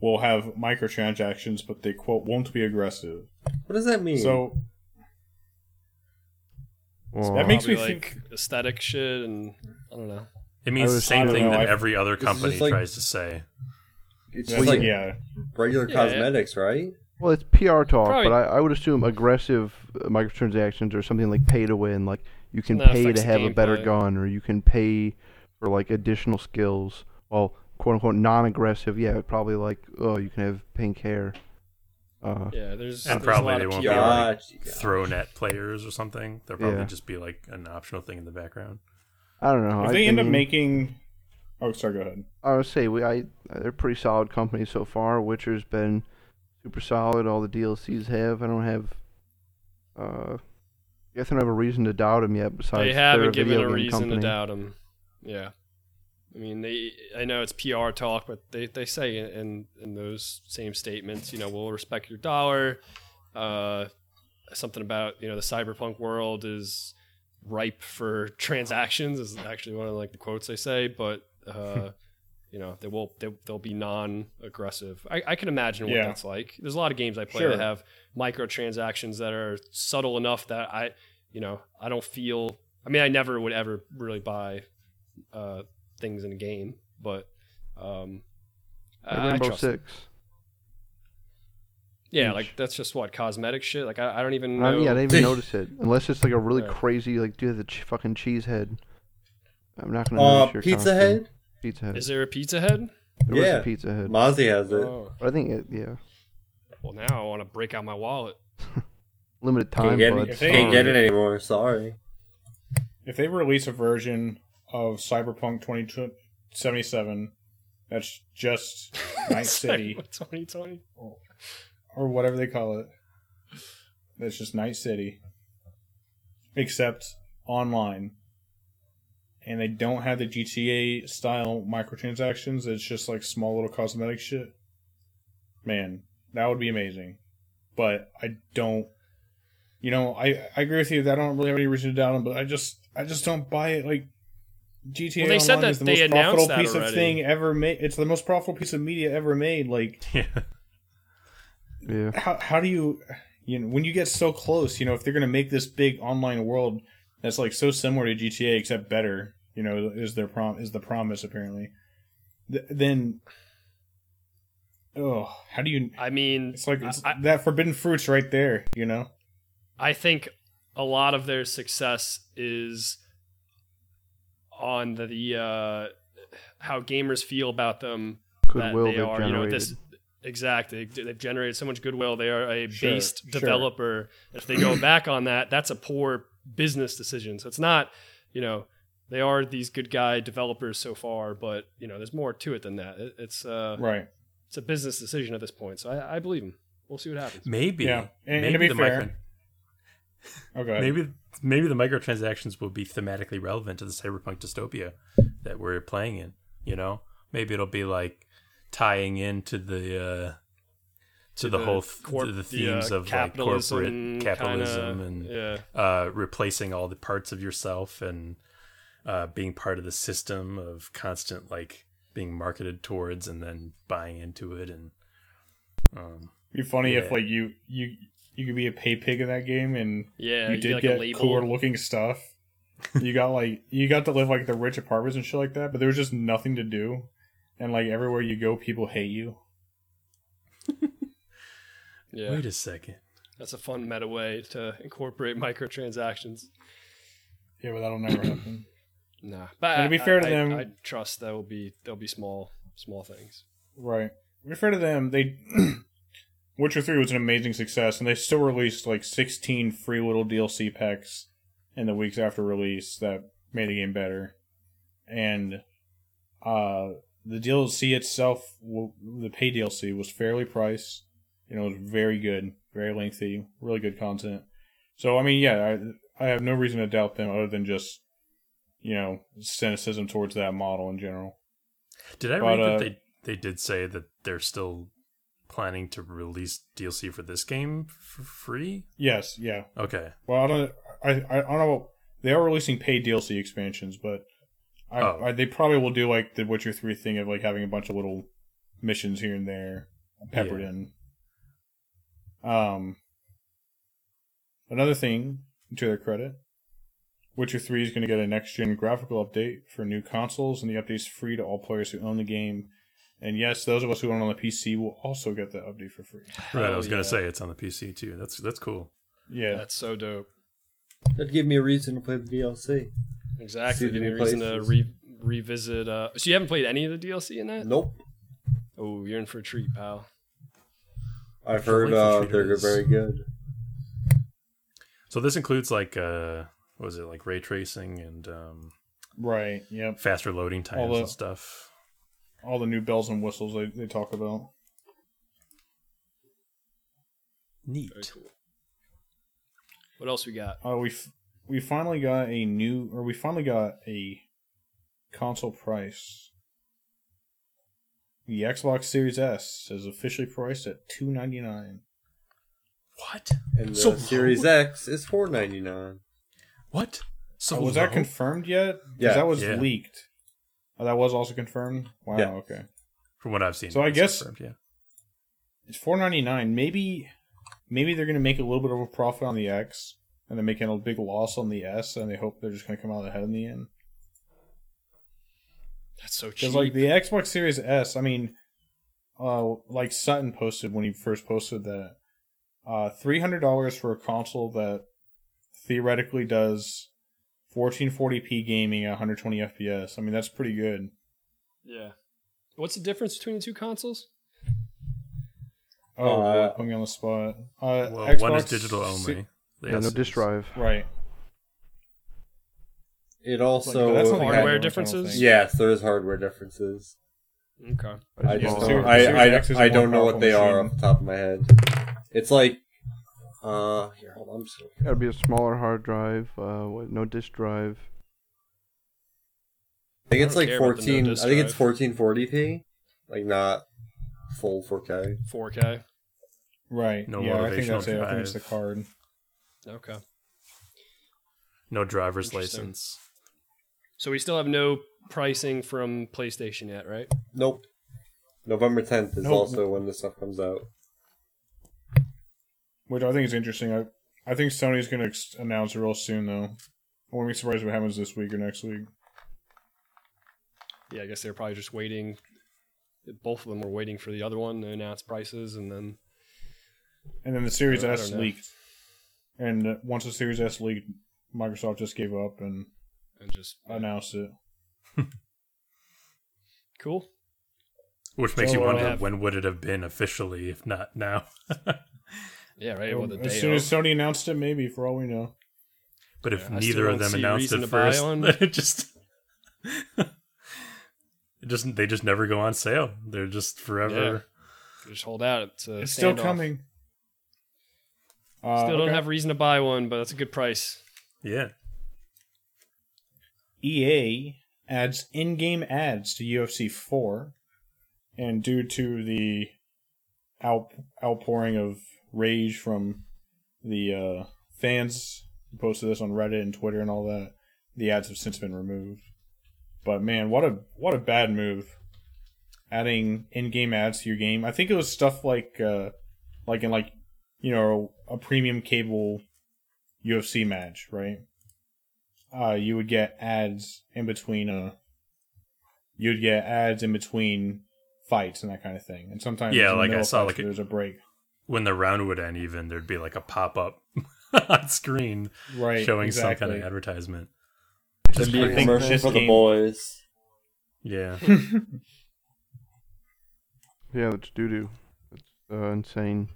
A: will have microtransactions, but they quote won't be aggressive.
E: What does that mean?
A: So
D: Well,
A: That makes me
B: like
A: think-
B: aesthetic shit, and I don't know.
C: It means the same thing
A: know,
C: that
A: I-
C: every other company
E: like-
C: tries to say.
E: it's
A: that's
E: just like
A: yeah,
E: regular
B: Yeah, yeah.
E: cosmetics, right?
D: Well, it's PR talk,
B: Probably-
D: but I, I would assume aggressive uh, microtransactions or something like pay to win. Like you can
B: That
D: pay to have a better
B: gameplay.
D: gun, or you can pay for like additional skills. Well, quote unquote non-aggressive, yeah, probably like oh, you can have pink hair. Uh,
B: Yeah, there's
C: And
B: there's
C: probably
B: a lot
C: they
B: of
C: won't
B: PR.
C: be like
E: Gotcha, gotcha.
C: Throw net players or something. They'll probably
D: Yeah.
C: just be like an optional thing in the background.
D: I don't know.
A: if
D: I,
A: they
D: I
A: end up making, oh sorry, go ahead.
D: I would say we I they're pretty solid companies so far. Witcher's been super solid. All the DLCs have. I don't have. Uh, I guess I don't have a reason to doubt them yet. Besides,
B: They haven't given
D: video
B: a reason
D: company.
B: to doubt him. Yeah, I mean, they. I know it's PR talk, but they, they say in, in those same statements, you know, we'll respect your dollar. Uh, something about you know the cyberpunk world is ripe for transactions is actually one of like the quotes they say, but uh, [laughs] you know they will they, they'll be non-aggressive. I, I can imagine what
A: Yeah.
B: that's like. There's a lot of games I play
A: Sure.
B: that have microtransactions that are subtle enough that I you know I don't feel. I mean, I never would ever really buy uh, things in a game, but um,
D: Like
B: I, I
D: Rainbow
B: trust it.
D: Six.
B: Yeah,
D: Each.
B: like that's just what cosmetic shit. Like I, I don't even
D: Uh, yeah, I didn't even notice it. [laughs] Unless it's like a really
B: Right.
D: crazy, like, dude, the ch- fucking cheese head. I'm not gonna
E: Uh,
D: your
E: Pizza
D: costume.
E: Head?
D: Pizza Head.
B: Is there a Pizza Head?
D: There was
E: Yeah.
D: a Pizza Head.
E: Mozzie has it.
B: Oh,
D: I think it, yeah,
B: well, now I want to break out my wallet. [laughs]
D: limited
E: Can't
D: time.
E: get,
D: but
E: it, can't get it anymore. Sorry.
A: If they release a version of Cyberpunk 2077 that's just [laughs] Night City
B: Cyber 2020.
A: or whatever they call it, that's just Night City, except online, and they don't have the GTA style microtransactions. It's just like small little cosmetic shit. Man, that would be amazing. But I don't. You know, I I agree with you that I don't really have any reason to doubt them, but I just I just don't buy it. Like GTA
B: Well, they said
A: Online
B: that
A: is the
B: they
A: most
B: announced
A: profitable
B: that
A: piece of thing ever made. It's the most profitable piece of media ever made. Like [laughs]
C: Yeah.
D: Yeah,
A: how how do you you know when you get so close you know if they're gonna make this big online world that's like so similar to GTA except better you know is their prom is the promise apparently Th- then oh how do you
B: I mean,
A: it's like it's
B: I,
A: that forbidden fruits right there you know
B: I think a lot of their success is on the uh, how gamers feel about them.
D: Goodwill
B: that they
D: they've
B: are, you know, this exactly. They've generated so much goodwill. They are a
A: Sure,
B: based
A: sure.
B: developer. If they go [clears throat] back on that, that's a poor business decision. So it's not, you know, they are these good guy developers so far, but you know, there's more to it than that. It, it's uh,
A: Right.
B: it's a business decision at this point. So I, I believe them. We'll see what happens.
C: Maybe.
A: Yeah, and- and
C: maybe
A: to be
C: the
A: fair-
C: micro- [laughs]
A: Okay.
C: maybe maybe the microtransactions will be thematically relevant to the cyberpunk dystopia that we're playing in. You know, maybe it'll be like tying into the uh, to, the, whole th-
B: corp-
C: to the
B: uh,
C: themes of like corporate capitalism
B: kinda-
C: and
B: yeah.
C: uh, replacing all the parts of yourself and uh, being part of the system of constant like being marketed towards and then buying into it and um,
A: It'd be funny if like you you you could be a pay pig in that game and
B: Yeah,
A: you
B: you
A: did
B: get, like,
A: get cooler looking stuff. you got like [laughs] you got to live like the rich apartments and shit like that, but there was just nothing to do, and like everywhere you go, people hate you. [laughs]
B: Yeah,
C: wait a second
B: that's a fun meta way to incorporate microtransactions.
A: Yeah, but that'll never happen. [clears throat]
B: Nah, but
A: And to be
B: I-
A: fair to
B: I,
A: them-
B: I, trust that will be they'll be small small things.
A: Right. To be fair to them, they [clears throat] Witcher Three was an amazing success, and they still released like sixteen free little DLC packs in the weeks after release that made the game better. And uh, the DLC itself, the pay DLC, was fairly priced. You know, it was very good, very lengthy, really good content. So I mean, yeah, I I have no reason to doubt them other than just you know cynicism towards that model in general.
C: Did I
A: But,
C: read
A: uh,
C: that they they did say that they're still planning to release DLC for this game for free?
A: Yes, yeah.
C: Okay.
A: Well, I don't, I, I, I don't know. They are releasing paid DLC expansions, but I,
C: Oh.
A: I, they probably will do like the Witcher Three thing of like having a bunch of little missions here and there peppered
C: Yeah.
A: in. Um, another thing to their credit, Witcher Three is going to get a next gen graphical update for new consoles, and the update's free to all players who own the game. And yes, those of us who own it on the PC will also get the update for free.
C: Right, I
B: Hell
C: was gonna say it's on the PC too. That's that's cool.
A: Yeah,
B: That's so dope.
E: That'd give me a reason to play the DLC.
B: Exactly.
E: The
B: Give me a reason to re- revisit. Uh, so you haven't played any of the DLC in that?
E: Nope.
B: Oh, you're in for a treat, pal.
E: I've heard
C: Delightful
E: uh, they're
C: is.
E: very good.
C: So this includes like uh what was it like ray tracing and um
A: right. Yep.
C: faster loading times
A: All the-
C: and stuff.
A: All the new bells and whistles they, they talk about.
C: Neat.
B: Very cool. What else we got?
A: Uh, we f- we finally got a new, or we finally got a console price. The Xbox Series S is officially priced at two ninety nine.
C: What?
E: And the
C: So low? [laughs]
E: Series X is four ninety nine.
C: What? So
A: Oh, was that confirmed yet?
E: Yeah.
A: that was
C: Yeah.
A: leaked. Oh, that was also confirmed. Wow.
E: Yeah.
A: Okay.
C: from what I've seen?
A: So I guess-
C: yeah.
A: It's four ninety nine. Maybe, maybe they're gonna make a little bit of a profit on the X, and they're making a big loss on the S, and they hope they're just gonna come out ahead in the end.
B: That's so cheap.
A: Because like the Xbox Series S, I mean, uh, like Sutton posted when he first posted that, uh, three hundred dollars for a console that theoretically does 1440p gaming at 120 FPS. I mean, that's pretty good.
B: yeah. What's the difference between the two consoles?
A: Oh,
E: Uh,
A: put me on the spot. Uh,
C: Well, one is digital only. The
D: Yeah, no disk drive.
A: right.
E: It also
A: Like, that's not
E: had-
B: hardware differences?
E: Yes, there is hardware differences.
B: Okay.
E: I
D: Yeah,
E: just don't.
A: Series-
E: I
A: Series
E: I,
A: X is a
E: I
A: more
E: don't know what
A: powerful
E: they are
A: machine.
E: off the top of my head. It's like, uh, here, hold on. I'm just looking.
D: That'd be a smaller hard drive, uh, with no disk drive.
E: I think
B: I
E: it's
B: don't
E: like
B: care about the no
E: 14. I think it's 1440p, like not full 4K.
B: 4K.
A: Right.
C: No
A: yeah, I think
C: motivational
A: that's it. I think it's the card.
B: Okay.
C: No driver's license.
B: So we still have no pricing from PlayStation yet, right?
E: Nope. November 10th is
A: Nope.
E: also when this stuff comes out.
A: Which I think is interesting. I I think Sony's going to ex- announce real soon, though. I wouldn't be surprised if it happens this week or next week.
B: Yeah, I guess they're probably just waiting. Both of them were waiting for the other one to announce prices, and then
A: And then the Series
B: I
A: S
B: don't
A: leaked. And uh, once the Series S leaked, Microsoft just gave up and
B: and just
A: announced it. [laughs]
B: Cool.
C: Which makes
A: So,
C: you
A: uh,
C: wonder
B: have-
C: when would it have been officially, if not now. [laughs]
B: Yeah, right. Well, the
A: as soon
B: of.
A: as Sony announced it, maybe for all we know.
C: but if
B: Yeah,
C: neither of them announced it first, then [laughs] it just [laughs] it just they just never go on sale. They're just forever.
B: Just hold out. It's,
A: It's still
B: standoff.
A: coming. Uh,
B: Still don't
A: okay.
B: have reason to buy one, but that's a good price.
C: Yeah.
A: EA adds in-game ads to UFC 4, and due to the out outpouring of rage from the uh, fans who posted this on Reddit and Twitter and all that, the ads have since been removed. But man, what a what a bad move! Adding in-game ads to your game. I think it was stuff like uh, like in like you know a premium cable UFC match, right? uh, you would get ads in between uh you'd get ads in between fights and that kind of thing. And sometimes
C: Yeah, like I saw,
A: fights,
C: like, a-
A: there's a break.
C: When the round would end, even there'd be like a pop up [laughs] on screen
A: Right.
C: showing
A: exactly.
C: some kind of advertisement.
E: Just be
A: I
E: a
A: think
E: commercial
A: this
E: for the boys.
C: Yeah. [laughs]
D: Yeah, it's doo doo. It's uh, insane.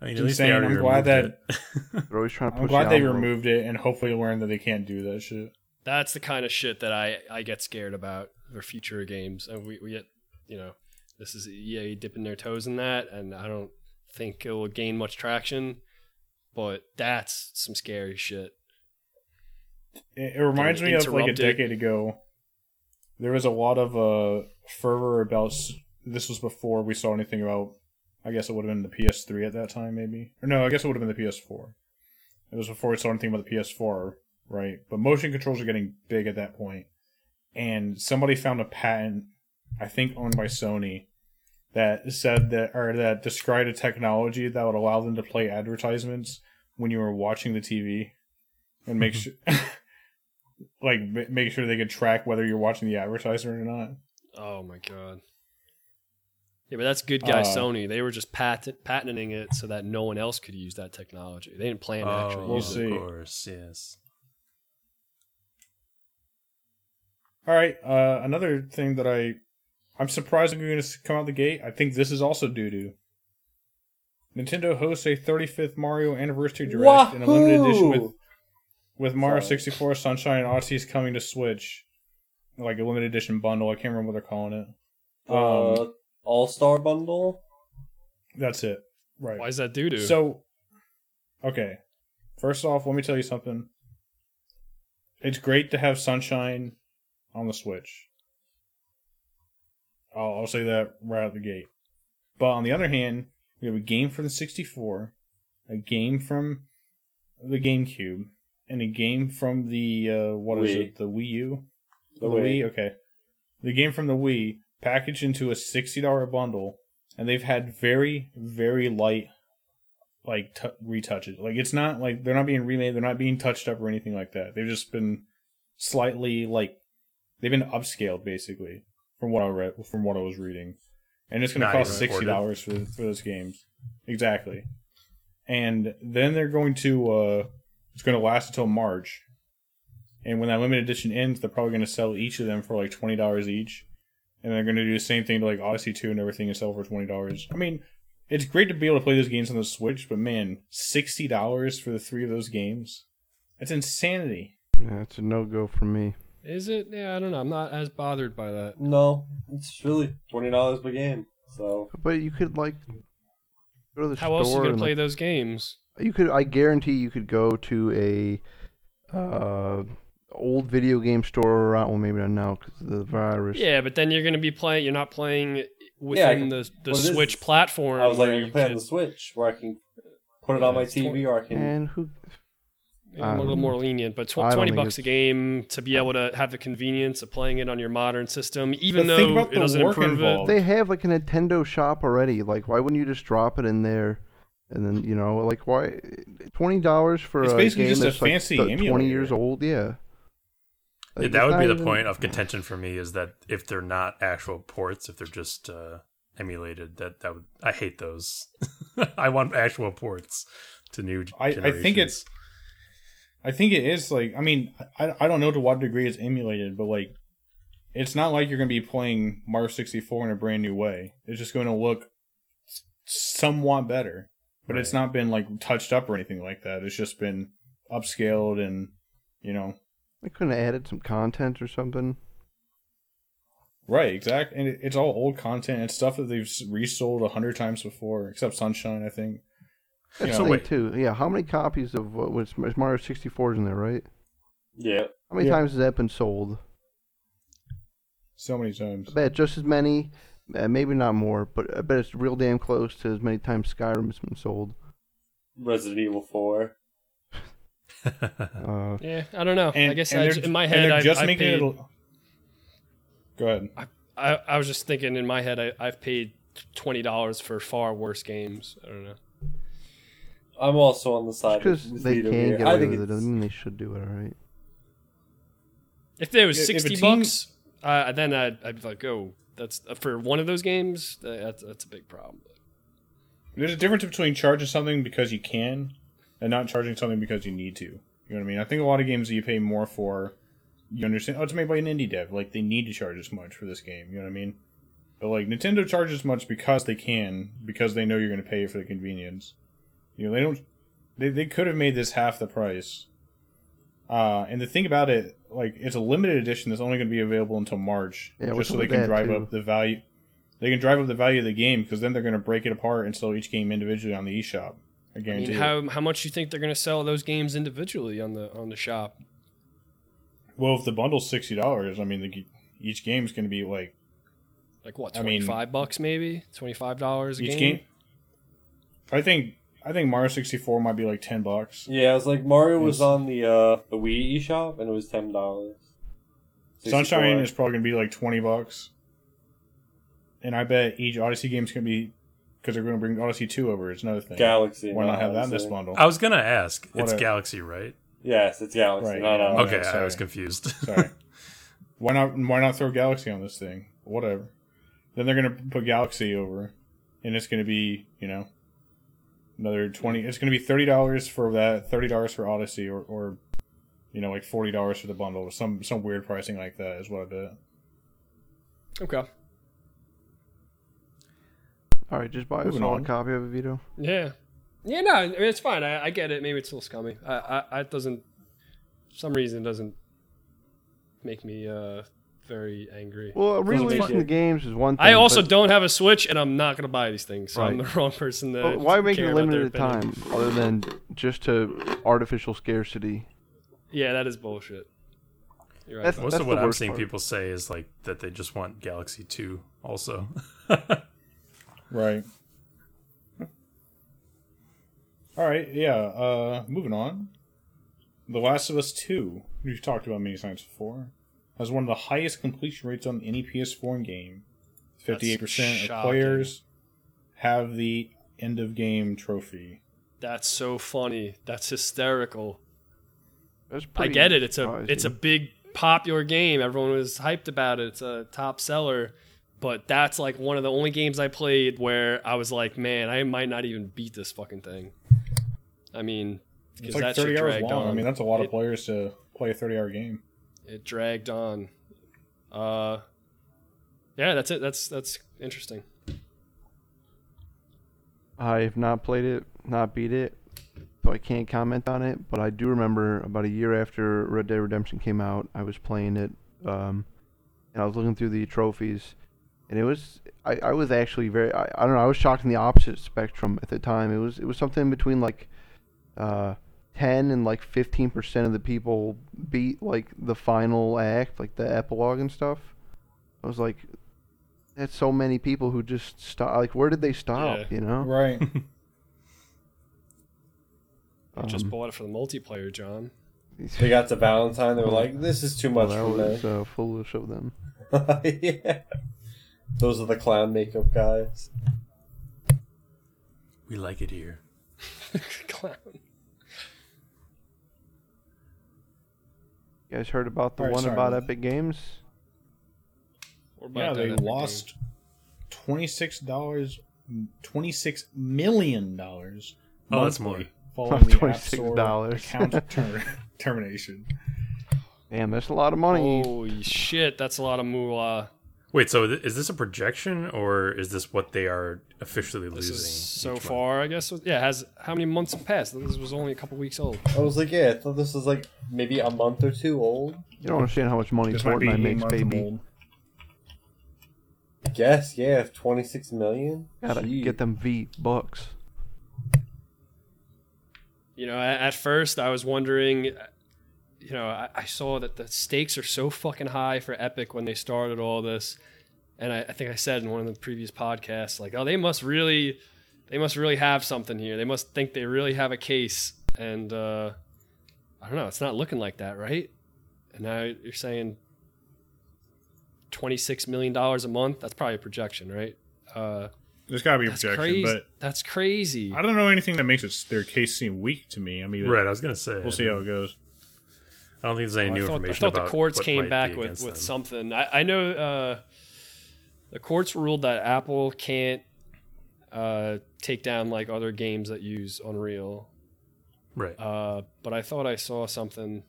C: I mean, at least they
A: insane.
C: already
A: I'm glad
C: removed it. [laughs]
D: They're always trying to push
A: I'm glad
D: the
A: they
D: envelope.
A: removed it and hopefully learned that they can't do that shit.
B: That's the kind of shit that I, I get scared about for future games. And we, we get, you know, this is EA dipping their toes in that, and I don't think it will gain much traction. But that's some scary shit.
A: It, it reminds me of like a decade ago. There was a lot of uh fervor about this was before we saw anything about I guess it would have been the PS3 at that time maybe. Or no, I guess it would have been the PS4. It was before we saw anything about the PS4, right? But motion controls are getting big at that. And somebody found a patent I think owned by Sony that said that or that described a technology that would allow them to play advertisements when you were watching the TV and make sure [laughs] like make sure they could track whether you're watching the advertisement or not.
B: Oh my god. Yeah, but that's good guy
A: Uh,
B: Sony. They were just patent, patenting it so that no one else could use that technology. They didn't plan to actually
C: Oh,
A: We'll
B: use
A: see.
B: it.
C: of course, yes.
A: All right, uh, another thing that I I'm surprised we're going to come out the gate. I think this is also doo doo. Nintendo hosts a 35th Mario Anniversary Direct in a limited edition with with Mario 64, Sunshine, and Odyssey is coming to Switch, like a limited edition bundle. I can't remember what they're calling it.
E: Uh,
A: Um,
E: All Star Bundle.
A: That's it. Right.
B: Why is that doo doo?
A: So, okay. First off, let me tell you something. It's great to have Sunshine on the Switch. I'll, I'll say that right out the gate. But on the other hand, we have a game from the 64, a game from the GameCube, and a game from the uh, what is
E: Wii.
A: it? The Wii U.
E: The Wii.
A: Okay. The game from the Wii packaged into a sixty dollar bundle, and they've had very very light like t- retouches. Like it's not like they're not being remade, they're not being touched up or anything like that. They've just been slightly like they've been upscaled basically from what I read from what I was reading, and it's going to cost sixty dollars for for those games exactly. And then they're going to uh it's going to last until March. And when that limited edition ends, they're probably going to sell each of them for like twenty dollars each, and they're going to do the same thing to like Odyssey Two and everything and sell for twenty dollars. I mean, it's great to be able to play those games on the Switch, but man, sixty dollars for the three of those games—that's insanity.
D: Yeah, it's a no go for me.
B: Is it? Yeah, I don't know. I'm not as bothered by that.
E: No, it's really twenty dollars per game. So
D: But you could like go to the
B: How
D: store
B: else are you gonna
D: and,
B: play
D: like,
B: those games?
D: You could. I guarantee you could go to a uh, old video game store around. Well, maybe not now because of the virus.
B: Yeah, but then you're gonna be playing. You're not playing
E: Yeah,
B: within
E: can-
B: the the
E: what it is-
B: Switch platform.
E: I was like,
B: you
E: can play on the Switch where I can put it on my
B: Yeah, it's twen-
E: TV, or I can.
D: And who?
B: Maybe I'm a little
D: Um,
B: more lenient, but tw- twenty bucks a game to be able to have the convenience of playing it on your modern system, even though it doesn't improve
A: involved.
B: it.
D: They have like a Nintendo shop already. Like, why wouldn't you just drop it in there? And then you know, like, why twenty dollars for
A: It's
D: a
A: basically
D: game
A: just a
D: that's like
A: fancy
D: th- twenty years old? Yeah.
C: Yeah,
D: Like,
C: that would be the
D: even-
C: point of contention for me is that if they're not actual ports, if they're just uh, emulated, that that would I hate those. [laughs] I want actual ports to new
A: I- I think it's- I think it is like I mean I, I don't know to what degree it's emulated, but like it's not like you're going to be playing Mario 64 in a brand new way. It's just going to look somewhat better, but it's not been like touched up or anything like that. It's just been upscaled and you know
D: They couldn't have added some content or something.
A: right exact and it's all old content and stuff that they've resold a hundred times before, except Sunshine, I think.
D: That's
A: Yeah.
D: the thing
C: Wait.
D: too. Yeah, how many copies of what was Mario 64 is in there, right?
E: Yeah.
D: How many
A: Yeah.
D: times has that been sold?
A: So many times.
D: I bet just as many, uh, maybe not more, but I bet it's real damn close to as many times Skyrim has been sold.
E: Resident Evil 4. [laughs]
D: Uh,
B: Yeah, I don't know.
A: And,
B: I guess I, in my head,
A: they're
B: I,
A: just
B: I
A: making
B: paid,
A: it. Go ahead.
B: I, I was just thinking in my head, I, I've paid twenty dollars for far worse games. I don't know.
E: I'm also on the side
D: because they can
E: here.
D: get
E: I
D: away
E: think
D: with it
E: it's,
D: doesn't mean they should do it. All right.
B: If there was
A: If- if a
B: sixty
A: team-
B: bucks, uh, then I'd, I'd be like, oh, that's for one of those games. uh, That's that's a big problem.
A: There's a difference between charging something because you can and not charging something because you need to. You know what I mean? I think a lot of games that you pay more for, you understand, oh, it's made by an indie dev. Like, they need to charge as much for this game. You know what I mean? But, like, Nintendo charges much because they can, because they know you're going to pay for the convenience. You know, they don't. They, they could have made this half the price. Uh, and the thing about it, like, it's a limited edition that's only going to be available until March.
D: Yeah,
A: just so they can drive
D: too?
A: up the value. They can drive up the value of the game because then they're going to break it apart and sell each game individually on the eShop. I
B: I
A: guarantee.
B: mean, how how much you think they're going to sell those games individually on the on the shop?
A: Well, if the bundle's sixty dollars, I mean, the, each game's going to be like
B: Like what,
A: I mean-
B: five bucks maybe, twenty five dollars a
A: each
B: game?
A: game. I think I think Mario sixty four might be like ten bucks.
E: yeah, it was like Mario was on the uh the Wii eShop and it was ten dollars.
A: Sunshine is probably going to be like twenty bucks, and I bet each Odyssey game's going to be because they're going to bring Odyssey two over. It's another thing.
E: Galaxy.
A: Why not have that in this
E: Odyssey.
A: bundle?
C: I was gonna ask. It's
A: Whatever.
C: Galaxy, right?
E: Yes, it's Galaxy.
A: Right,
E: no,
A: yeah.
E: no.
C: Okay, I
A: sorry.
C: was confused. [laughs]
A: Sorry. why not? Why not throw Galaxy on this thing? Whatever. Then they're gonna put Galaxy over, and it's gonna be you know another twenty. It's gonna be thirty dollars for that, thirty dollars for Odyssey, or or you know like forty dollars for the bundle. Some some weird pricing like that is what I bet.
B: Okay.
D: All right, just buy a
A: Moving
D: solid
A: on.
D: copy of it, Vito.
B: Yeah. Yeah, no, I mean, it's fine. I, I get it. Maybe it's a little scummy. I, I, I it doesn't, for some reason, it doesn't make me uh very angry.
D: Well,
E: make
D: releasing
E: it-
D: the games is one thing.
B: I also
D: but-
B: don't have a Switch, and I'm not gonna buy these things, so I'm the [laughs] wrong person to.
D: but why make
B: care
D: it limited
B: their
D: time other than just to artificial scarcity?
B: Yeah, that is bullshit. You're right.
D: That's-
B: Bob.
C: Most of what I'm seeing
D: part.
C: people say is like that they just want Galaxy 2 also.
A: Right. All right. Yeah. Uh, moving on. The Last of Us Two, we've talked about many times before, has one of the highest completion rates on any PS4 game. Fifty-eight percent of
B: shocking.
A: players have the end of game trophy.
B: That's so funny. That's hysterical.
D: That's
B: I get it. It's a
D: surprising.
B: it's a big popular game. Everyone was hyped about it. It's a top seller. But that's like one of the only games I played where I was like, man, I might not even beat this fucking thing. I mean,
A: It's like
B: that
A: thirty hours long.
B: on.
A: I mean, that's a lot of players to play a thirty-hour game.
B: It dragged on. Uh, yeah, that's it. That's that's interesting.
D: I have not played it, not beat it, so I can't comment on it. But I do remember about a year after Red Dead Redemption came out, I was playing it, um, and I was looking through the trophies, and it was I, I was actually very I, I don't know I was shocked in the opposite spectrum at the time. It was it was something between like uh, ten and like fifteen percent of the people beat like the final act, like the epilogue and stuff. I was like, that's so many people who just stop. Like, where did they stop?
B: Yeah.
D: You know.
A: Right. [laughs]
B: I just
D: Um,
B: bought it for the multiplayer, John. [laughs]
E: They got to Valentine. They were like, "This is too
D: Well,
E: much
D: that
E: for me."
D: was uh, foolish of them. [laughs]
E: yeah. Those are the clown makeup guys.
C: we like it here.
B: Clown.
D: You guys heard about the
A: Alright,
D: one
A: sorry.
D: about Epic Games?
B: What about
A: yeah, they
B: Epic
A: lost twenty-six dollars, twenty-six million dollars.
C: Oh, that's more. [laughs]
A: following the App
D: $26.
A: Store account [laughs] ter- termination.
D: Damn, that's a lot of money.
B: Holy shit, that's a lot of moolah.
C: Wait, so th- is this a projection or is this what they are officially
B: This
C: losing?
B: is so
C: each month?
B: far, I guess. Yeah, has how many months have passed? This was only a couple weeks old.
E: I was like, yeah, I thought this was like maybe a month or two old.
D: You don't understand how much money
A: This
D: Fortnite makes,
A: months
D: baby.
A: old.
E: I guess, yeah, twenty six million.
D: Gotta
E: Gee.
D: get them V bucks.
B: You know, at, at first I was wondering. You know, I, I saw that the stakes are so fucking high for Epic when they started all this, and I, I think I said in one of the previous podcasts, like, oh, they must really, they must really have something here. They must think they really have a case, and uh, I don't know. It's not looking like that, right? And now you're saying twenty six million dollars a month. That's probably a projection, right? Uh,
A: There's got to be a projection,
B: crazy.
A: but
B: That's crazy.
A: I don't know anything that makes it, their case seem weak to me. I mean,
C: Right, I was gonna say.
A: we'll see how it goes.
C: I don't think there's any
B: Well,
C: new
B: I thought, I thought
C: about
B: the courts came back with, with
C: them.
B: something. I, I know uh, the courts ruled that Apple can't uh, take down like other games that use Unreal.
C: Right.
B: Uh, but I thought I saw something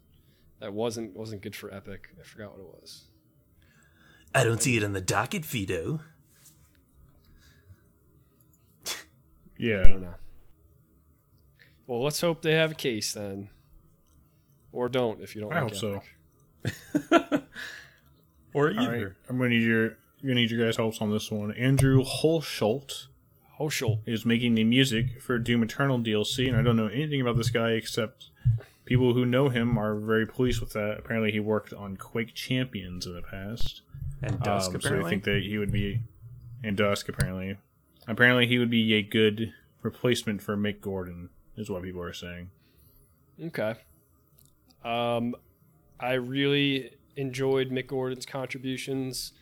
B: that wasn't wasn't good for Epic. I forgot what it was.
C: I don't see it on the docket, Vito. [laughs]
B: I
A: Yeah,
B: don't know. Well, let's hope they have a case then, or don't if you don't.
A: I
B: like
A: hope so. [laughs]
C: Or either.
A: right, I'm gonna need your you're gonna need your guys' helps on this one. Andrew Hulshult
B: Hoschel.
A: is making the music for Doom Eternal DLC, and I don't know anything about this guy except people who know him are very pleased with that. Apparently, he worked on Quake Champions in the past,
C: And Dusk,
A: um, so. I think that he would be and Dusk. Apparently, apparently he would be a good replacement for Mick Gordon, is what people are saying.
B: Okay. Um, I really enjoyed Mick Gordon's contributions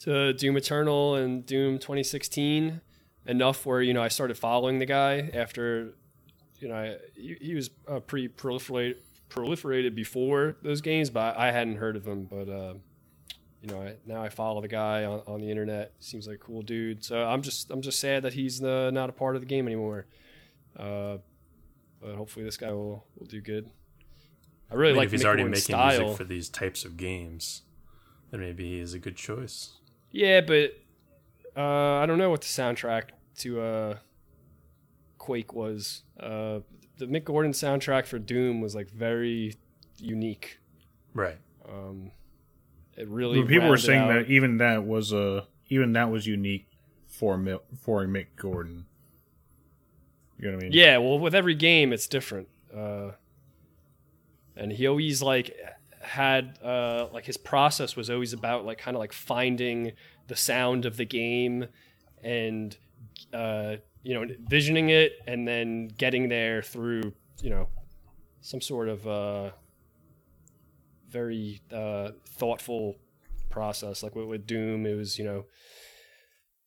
B: to Doom Eternal and Doom 2016 enough where you know I started following the guy after you know I, he, he was uh, pretty proliferate, proliferated before those games, but I hadn't heard of him. But uh, you know I, now I follow the guy on, on the internet. Seems like a cool dude. So I'm just I'm just sad that he's uh, not a part of the game anymore. Uh, but hopefully this guy will, will do good. I
C: I
B: really
C: mean,
B: like
C: if he's already making
B: style.
C: music for these types of games, then maybe he is a good choice.
B: Yeah, but uh, I don't know what the soundtrack to uh, Quake was. Uh, the Mick Gordon soundtrack for Doom was like very unique.
C: Right.
B: Um, it really
A: But people were saying
B: out-
A: that even that was uh, even that was unique for Mi- for Mick Gordon. You know what I mean?
B: Yeah, well, with every game, it's different. Uh, and he always like had uh, like his process was always about like kind of like finding the sound of the game and uh, you know envisioning it and then getting there through you know some sort of uh, very uh, thoughtful process. Like with, with Doom, it was you know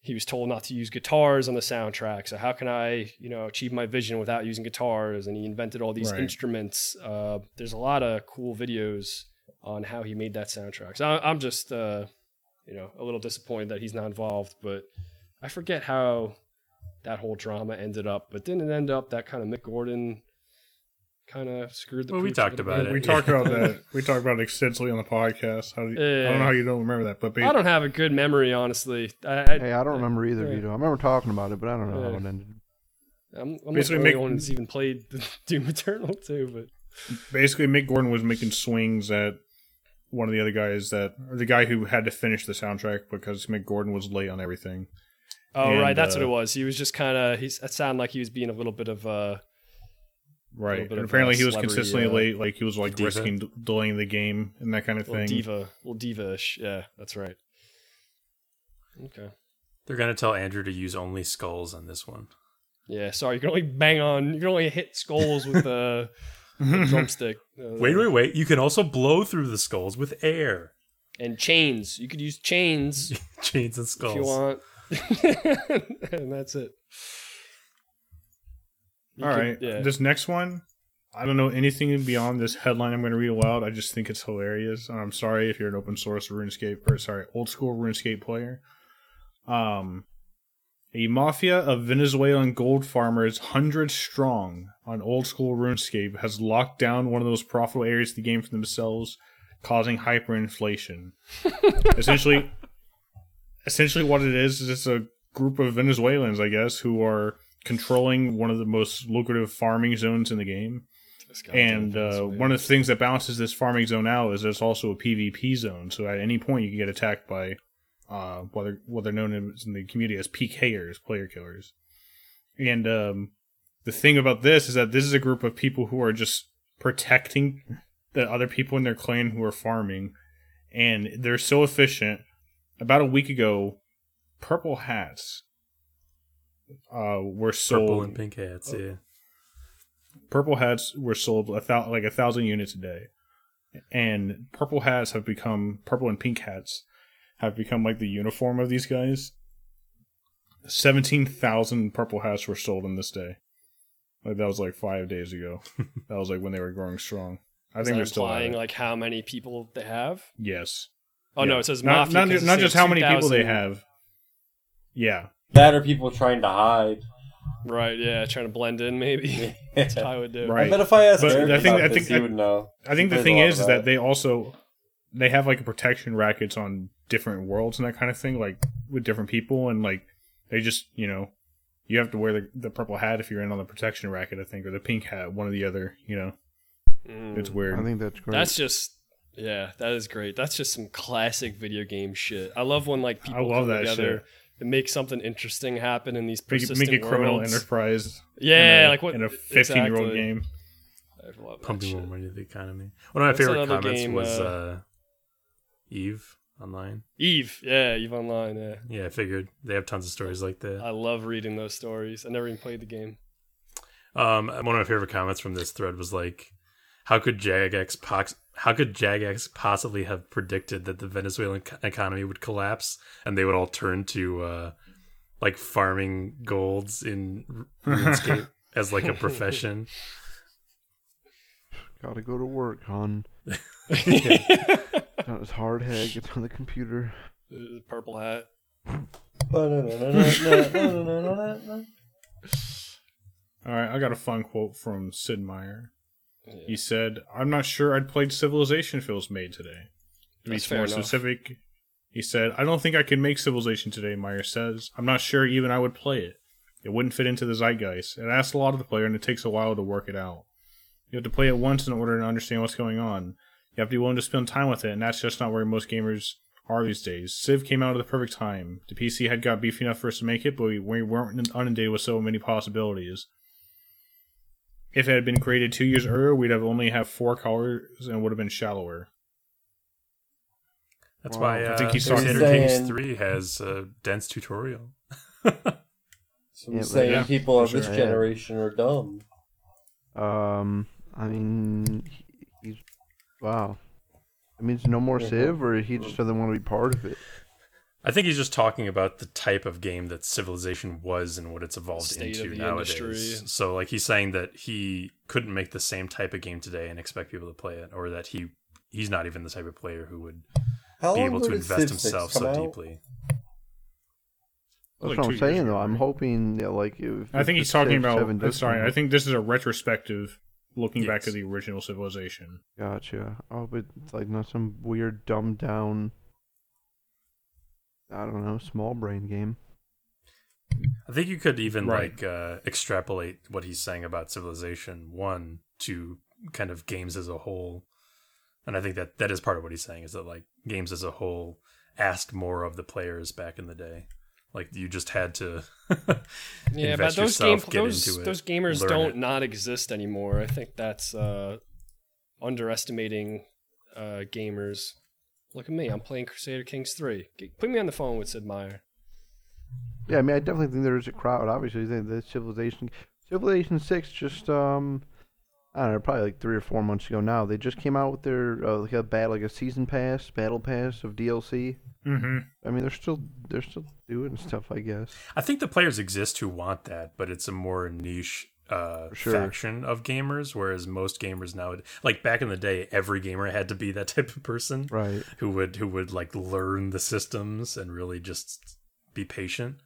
B: he was told not to use guitars on the soundtrack. So how can I, you know, achieve my vision without using guitars? And he invented all these
A: Right.
B: instruments. Uh, there's a lot of cool videos on how he made that soundtrack. So I- I'm just, uh, you know, a little disappointed that he's not involved. But I forget how that whole drama ended up. But didn't it end up that kind of Mick Gordon kind of screwed the?
C: Well, we talked about
B: bit?
C: it.
A: We talked about that. We talked about it extensively on the podcast. How do you, I don't know how you don't remember that, but ba-
B: I don't have a good memory, honestly. I, I,
D: Hey, I don't remember either,
B: yeah.
D: Vito. I remember talking about it, but I don't know how it ended.
B: I'm, I'm not the
A: Basically
B: only
A: make-
B: one who's even played [laughs] Doom Eternal too, but.
A: basically Mick Gordon was making swings at one of the other guys that or the guy who had to finish the soundtrack because Mick Gordon was late on everything.
B: Oh
A: And,
B: right, that's
A: uh,
B: what it was. He was just kind of. He It sounded like he was being a little bit of. uh
A: Right. And apparently
B: uh,
A: he was consistently
B: uh,
A: late, like he was like
C: diva.
A: risking d- delaying the game and that kind of
B: little
A: thing.
B: diva, little diva-ish. Yeah, that's right. Okay.
C: They're gonna tell Andrew to use only skulls on this one.
B: Yeah. Sorry, you can only bang on. You can only hit skulls with a, [laughs] a drumstick. Uh,
C: Wait, wait, wait! You can also blow through the skulls with air,
B: And chains. You could use chains [laughs]
C: chains and skulls.
B: if you want. [laughs] and that's it. You
A: All
B: could-
A: right.
B: Yeah.
A: This next one, I don't know anything beyond this headline I'm going to read aloud. I just think it's hilarious. I'm sorry if you're an open source RuneScape or sorry, old school RuneScape player. Um, a mafia of Venezuelan gold farmers, hundred strong, on old school RuneScape has locked down one of those profitable areas of the game for themselves causing hyperinflation. [laughs] essentially, essentially, what it is is it's a group of Venezuelans, I guess, who are controlling one of the most lucrative farming zones in the game. And uh, one of the things that balances this farming zone out is there's also a PvP zone. So at any point you can get attacked by uh, what they're what they're known in the community as PKers, player killers. And um, the thing about this is that this is a group of people who are just protecting the other people in their clan who are farming, and they're so efficient. About a week ago, purple hats uh, were sold
C: Purple and pink hats. Yeah.
A: purple hats were sold a thou- like a thousand units a day, and purple hats have become purple and pink hats have become like the uniform of these guys. Seventeen thousand purple hats were sold in this day. Like that was like five days ago. [laughs] that was like when they were growing strong. I
B: Is
A: think they're still at
B: implying like how many people they have.
A: yes.
B: Oh
A: Yeah.
B: no, it says
A: not
B: mafia.
A: not,
B: 'cause
A: just, not just how many people they have. Yeah,
E: That are people trying to hide.
B: Right, yeah, trying to blend in maybe. [laughs] [laughs] That's how I would do.
A: Right.
E: I bet if I asked
A: But
E: Eric
A: I think-
E: about
A: I
E: this,
A: think-
E: he would know.
A: I think the thing is, is that they also they have like protection rackets on different worlds and that kind of thing, like with different people, and like they just you know you have to wear the, the purple hat if you're in on the protection racket, I think, or the pink hat, one or the other. You know,
B: Mm.
A: it's weird.
D: I think that's great.
B: That's just yeah, that is great. That's just some classic video game shit. I love when like people I
A: love
B: come
A: that
B: together
A: shit.
B: And make something interesting happen in these
A: make,
B: persistent
A: make a criminal enterprise.
B: Yeah,
A: in a,
B: like what
A: in a 15 year old
B: exactly.
A: game.
B: I love
C: Pumping more money to the economy. One of my
B: What's
C: favorite comments
B: game,
C: was
B: uh,
C: uh, Eve online.
B: Eve, yeah, Eve Online. Yeah,
C: Yeah, I figured they have tons of stories like that.
B: I love reading those stories. I never even played the game.
C: Um, one of my favorite comments from this thread was like, "How could Jagex pox- How could Jagex possibly have predicted that the Venezuelan economy would collapse and they would all turn to uh, like farming golds in RuneScape [laughs] as like a profession?"
D: Gotta go to work, hon.
B: The [laughs]
D: Not as hard head gets on the computer.
B: Purple hat. [laughs]
A: All right, I got a fun quote from Sid Meier.
B: Yeah.
A: He said, "I'm not sure I'd played Civilization if it was made today." To
B: That's
A: be more
B: enough.
A: specific, he said, "I don't think I could make Civilization today." Meier says, "I'm not sure even I would play it. It wouldn't fit into the zeitgeist. It asks a lot of the player, and it takes a while to work it out. You have to play it once in order to understand what's going on. You have to be willing to spend time with it, and that's just not where most gamers are these days. Civ came out at the perfect time. The PC had got beefy enough for us to make it, but we, we weren't inundated with so many possibilities." If it had been created two years earlier, we'd have only have four colors and would have been shallower.
C: That's
D: Wow.
C: why uh,
A: I think he's
C: Crusader
E: talking-
C: Kings
E: Saying-
C: Three has a dense tutorial.
E: So [laughs]
D: Yeah,
E: I'm
D: but
E: saying
A: yeah,
E: people
A: for
E: of this
D: sure, yeah.
E: generation are dumb.
D: Um, I mean, he, he's wow. It means no more
E: Yeah.
D: Civ, or he just doesn't want to be part of it.
C: I think he's just talking about the type of game that Civilization was and what it's evolved
B: State
C: into
B: of
C: nowadays.
B: industry.
C: So, like, he's saying that he couldn't make the same type of game today and expect people to play it, or that he he's not even the type of player who would
E: How
C: be able to invest himself so
E: out?
C: deeply.
D: That's
A: Like
D: what I'm saying,
A: ago,
D: though. I'm hoping that, like, if
A: I think
D: the
A: he's talking about.
D: 7
A: I'm sorry, I think this is a retrospective looking back
C: Yes.
A: at the original Civilization.
D: Gotcha. Oh, but it's like not some weird dumbed down. I don't know, small brain game.
C: I think you could even
A: Right.
C: like uh, extrapolate what he's saying about Civilization One to kind of games as a whole, and I think that that is part of what he's saying is that like games as a whole asked more of the players back in the day. Like you just had to [laughs]
B: Yeah,
C: invest
B: but those
C: yourself, get
B: those
C: into it,
B: those gamers don't
C: it.
B: not exist anymore. I think that's uh, underestimating uh, gamers. Look at me, I'm playing Crusader Kings three. Put me on the phone with Sid Meier.
D: Yeah, I mean, I definitely think there's a crowd. Obviously, the, the Civilization, Civilization Six, just um, I don't know, probably like three or four months ago now. They just came out with their uh, like a bat, like a season pass, battle pass of DLC.
A: Mm-hmm.
D: I mean, they're still they're still doing stuff, I guess.
C: I think the players exist who want that, but it's a more niche uh,
D: sure.
C: faction of gamers. Whereas most gamers now, like back in the day, every gamer had to be that [laughs] type of person
D: Right.
C: who would who would like learn the systems and really just be patient.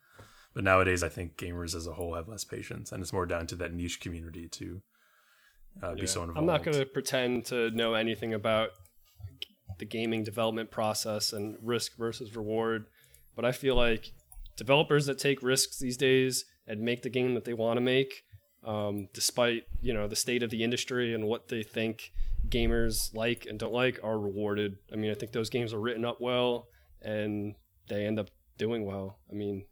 C: But nowadays, I think gamers as a whole have less patience, and it's more down to that niche community to uh, be so involved.
B: I'm not going to pretend to know anything about the gaming development process and risk versus reward. But I feel like developers that take risks these days and make the game that they want to make, um, despite you know the state of the industry and what they think gamers like and don't like, are rewarded. I mean, I think those games are written up well and they end up doing well. I mean,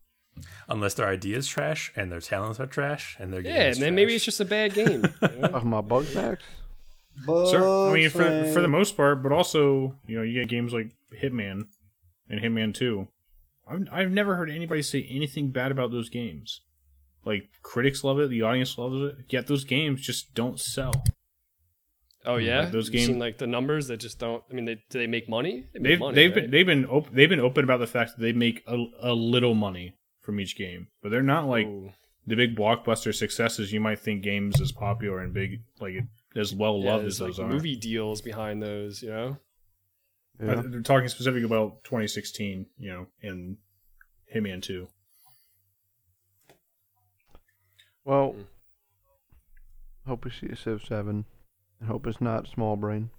C: Unless their ideas trash and their talents are trash and their game
B: yeah, and then maybe it's just a bad game. you [laughs] know?
D: Talking about bug snacks.
A: Sir, I mean, for, for the most part, but also, you know, you get games like Hitman and Hitman 2. I've, I've never heard anybody say anything bad about those games. Like, critics love it, the audience loves it, yet those games just don't sell.
B: Oh yeah,
A: Like those
B: You've seen like the numbers that just don't. I mean, they do they make money? They make
A: They've
B: money,
A: they've
B: right?
A: been they've been op- they've been open about the fact that they make a, a little money from each game, but they're not like
B: Ooh.
A: the big blockbuster successes you might think games as popular and big like as well loved
B: there's
A: as
B: like
A: those are.
B: movie deals behind those. You know,
D: Yeah.
A: Uh, They're talking specifically about 2016, you know, in Hitman 2.
D: Well,
B: Mm.
D: hope we see a Civ 7. I hope it's not small brain.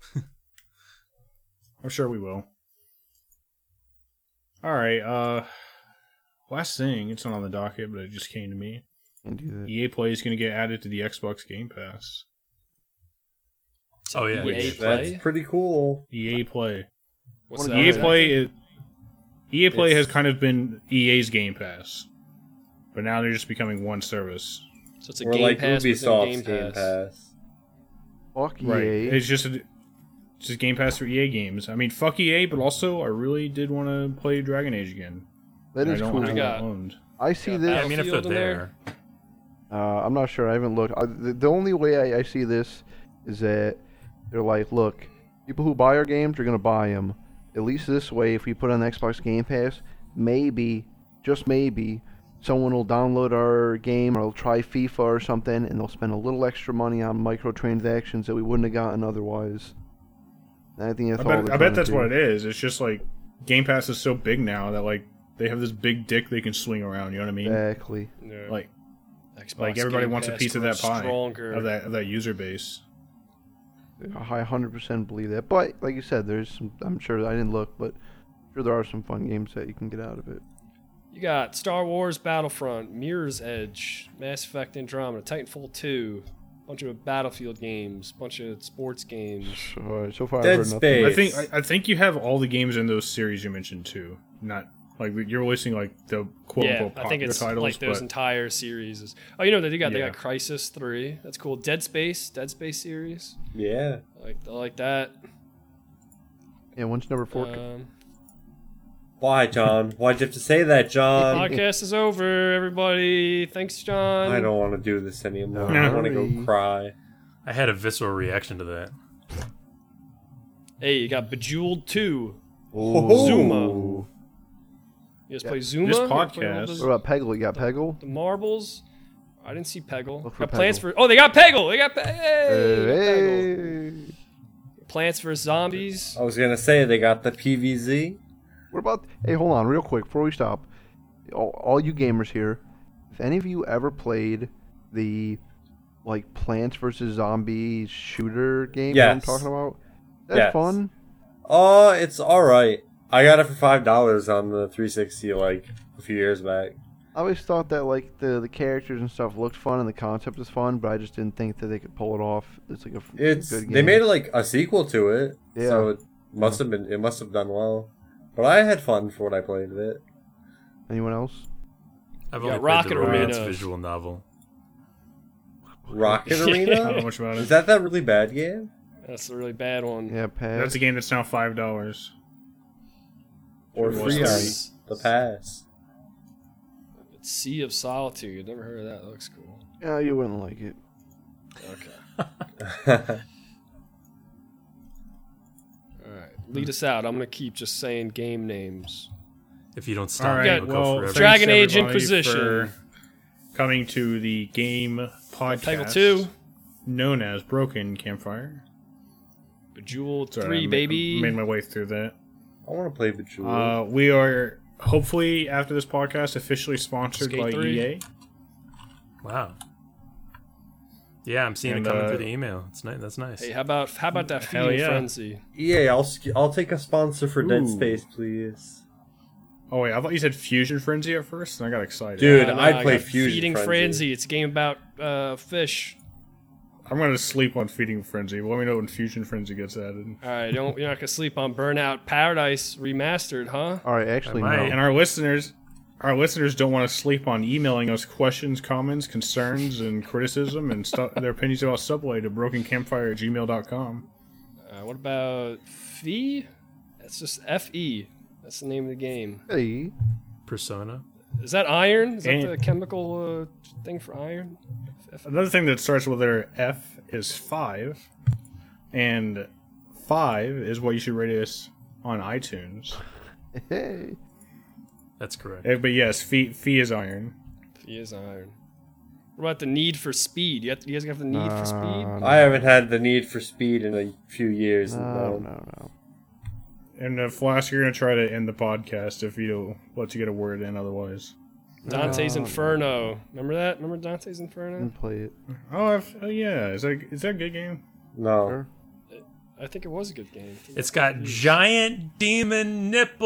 D: [laughs]
A: I'm sure we will. All right. Uh, last thing. It's not on the docket, but it just came to me.
D: Can't do that.
A: EA Play is going to get added to the Xbox Game Pass.
C: Oh yeah.
B: EA
E: That's
B: Play.
E: pretty cool.
A: EA Play.
B: What's
D: What
B: that?
A: EA Play. Is, EA Play
E: It's-
A: has kind of been EA's Game Pass, but now they're just becoming one service.
B: So it's a
E: Or
B: Game
E: like
B: Pass within
E: Ubisoft's
B: Game
E: Game
B: Pass.
E: Pass.
D: Fuck
A: Right.
D: EA.
A: It's just a, it's just Game Pass for EA games. I mean, fuck EA, but also I really did want to play Dragon Age again.
D: that
A: And I don't
D: cool.
A: have
B: We got-
A: owned.
D: I see
B: got
D: this.
C: I mean, if they're
B: there?
C: there,
D: Uh, I'm not sure. I haven't looked. Uh, the, the only way I, I see this is that they're like, look, people who buy our games are gonna buy them. At least this way, if we put on the Xbox Game Pass, maybe, just maybe, someone will download our game or they'll try FIFA or something, and they'll spend a little extra money on microtransactions that we wouldn't have gotten otherwise. And I think that's
A: I bet,
D: they're
A: I bet that's what it is. It's just like Game Pass is so big now that like they have this big dick they can swing around. You know what I mean?
D: Exactly.
B: Yeah.
A: Like
B: Xbox
A: like everybody
B: Game
A: wants a piece of that pie
B: Stronger.
A: of that of that user base.
D: I 100% believe that. But like you said, there's some. I'm sure I didn't look, but I'm sure there are some fun games that you can get out of it.
B: You got Star Wars Battlefront, Mirror's Edge, Mass Effect Andromeda, Titanfall 2, bunch of Battlefield games, bunch of sports games.
D: So, so far,
E: Dead
D: I've heard
E: Space.
A: I think I, I think you have all the games in those series you mentioned too. Not like you're listing like the quote
B: yeah,
A: unquote
B: I
A: popular
B: think it's
A: titles,
B: like those
A: but
B: entire series. Oh, you know they got they got Crysis 3. That's cool. Dead Space, Dead Space series.
E: Yeah.
B: I like I like that.
D: nothing. Yeah, once number four.
B: Um,
E: Why, John? Why'd you have to say that, John?
B: podcast is over, everybody. Thanks, John.
E: I don't want to do this anymore.
A: No.
E: I want to go cry.
C: I had a visceral reaction to that.
B: Hey, you got Bejeweled 2.
E: Oh.
B: Zuma. You guys play Zuma?
A: This
B: You guys play all
A: podcast-
B: those-
D: What about Peggle? You got Peggle?
B: The marbles. I didn't see Peggle.
D: Look for
B: got plans
D: Peggle.
B: for. Oh, they got Peggle. They got, Pe- hey, they got Peggle.
D: Hey.
B: Plants vs Zombies.
E: I was gonna say they got the PVZ.
D: What about? Hey, hold on, real quick before we stop. All, all you gamers here, if any of you ever played the like Plants vs Zombies shooter game that I'm talking about, that's
E: Yes.
D: fun.
E: Oh, it's all right. I got it for five dollars on the 360 like a few years back.
D: I always thought that like the the characters and stuff looked fun and the concept was fun, but I just didn't think that they could pull it off. It's like a
E: It's
D: good game.
E: they made like a sequel to it,
D: Yeah.
E: so it must have been it must have done well. But I had fun for what I played of it.
D: Anyone else?
C: I've
B: You
C: only
B: got Rocket
C: the romance
B: Arena.
C: visual novel.
E: Rocket [laughs] Arena?
A: I don't know
E: Arena
A: much about
E: is
A: it.
E: that that really bad game?
B: That's a really bad one.
D: Yeah, Pat.
A: That's a game that's now five dollars.
E: Or
A: Sure
E: free on
B: It's-
E: the pass?
B: it's Sea of Solitude. You never heard of that. That looks cool.
D: yeah, you wouldn't like it.
B: Okay. [laughs] Lead us out. I'm gonna keep just saying game names.
C: If you don't
A: All
C: stop,
A: right.
C: it'll
A: Well,
C: go forever.
A: thanks,
B: Dragon Age Inquisition.
A: for coming to the game podcast
B: Title 2.
A: known as Broken Campfire.
B: Bejeweled
A: Sorry, I
B: 3,
A: ma-
B: baby.
A: Made my way through that.
E: I want to play Bejeweled.
A: Uh, we are hopefully after this podcast officially sponsored
B: Skate
A: by
B: 3.
A: EA.
C: Wow. Yeah, I'm seeing
A: And,
C: it coming
A: uh,
C: through the email. It's nice. That's nice.
B: Hey, how about how about that
A: Hell
B: feeding
A: yeah.
B: frenzy?
E: Yeah, I'll I'll take a sponsor for Dead Space, please.
A: Oh wait, I thought you said Fusion Frenzy at first, and I got excited.
E: Dude,
B: Uh, no,
E: I'd
B: I
E: play Fusion
B: Feeding
E: Frenzy.
B: frenzy. It's a game about uh, fish.
A: I'm gonna sleep on Feeding Frenzy. Let me know when Fusion Frenzy gets added.
B: All right, don't you're not gonna sleep on Burnout Paradise remastered, huh?
D: All right, actually, no.
A: And our listeners, our listeners don't want to sleep on emailing us questions, comments, concerns, and criticism and stu- their opinions about Subway to brokencampfire at gmail.com.
B: Uh, what about Fe? That's just F E. That's the name of the game.
D: Hey,
C: Persona.
B: Is that iron? Is that
A: And-
B: the chemical uh, thing for iron?
A: Another thing that starts with letter F is five, and five is what you should rate us on iTunes. [laughs]
D: hey.
C: That's correct.
A: Eh, But yes, Fe, Fe is iron.
B: Fe is iron. What about the need for speed? You, have, you guys have the need for speed?
D: No,
E: I haven't had the need for speed in a few years.
D: no,
E: no.
D: no, no.
A: And uh, Flash, you're gonna try to end the podcast if you don't let you get a word in. Otherwise,
B: Dante's
D: No, no.
B: Inferno. Remember that? Remember Dante's Inferno?
D: Didn't play it.
A: oh, I've, oh yeah, is that is that a good game?
E: No.
D: Sure.
B: I think it was a good game.
C: It's got giant demon nipples.